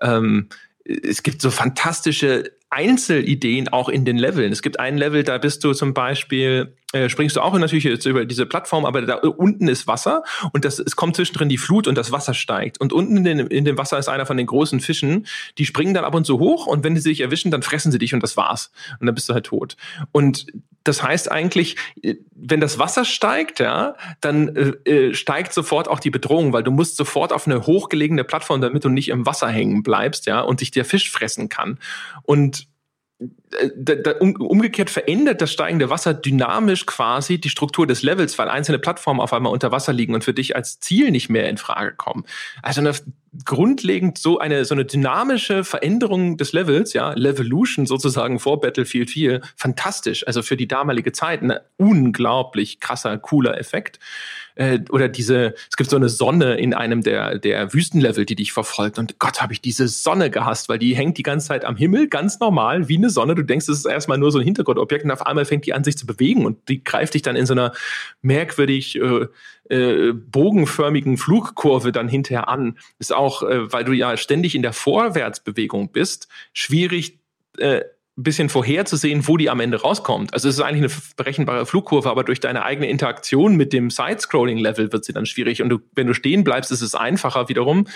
Ähm, es gibt so fantastische Einzelideen auch in den Leveln. Es gibt ein Level, da bist du zum Beispiel, äh, springst du auch natürlich jetzt über diese Plattform, aber da unten ist Wasser und das, es kommt zwischendrin die Flut und das Wasser steigt. Und unten in, den, in dem Wasser ist einer von den großen Fischen, die springen dann ab und zu hoch und wenn sie sich erwischen, dann fressen sie dich und das war's. Und dann bist du halt tot. Und das heißt eigentlich, wenn das Wasser steigt, ja, dann äh, äh, steigt sofort auch die Bedrohung, weil du musst sofort auf eine hochgelegene Plattform, damit du nicht im Wasser hängen bleibst, ja, und dich der Fisch fressen kann. Und äh, umgekehrt verändert das steigende Wasser dynamisch quasi die Struktur des Levels, weil einzelne Plattformen auf einmal unter Wasser liegen und für dich als Ziel nicht mehr in Frage kommen. Also eine, grundlegend so eine so eine dynamische Veränderung des Levels, ja, Levolution sozusagen vor Battlefield 4, fantastisch. Also für die damalige Zeit ein unglaublich krasser, cooler Effekt äh, oder diese, es gibt so eine Sonne in einem der, der Wüstenlevel, die dich verfolgt. Und Gott, habe ich diese Sonne gehasst, weil die hängt die ganze Zeit am Himmel, ganz normal, wie eine Sonne. Du denkst, es ist erstmal nur so ein Hintergrundobjekt und auf einmal fängt die an, sich zu bewegen und die greift dich dann in so einer merkwürdig äh, äh, bogenförmigen Flugkurve dann hinterher an. Ist auch, äh, weil du ja ständig in der Vorwärtsbewegung bist, schwierig, äh, bisschen vorherzusehen, wo die am Ende rauskommt. Also es ist eigentlich eine berechenbare Flugkurve, aber durch deine eigene Interaktion mit dem Side-Scrolling-Level wird sie dann schwierig. Und du, wenn du stehen bleibst, ist es einfacher wiederum.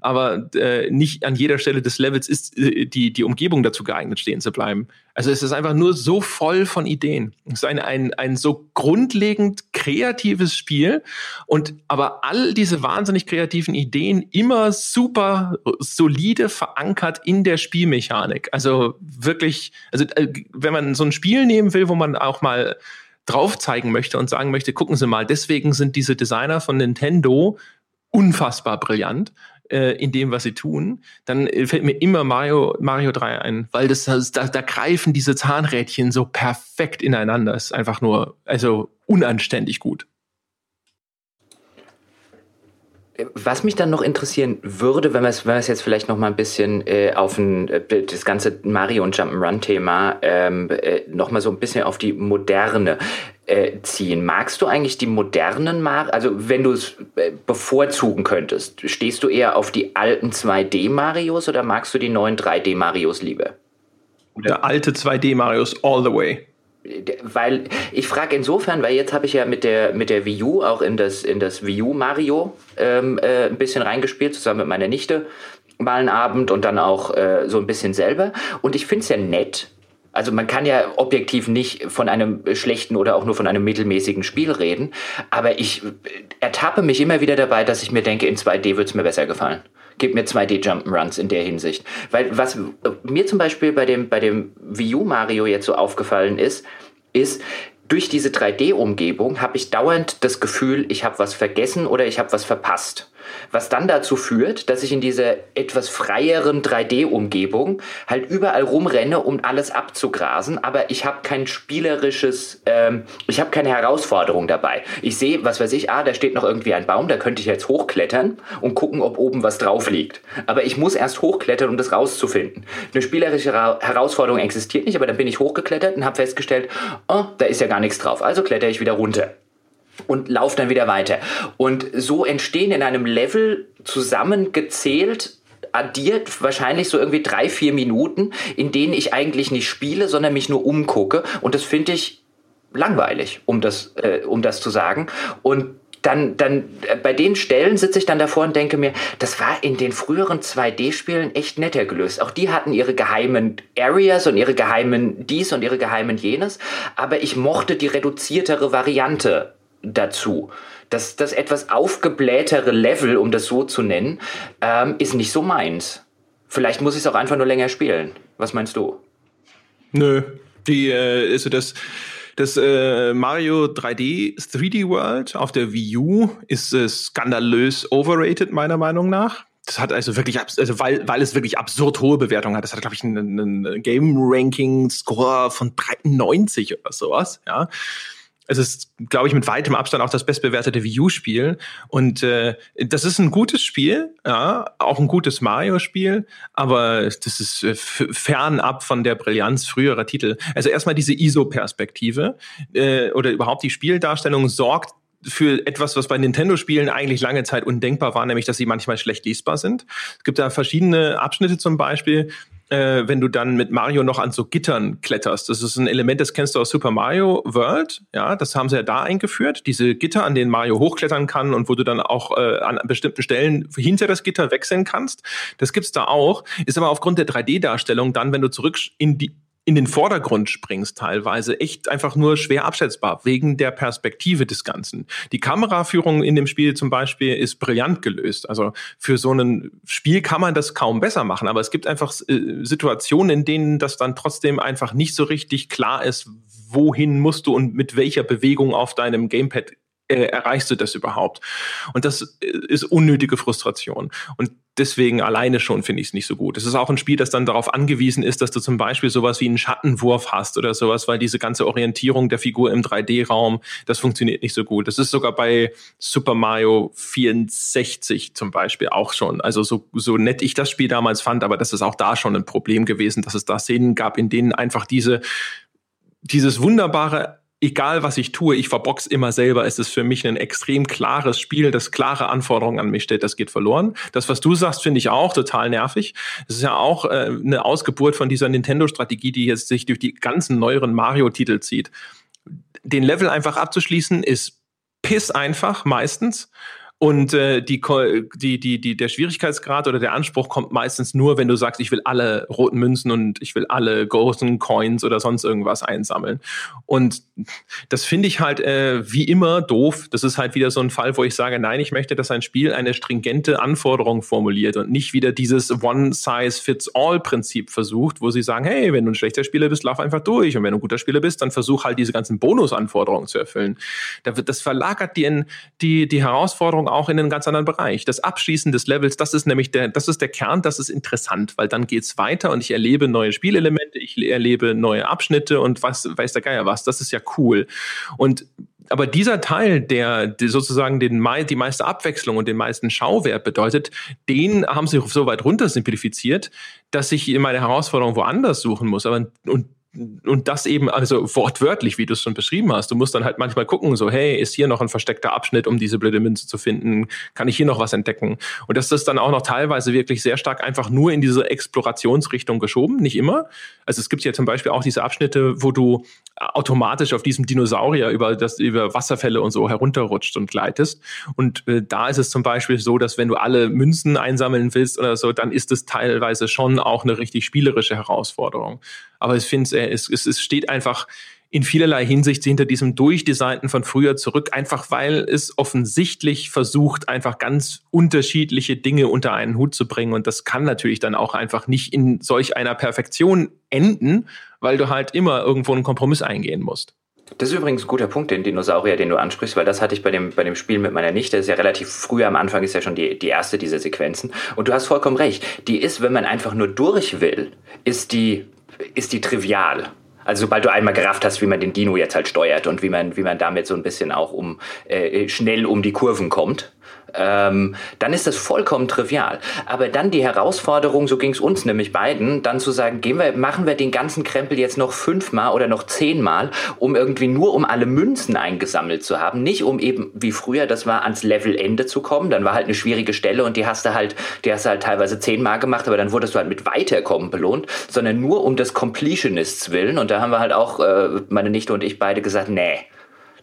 Aber äh, nicht an jeder Stelle des Levels ist äh, die, die Umgebung dazu geeignet, stehen zu bleiben. Also es ist einfach nur so voll von Ideen. Es ist ein, ein, ein so grundlegend kreatives Spiel und aber all diese wahnsinnig kreativen Ideen immer super solide verankert in der Spielmechanik. Also wirklich, also äh, wenn man so ein Spiel nehmen will, wo man auch mal drauf zeigen möchte und sagen möchte, gucken Sie mal, deswegen sind diese Designer von Nintendo unfassbar brillant, äh, in dem, was sie tun, dann äh, fällt mir immer Mario, Mario 3 ein, weil das, das da, da greifen diese Zahnrädchen so perfekt ineinander. Das ist einfach nur, also unanständig gut. Was mich dann noch interessieren würde, wenn wir es, wenn wir es jetzt vielleicht noch mal ein bisschen äh, auf ein, äh, das ganze Mario und Jump'n'Run-Thema ähm, äh, noch mal so ein bisschen auf die moderne äh, ziehen. Magst du eigentlich die modernen Mario, also wenn du es äh, bevorzugen könntest, stehst du eher auf die alten 2D-Marios oder magst du die neuen 3D-Marios lieber? Der alte 2D-Marios all the way weil ich frage insofern, weil jetzt habe ich ja mit der mit der Wii U auch in das in das Wii U Mario ähm, äh, ein bisschen reingespielt zusammen mit meiner Nichte mal einen Abend und dann auch äh, so ein bisschen selber und ich finde es ja nett. Also man kann ja objektiv nicht von einem schlechten oder auch nur von einem mittelmäßigen Spiel reden, aber ich ertappe mich immer wieder dabei, dass ich mir denke, in 2D würde es mir besser gefallen gib mir 2D Jump'n'Runs in der Hinsicht. Weil was mir zum Beispiel bei dem, bei dem Wii U Mario jetzt so aufgefallen ist, ist, durch diese 3D-Umgebung habe ich dauernd das Gefühl, ich habe was vergessen oder ich habe was verpasst. Was dann dazu führt, dass ich in dieser etwas freieren 3D-Umgebung halt überall rumrenne, um alles abzugrasen, aber ich habe kein spielerisches, ähm, ich habe keine Herausforderung dabei. Ich sehe, was weiß ich, ah, da steht noch irgendwie ein Baum, da könnte ich jetzt hochklettern und gucken, ob oben was drauf liegt. Aber ich muss erst hochklettern, um das rauszufinden. Eine spielerische Herausforderung existiert nicht, aber dann bin ich hochgeklettert und habe festgestellt, oh, da ist ja gar nichts drauf. Also kletter ich wieder runter und laufe dann wieder weiter. Und so entstehen in einem Level zusammengezählt addiert wahrscheinlich so irgendwie drei, vier Minuten, in denen ich eigentlich nicht spiele, sondern mich nur umgucke. Und das finde ich langweilig, um das, äh, um das zu sagen. Und dann, dann äh, bei den Stellen sitze ich dann davor und denke mir, das war in den früheren 2D-Spielen echt netter gelöst. Auch die hatten ihre geheimen Areas und ihre geheimen dies und ihre geheimen jenes, aber ich mochte die reduziertere Variante dazu. Das, das etwas aufgeblähtere Level, um das so zu nennen, ähm, ist nicht so meins. Vielleicht muss ich es auch einfach nur länger spielen. Was meinst du? Nö, die, äh, also das, das äh, Mario 3D 3D World auf der Wii U ist äh, skandalös overrated meiner Meinung nach. Das hat also wirklich, also weil, weil es wirklich absurd hohe Bewertungen hat. Das hat, glaube ich, einen, einen Game Ranking Score von 93 oder sowas. Ja, es ist, glaube ich, mit weitem Abstand auch das bestbewertete Wii U-Spiel. Und äh, das ist ein gutes Spiel, ja, auch ein gutes Mario-Spiel, aber das ist äh, fernab von der Brillanz früherer Titel. Also erstmal diese ISO-Perspektive äh, oder überhaupt die Spieldarstellung sorgt für etwas, was bei Nintendo-Spielen eigentlich lange Zeit undenkbar war, nämlich dass sie manchmal schlecht lesbar sind. Es gibt da verschiedene Abschnitte zum Beispiel, äh, wenn du dann mit Mario noch an so Gittern kletterst. Das ist ein Element, das kennst du aus Super Mario World. Ja, das haben sie ja da eingeführt. Diese Gitter, an denen Mario hochklettern kann und wo du dann auch äh, an bestimmten Stellen hinter das Gitter wechseln kannst. Das gibt's da auch. Ist aber aufgrund der 3D-Darstellung dann, wenn du zurück in die in den Vordergrund springst teilweise, echt einfach nur schwer abschätzbar, wegen der Perspektive des Ganzen. Die Kameraführung in dem Spiel zum Beispiel ist brillant gelöst. Also für so ein Spiel kann man das kaum besser machen, aber es gibt einfach äh, Situationen, in denen das dann trotzdem einfach nicht so richtig klar ist, wohin musst du und mit welcher Bewegung auf deinem Gamepad äh, erreichst du das überhaupt? Und das äh, ist unnötige Frustration. Und deswegen alleine schon finde ich es nicht so gut. Es ist auch ein Spiel, das dann darauf angewiesen ist, dass du zum Beispiel sowas wie einen Schattenwurf hast oder sowas, weil diese ganze Orientierung der Figur im 3D-Raum, das funktioniert nicht so gut. Das ist sogar bei Super Mario 64 zum Beispiel auch schon. Also so, so nett ich das Spiel damals fand, aber das ist auch da schon ein Problem gewesen, dass es da Szenen gab, in denen einfach diese dieses wunderbare egal was ich tue, ich verbox immer selber. Es ist für mich ein extrem klares Spiel, das klare Anforderungen an mich stellt. Das geht verloren. Das, was du sagst, finde ich auch total nervig. Es ist ja auch äh, eine Ausgeburt von dieser Nintendo-Strategie, die jetzt sich durch die ganzen neueren Mario-Titel zieht. Den Level einfach abzuschließen ist piss einfach meistens und äh, die, die, die, die, der Schwierigkeitsgrad oder der Anspruch kommt meistens nur, wenn du sagst, ich will alle roten Münzen und ich will alle großen Coins oder sonst irgendwas einsammeln. Und das finde ich halt äh, wie immer doof. Das ist halt wieder so ein Fall, wo ich sage, nein, ich möchte, dass ein Spiel eine stringente Anforderung formuliert und nicht wieder dieses One-Size-Fits-All-Prinzip versucht, wo sie sagen, hey, wenn du ein schlechter Spieler bist, lauf einfach durch. Und wenn du ein guter Spieler bist, dann versuch halt diese ganzen Bonusanforderungen zu erfüllen. Da wird, das verlagert die, die, die Herausforderung auch in einen ganz anderen Bereich. Das Abschließen des Levels, das ist nämlich der, das ist der Kern, das ist interessant, weil dann geht es weiter und ich erlebe neue Spielelemente, ich erlebe neue Abschnitte und was weiß der Geier was. Das ist ja cool. Und aber dieser Teil, der, der sozusagen den, die meiste Abwechslung und den meisten Schauwert bedeutet, den haben sie so weit runter simplifiziert, dass ich meine Herausforderung woanders suchen muss. Aber und und das eben also wortwörtlich, wie du es schon beschrieben hast. Du musst dann halt manchmal gucken, so, hey, ist hier noch ein versteckter Abschnitt, um diese blöde Münze zu finden? Kann ich hier noch was entdecken? Und das ist dann auch noch teilweise wirklich sehr stark einfach nur in diese Explorationsrichtung geschoben, nicht immer. Also es gibt ja zum Beispiel auch diese Abschnitte, wo du automatisch auf diesem Dinosaurier über das über Wasserfälle und so herunterrutscht und gleitest. Und äh, da ist es zum Beispiel so, dass wenn du alle Münzen einsammeln willst oder so, dann ist es teilweise schon auch eine richtig spielerische Herausforderung. Aber ich finde, äh, es, es, es steht einfach in vielerlei Hinsicht hinter diesem Durchdesignten von früher zurück, einfach weil es offensichtlich versucht, einfach ganz unterschiedliche Dinge unter einen Hut zu bringen. Und das kann natürlich dann auch einfach nicht in solch einer Perfektion enden, weil du halt immer irgendwo einen Kompromiss eingehen musst. Das ist übrigens ein guter Punkt, den Dinosaurier, den du ansprichst, weil das hatte ich bei dem, bei dem Spiel mit meiner Nichte. Das ist ja relativ früh am Anfang, ist ja schon die, die erste dieser Sequenzen. Und du hast vollkommen recht. Die ist, wenn man einfach nur durch will, ist die, ist die trivial. Also sobald du einmal gerafft hast, wie man den Dino jetzt halt steuert und wie man, wie man damit so ein bisschen auch um äh, schnell um die Kurven kommt, ähm, dann ist das vollkommen trivial. Aber dann die Herausforderung, so ging es uns nämlich beiden, dann zu sagen, gehen wir, machen wir den ganzen Krempel jetzt noch fünfmal oder noch zehnmal, um irgendwie nur um alle Münzen eingesammelt zu haben, nicht um eben wie früher, das war ans Levelende zu kommen, dann war halt eine schwierige Stelle und die hast du halt, die hast du halt teilweise zehnmal gemacht, aber dann wurdest du halt mit Weiterkommen belohnt, sondern nur um des Completionists willen. Und da haben wir halt auch, äh, meine Nichte und ich beide gesagt, nee,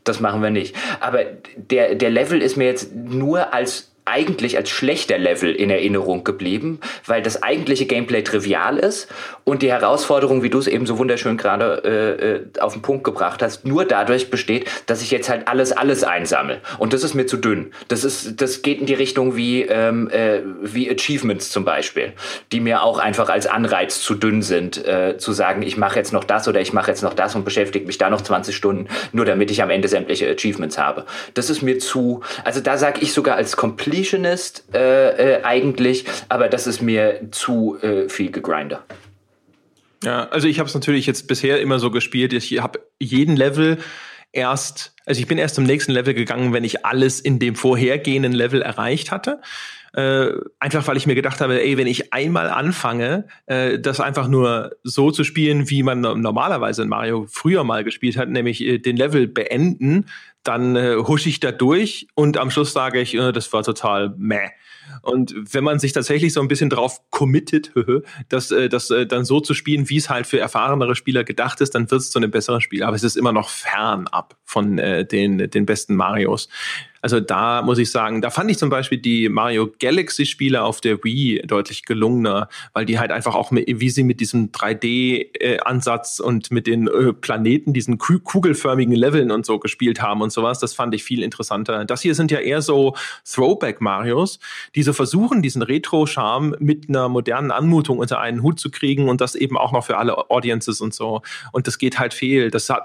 das machen wir nicht. Aber der, der Level ist mir jetzt nur als eigentlich als schlechter Level in Erinnerung geblieben, weil das eigentliche Gameplay trivial ist und die Herausforderung, wie du es eben so wunderschön gerade äh, äh, auf den Punkt gebracht hast, nur dadurch besteht, dass ich jetzt halt alles, alles einsammle. Und das ist mir zu dünn. Das ist, das geht in die Richtung wie, ähm, äh, wie Achievements zum Beispiel, die mir auch einfach als Anreiz zu dünn sind, äh, zu sagen, ich mache jetzt noch das oder ich mache jetzt noch das und beschäftige mich da noch 20 Stunden, nur damit ich am Ende sämtliche Achievements habe. Das ist mir zu, also da sage ich sogar als Completionist äh, äh, eigentlich, aber das ist mir zu äh, viel gegrinder. Ja, also ich habe es natürlich jetzt bisher immer so gespielt. Ich habe jeden Level erst, also ich bin erst zum nächsten Level gegangen, wenn ich alles in dem vorhergehenden Level erreicht hatte. Äh, einfach weil ich mir gedacht habe, ey, wenn ich einmal anfange, äh, das einfach nur so zu spielen, wie man normalerweise in Mario früher mal gespielt hat, nämlich äh, den Level beenden, dann äh, husche ich da durch und am Schluss sage ich, äh, das war total meh. Und wenn man sich tatsächlich so ein bisschen drauf committet, das, äh, das äh, dann so zu spielen, wie es halt für erfahrenere Spieler gedacht ist, dann wird es zu einem besseren Spiel. Aber es ist immer noch fernab von äh, den, den besten Marios. Also da muss ich sagen, da fand ich zum Beispiel die Mario Galaxy Spiele auf der Wii deutlich gelungener, weil die halt einfach auch, mit, wie sie mit diesem 3D-Ansatz äh, und mit den äh, Planeten, diesen kugelförmigen Leveln und so gespielt haben und sowas, das fand ich viel interessanter. Das hier sind ja eher so Throwback-Marios, die so versuchen, diesen Retro-Charme mit einer modernen Anmutung unter einen Hut zu kriegen und das eben auch noch für alle Audiences und so. Und das geht halt fehl. Das hat,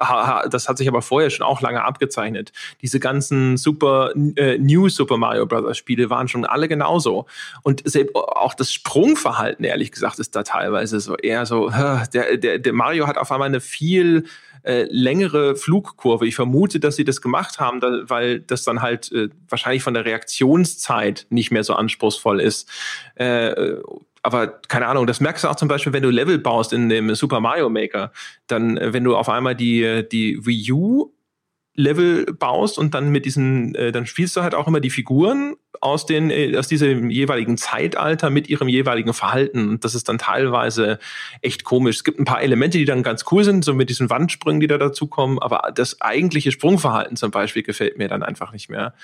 das hat sich aber vorher schon auch lange abgezeichnet. Diese ganzen super äh, New Super Mario Bros. Spiele waren schon alle genauso. Und auch das Sprungverhalten, ehrlich gesagt, ist da teilweise so eher so, der, der, der Mario hat auf einmal eine viel äh, längere Flugkurve. Ich vermute, dass sie das gemacht haben, da, weil das dann halt äh, wahrscheinlich von der Reaktionszeit nicht mehr so anspruchsvoll ist. Äh, aber keine Ahnung, das merkst du auch zum Beispiel, wenn du Level baust in dem Super Mario Maker, dann, äh, wenn du auf einmal die, die Wii U Level baust und dann mit diesen, äh, dann spielst du halt auch immer die Figuren aus den, äh, aus diesem jeweiligen Zeitalter mit ihrem jeweiligen Verhalten. Und das ist dann teilweise echt komisch. Es gibt ein paar Elemente, die dann ganz cool sind, so mit diesen Wandsprüngen, die da dazukommen, aber das eigentliche Sprungverhalten zum Beispiel gefällt mir dann einfach nicht mehr.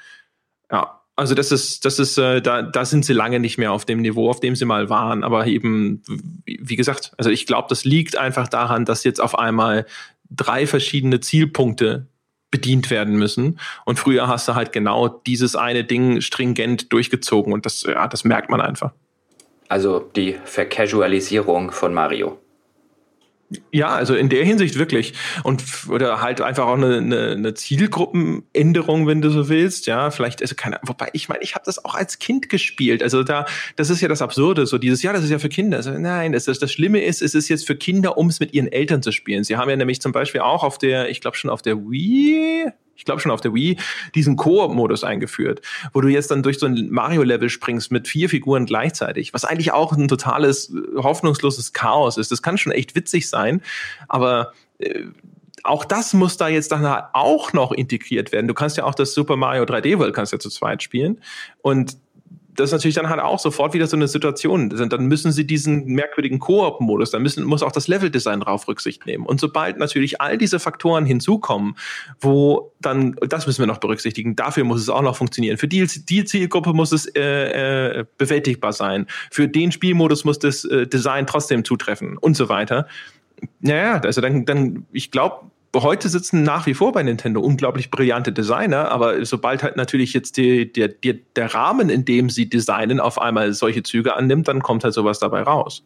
Ja. Also das ist, das ist, äh, da, da sind sie lange nicht mehr auf dem Niveau, auf dem sie mal waren. Aber eben, wie gesagt, also ich glaube, das liegt einfach daran, dass jetzt auf einmal drei verschiedene Zielpunkte bedient werden müssen. Und früher hast du halt genau dieses eine Ding stringent durchgezogen und das, ja, das merkt man einfach. Also die Vercasualisierung von Mario. Ja, also in der Hinsicht wirklich. Und oder halt einfach auch eine, eine, eine Zielgruppenänderung, wenn du so willst. Ja, vielleicht, also keine wobei ich meine, ich habe das auch als Kind gespielt. Also da, das ist ja das Absurde, so dieses, ja, das ist ja für Kinder. Also nein, das, das, das Schlimme ist, es ist jetzt für Kinder, um es mit ihren Eltern zu spielen. Sie haben ja nämlich zum Beispiel auch auf der, ich glaube schon auf der Wii, ich glaube schon auf der Wii, diesen Koop-Modus eingeführt, wo du jetzt dann durch so ein Mario-Level springst mit vier Figuren gleichzeitig, was eigentlich auch ein totales, äh, hoffnungsloses Chaos ist. Das kann schon echt witzig sein, aber äh, auch das muss da jetzt dann auch noch integriert werden. Du kannst ja auch das Super Mario 3D World kannst ja zu zweit spielen und das ist natürlich dann halt auch sofort wieder so eine Situation. Dann müssen sie diesen merkwürdigen Koop-Modus, dann müssen, muss auch das Level-Design darauf Rücksicht nehmen. Und sobald natürlich all diese Faktoren hinzukommen, wo dann, das müssen wir noch berücksichtigen, dafür muss es auch noch funktionieren. Für die, die Zielgruppe muss es äh, äh, bewältigbar sein. Für den Spielmodus muss das äh, Design trotzdem zutreffen und so weiter. Naja, also dann, dann ich glaube, heute sitzen nach wie vor bei Nintendo unglaublich brillante Designer, aber sobald halt natürlich jetzt die, der, die, der Rahmen, in dem sie designen, auf einmal solche Züge annimmt, dann kommt halt sowas dabei raus.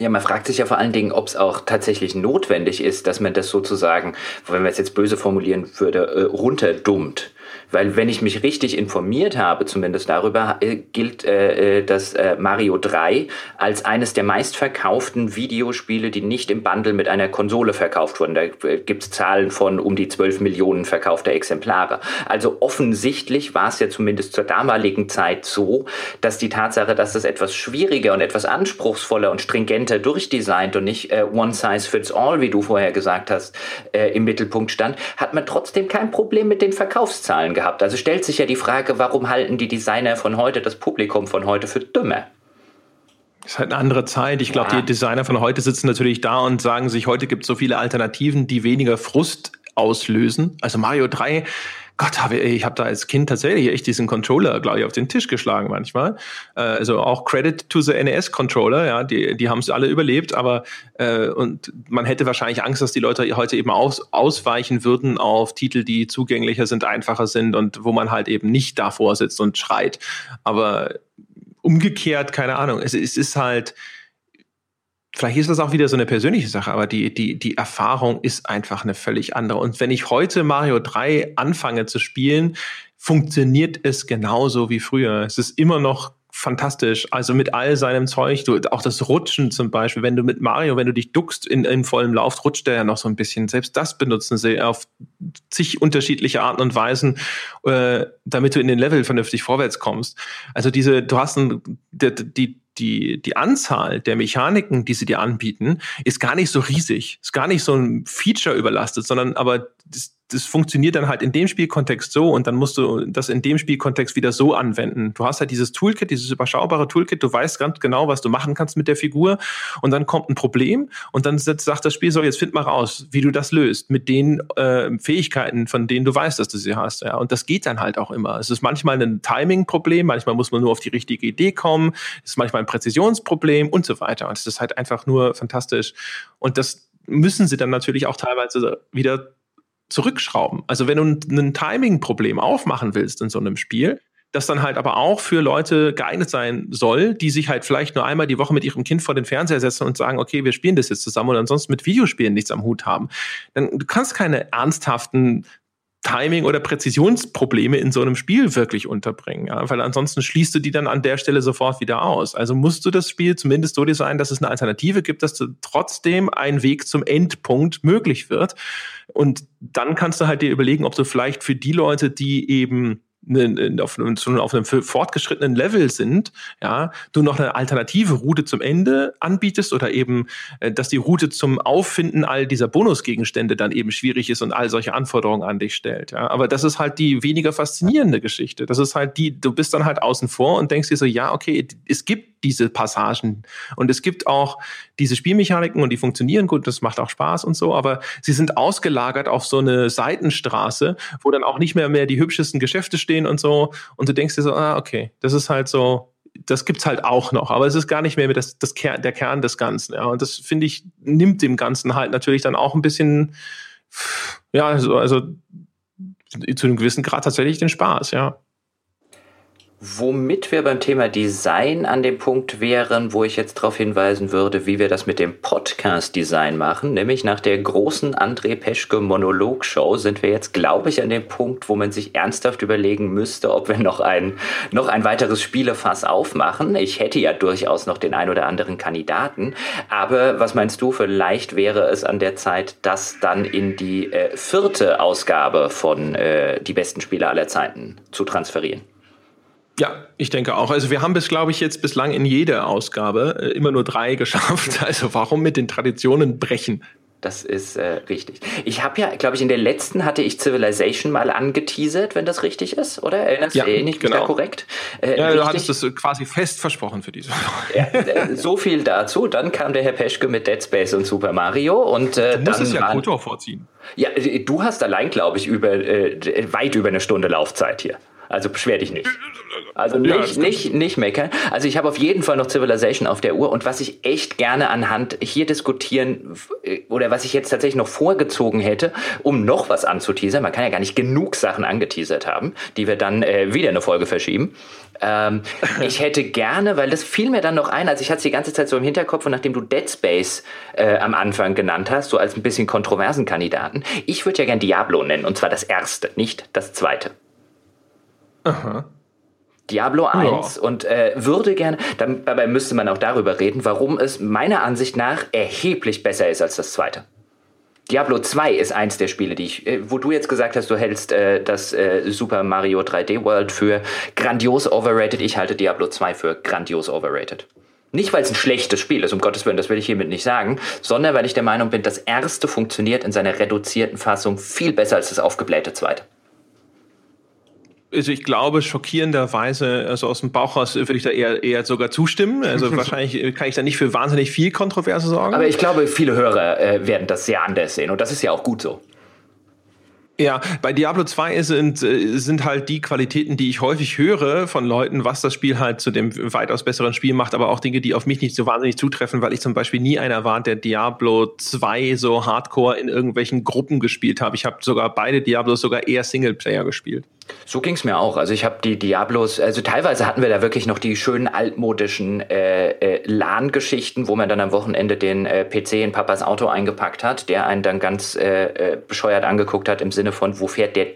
Ja, man fragt sich ja vor allen Dingen, ob es auch tatsächlich notwendig ist, dass man das sozusagen, wenn man es jetzt böse formulieren würde, äh, runterdummt. Weil wenn ich mich richtig informiert habe, zumindest darüber, äh, gilt äh, äh das äh, Mario 3 als eines der meistverkauften Videospiele, die nicht im Bundle mit einer Konsole verkauft wurden. Da äh, gibt es Zahlen von um die 12 Millionen verkaufter Exemplare. Also offensichtlich war es ja zumindest zur damaligen Zeit so, dass die Tatsache, dass das etwas schwieriger und etwas anspruchsvoller und stringenter durchdesignt und nicht äh, One Size Fits All, wie du vorher gesagt hast, im Mittelpunkt stand, hat man trotzdem kein Problem mit den Verkaufszahlen gehabt gehabt. Also stellt sich ja die Frage, warum halten die Designer von heute das Publikum von heute für dümmer? Ist halt eine andere Zeit. Ich glaube, ja. die Designer von heute sitzen natürlich da und sagen sich, heute gibt es so viele Alternativen, die weniger Frust auslösen. Also Mario 3 Gott, hab ich, ich habe da als Kind tatsächlich echt diesen Controller, glaube ich, auf den Tisch geschlagen manchmal. Äh, also auch Credit to the NES-Controller, ja, die, die haben es alle überlebt, aber äh, und man hätte wahrscheinlich Angst, dass die Leute heute eben aus, ausweichen würden auf Titel, die zugänglicher sind, einfacher sind und wo man halt eben nicht davor sitzt und schreit. Aber umgekehrt, keine Ahnung, es, es ist halt vielleicht ist das auch wieder so eine persönliche Sache, aber die, die, die Erfahrung ist einfach eine völlig andere. Und wenn ich heute Mario 3 anfange zu spielen, funktioniert es genauso wie früher. Es ist immer noch fantastisch. Also mit all seinem Zeug, du, auch das Rutschen zum Beispiel, wenn du mit Mario, wenn du dich duckst in, in vollem Lauf, rutscht der ja noch so ein bisschen. Selbst das benutzen sie auf zig unterschiedliche Arten und Weisen, äh, damit du in den Level vernünftig vorwärts kommst. Also diese, du hast ein, die, die die, die Anzahl der Mechaniken, die sie dir anbieten, ist gar nicht so riesig, ist gar nicht so ein Feature überlastet, sondern aber das, das funktioniert dann halt in dem Spielkontext so und dann musst du das in dem Spielkontext wieder so anwenden. Du hast halt dieses Toolkit, dieses überschaubare Toolkit, du weißt ganz genau, was du machen kannst mit der Figur und dann kommt ein Problem und dann sagt das Spiel so, jetzt find mal raus, wie du das löst mit den äh, Fähigkeiten, von denen du weißt, dass du sie hast. Ja. Und das geht dann halt auch immer. Es ist manchmal ein Timing-Problem, manchmal muss man nur auf die richtige Idee kommen, es ist manchmal ein Präzisionsproblem und so weiter. Und es ist halt einfach nur fantastisch. Und das müssen sie dann natürlich auch teilweise wieder zurückschrauben. Also wenn du ein Timing-Problem aufmachen willst in so einem Spiel, das dann halt aber auch für Leute geeignet sein soll, die sich halt vielleicht nur einmal die Woche mit ihrem Kind vor den Fernseher setzen und sagen, okay, wir spielen das jetzt zusammen und ansonsten mit Videospielen nichts am Hut haben. Dann du kannst keine ernsthaften Timing- oder Präzisionsprobleme in so einem Spiel wirklich unterbringen. Ja? Weil ansonsten schließt du die dann an der Stelle sofort wieder aus. Also musst du das Spiel zumindest so designen, dass es eine Alternative gibt, dass du trotzdem ein Weg zum Endpunkt möglich wird. Und dann kannst du halt dir überlegen, ob du vielleicht für die Leute, die eben auf einem, auf einem fortgeschrittenen Level sind, ja, du noch eine alternative Route zum Ende anbietest oder eben, äh, dass die Route zum Auffinden all dieser Bonusgegenstände dann eben schwierig ist und all solche Anforderungen an dich stellt. Ja. Aber das ist halt die weniger faszinierende Geschichte. Das ist halt die, du bist dann halt außen vor und denkst dir so, ja, okay, es gibt diese Passagen. Und es gibt auch diese Spielmechaniken und die funktionieren gut, das macht auch Spaß und so, aber sie sind ausgelagert auf so eine Seitenstraße, wo dann auch nicht mehr mehr die hübschesten Geschäfte stehen und so. Und du denkst dir so, ah, okay, das ist halt so, das gibt's halt auch noch, aber es ist gar nicht mehr das, das Ker der Kern des Ganzen. Ja. Und das finde ich nimmt dem Ganzen halt natürlich dann auch ein bisschen, ja, also, also zu einem gewissen Grad tatsächlich den Spaß, ja. Womit wir beim Thema Design an dem Punkt wären, wo ich jetzt darauf hinweisen würde, wie wir das mit dem Podcast-Design machen, nämlich nach der großen André Peschke Monolog-Show sind wir jetzt, glaube ich, an dem Punkt, wo man sich ernsthaft überlegen müsste, ob wir noch ein, noch ein weiteres Spielefass aufmachen. Ich hätte ja durchaus noch den ein oder anderen Kandidaten, aber was meinst du, vielleicht wäre es an der Zeit, das dann in die äh, vierte Ausgabe von äh, Die besten Spiele aller Zeiten zu transferieren? Ja, ich denke auch. Also wir haben bis, glaube ich, jetzt bislang in jeder Ausgabe äh, immer nur drei geschafft. Also warum mit den Traditionen brechen? Das ist äh, richtig. Ich habe ja, glaube ich, in der letzten hatte ich Civilization mal angeteasert, wenn das richtig ist, oder? Erinnerst ja, du nicht genau. da korrekt? Äh, ja, richtig? du hattest das quasi fest versprochen für diese ja, äh, So viel dazu. Dann kam der Herr Peschke mit Dead Space und Super Mario und äh, du musst dann es ja Kotor vorziehen. Ja, äh, du hast allein, glaube ich, über äh, weit über eine Stunde Laufzeit hier. Also beschwer dich nicht. Also nicht, ja, nicht, nicht meckern. Also ich habe auf jeden Fall noch Civilization auf der Uhr und was ich echt gerne anhand hier diskutieren oder was ich jetzt tatsächlich noch vorgezogen hätte, um noch was anzuteasern, man kann ja gar nicht genug Sachen angeteasert haben, die wir dann äh, wieder eine Folge verschieben. Ähm, ich hätte gerne, weil das fiel mir dann noch ein, also ich hatte es die ganze Zeit so im Hinterkopf und nachdem du Dead Space äh, am Anfang genannt hast, so als ein bisschen kontroversen Kandidaten, ich würde ja gern Diablo nennen und zwar das erste, nicht das zweite. Aha. Diablo 1 ja. und äh, würde gerne, dabei müsste man auch darüber reden, warum es meiner Ansicht nach erheblich besser ist als das zweite. Diablo 2 ist eins der Spiele, die ich, äh, wo du jetzt gesagt hast, du hältst äh, das äh, Super Mario 3D World für grandios overrated. Ich halte Diablo 2 für grandios overrated. Nicht, weil es ein schlechtes Spiel ist, um Gottes Willen, das will ich hiermit nicht sagen, sondern weil ich der Meinung bin, das erste funktioniert in seiner reduzierten Fassung viel besser als das aufgeblähte zweite also ich glaube, schockierenderweise, also aus dem Bauch raus würde ich da eher, eher sogar zustimmen. Also wahrscheinlich kann ich da nicht für wahnsinnig viel Kontroverse sorgen. Aber ich glaube, viele Hörer äh, werden das sehr anders sehen und das ist ja auch gut so. Ja, bei Diablo 2 sind, äh, sind halt die Qualitäten, die ich häufig höre von Leuten, was das Spiel halt zu dem weitaus besseren Spiel macht, aber auch Dinge, die auf mich nicht so wahnsinnig zutreffen, weil ich zum Beispiel nie einer war, der Diablo 2 so hardcore in irgendwelchen Gruppen gespielt habe. Ich habe sogar beide Diablos sogar eher Singleplayer gespielt. So ging es mir auch. Also ich habe die Diablos, also teilweise hatten wir da wirklich noch die schönen altmodischen äh, äh, LAN-Geschichten, wo man dann am Wochenende den äh, PC in Papas Auto eingepackt hat, der einen dann ganz äh, äh, bescheuert angeguckt hat im Sinne von, wo fährt der,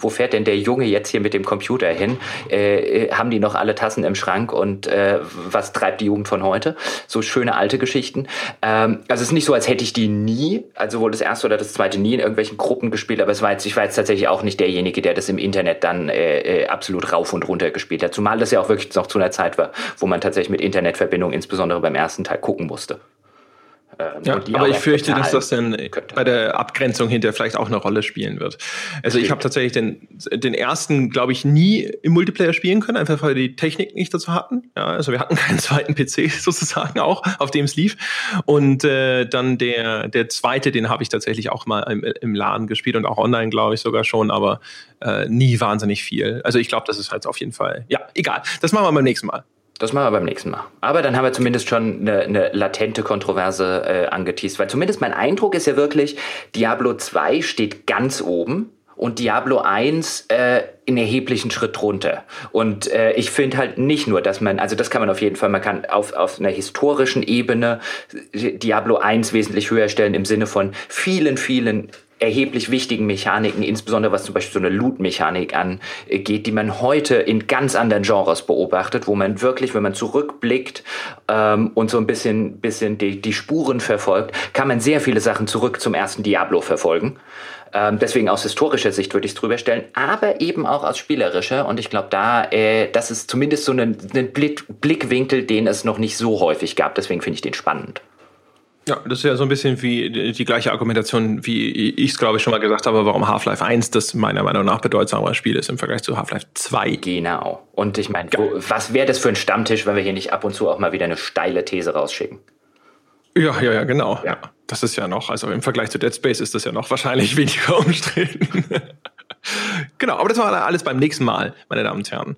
wo fährt denn der Junge jetzt hier mit dem Computer hin? Äh, äh haben die noch alle Tassen im Schrank und äh, was treibt die Jugend von heute? So schöne alte Geschichten. Ähm, also es ist nicht so, als hätte ich die nie, also wohl das erste oder das zweite nie in irgendwelchen Gruppen gespielt, aber es war jetzt, ich war jetzt tatsächlich auch nicht derjenige, der das im Internet dann äh, äh, absolut rauf und runter gespielt hat. Zumal das ja auch wirklich noch zu einer Zeit war, wo man tatsächlich mit Internetverbindung insbesondere beim ersten Teil gucken musste. Ähm, ja, aber ich fürchte, dass das dann könnte. bei der Abgrenzung hinterher vielleicht auch eine Rolle spielen wird. Also ich habe tatsächlich den, den ersten, glaube ich, nie im Multiplayer spielen können, einfach weil wir die Technik nicht dazu hatten. Ja, also wir hatten keinen zweiten PC sozusagen auch, auf dem es lief. Und äh, dann der, der zweite, den habe ich tatsächlich auch mal im, im Laden gespielt und auch online, glaube ich, sogar schon, aber äh, nie wahnsinnig viel. Also ich glaube, das ist halt auf jeden Fall. Ja, egal. Das machen wir beim nächsten Mal. Das machen wir beim nächsten Mal. Aber dann haben wir zumindest schon eine, eine latente Kontroverse äh, angeteased, weil zumindest mein Eindruck ist ja wirklich, Diablo 2 steht ganz oben und Diablo 1 äh, in erheblichen Schritt runter. Und äh, ich finde halt nicht nur, dass man, also das kann man auf jeden Fall, man kann auf, auf einer historischen Ebene Diablo 1 wesentlich höher stellen im Sinne von vielen, vielen erheblich wichtigen Mechaniken, insbesondere was zum Beispiel so eine Loot-Mechanik angeht, die man heute in ganz anderen Genres beobachtet, wo man wirklich, wenn man zurückblickt ähm, und so ein bisschen, bisschen die, die Spuren verfolgt, kann man sehr viele Sachen zurück zum ersten Diablo verfolgen. Ähm, deswegen aus historischer Sicht würde ich es drüber stellen, aber eben auch aus spielerischer. Und ich glaube, da, äh, das ist zumindest so ein, ein Blick, Blickwinkel, den es noch nicht so häufig gab. Deswegen finde ich den spannend. Ja, das ist ja so ein bisschen wie die, die gleiche Argumentation, wie ich es, glaube ich, schon mal gesagt habe, warum Half-Life 1 das meiner Meinung nach bedeutsamere Spiel ist im Vergleich zu Half-Life 2. Genau. Und ich meine, was wäre das für ein Stammtisch, wenn wir hier nicht ab und zu auch mal wieder eine steile These rausschicken? Ja, ja, ja, genau. Ja. Das ist ja noch, also im Vergleich zu Dead Space ist das ja noch wahrscheinlich weniger umstritten. Genau, aber das war alles beim nächsten Mal, meine Damen und Herren.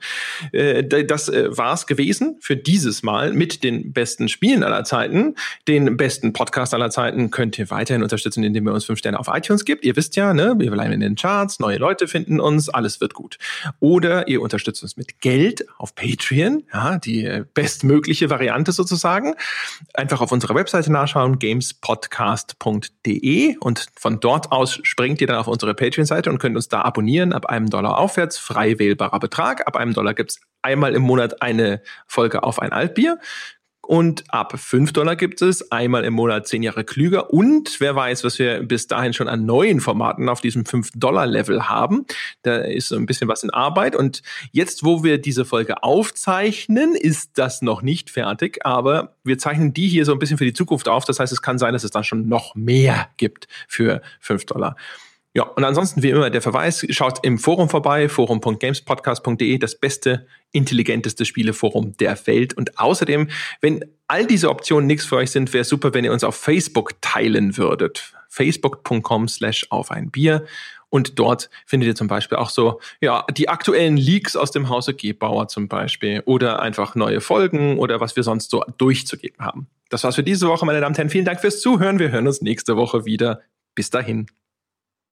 Äh, das äh, war's gewesen für dieses Mal mit den besten Spielen aller Zeiten. Den besten Podcast aller Zeiten könnt ihr weiterhin unterstützen, indem ihr uns fünf Sterne auf iTunes gibt. Ihr wisst ja, ne, wir bleiben in den Charts, neue Leute finden uns, alles wird gut. Oder ihr unterstützt uns mit Geld auf Patreon, ja, die bestmögliche Variante sozusagen. Einfach auf unserer Webseite nachschauen, gamespodcast.de und von dort aus springt ihr dann auf unsere Patreon-Seite und könnt uns da abonnieren ab einem Dollar aufwärts, frei wählbarer Betrag. Ab einem Dollar gibt es einmal im Monat eine Folge auf ein Altbier. Und ab 5 Dollar gibt es einmal im Monat 10 Jahre klüger. Und wer weiß, was wir bis dahin schon an neuen Formaten auf diesem 5-Dollar-Level haben. Da ist so ein bisschen was in Arbeit. Und jetzt, wo wir diese Folge aufzeichnen, ist das noch nicht fertig. Aber wir zeichnen die hier so ein bisschen für die Zukunft auf. Das heißt, es kann sein, dass es dann schon noch mehr gibt für 5 Dollar. Ja, und ansonsten wie immer der Verweis, schaut im Forum vorbei, forum.gamespodcast.de, das beste, intelligenteste Spieleforum der Welt. Und außerdem, wenn all diese Optionen nichts für euch sind, wäre super, wenn ihr uns auf Facebook teilen würdet. facebook.com slash auf ein Bier. Und dort findet ihr zum Beispiel auch so, ja, die aktuellen Leaks aus dem Hause Gebauer zum Beispiel oder einfach neue Folgen oder was wir sonst so durchzugeben haben. Das war's für diese Woche, meine Damen und Herren. Vielen Dank fürs Zuhören. Wir hören uns nächste Woche wieder. Bis dahin.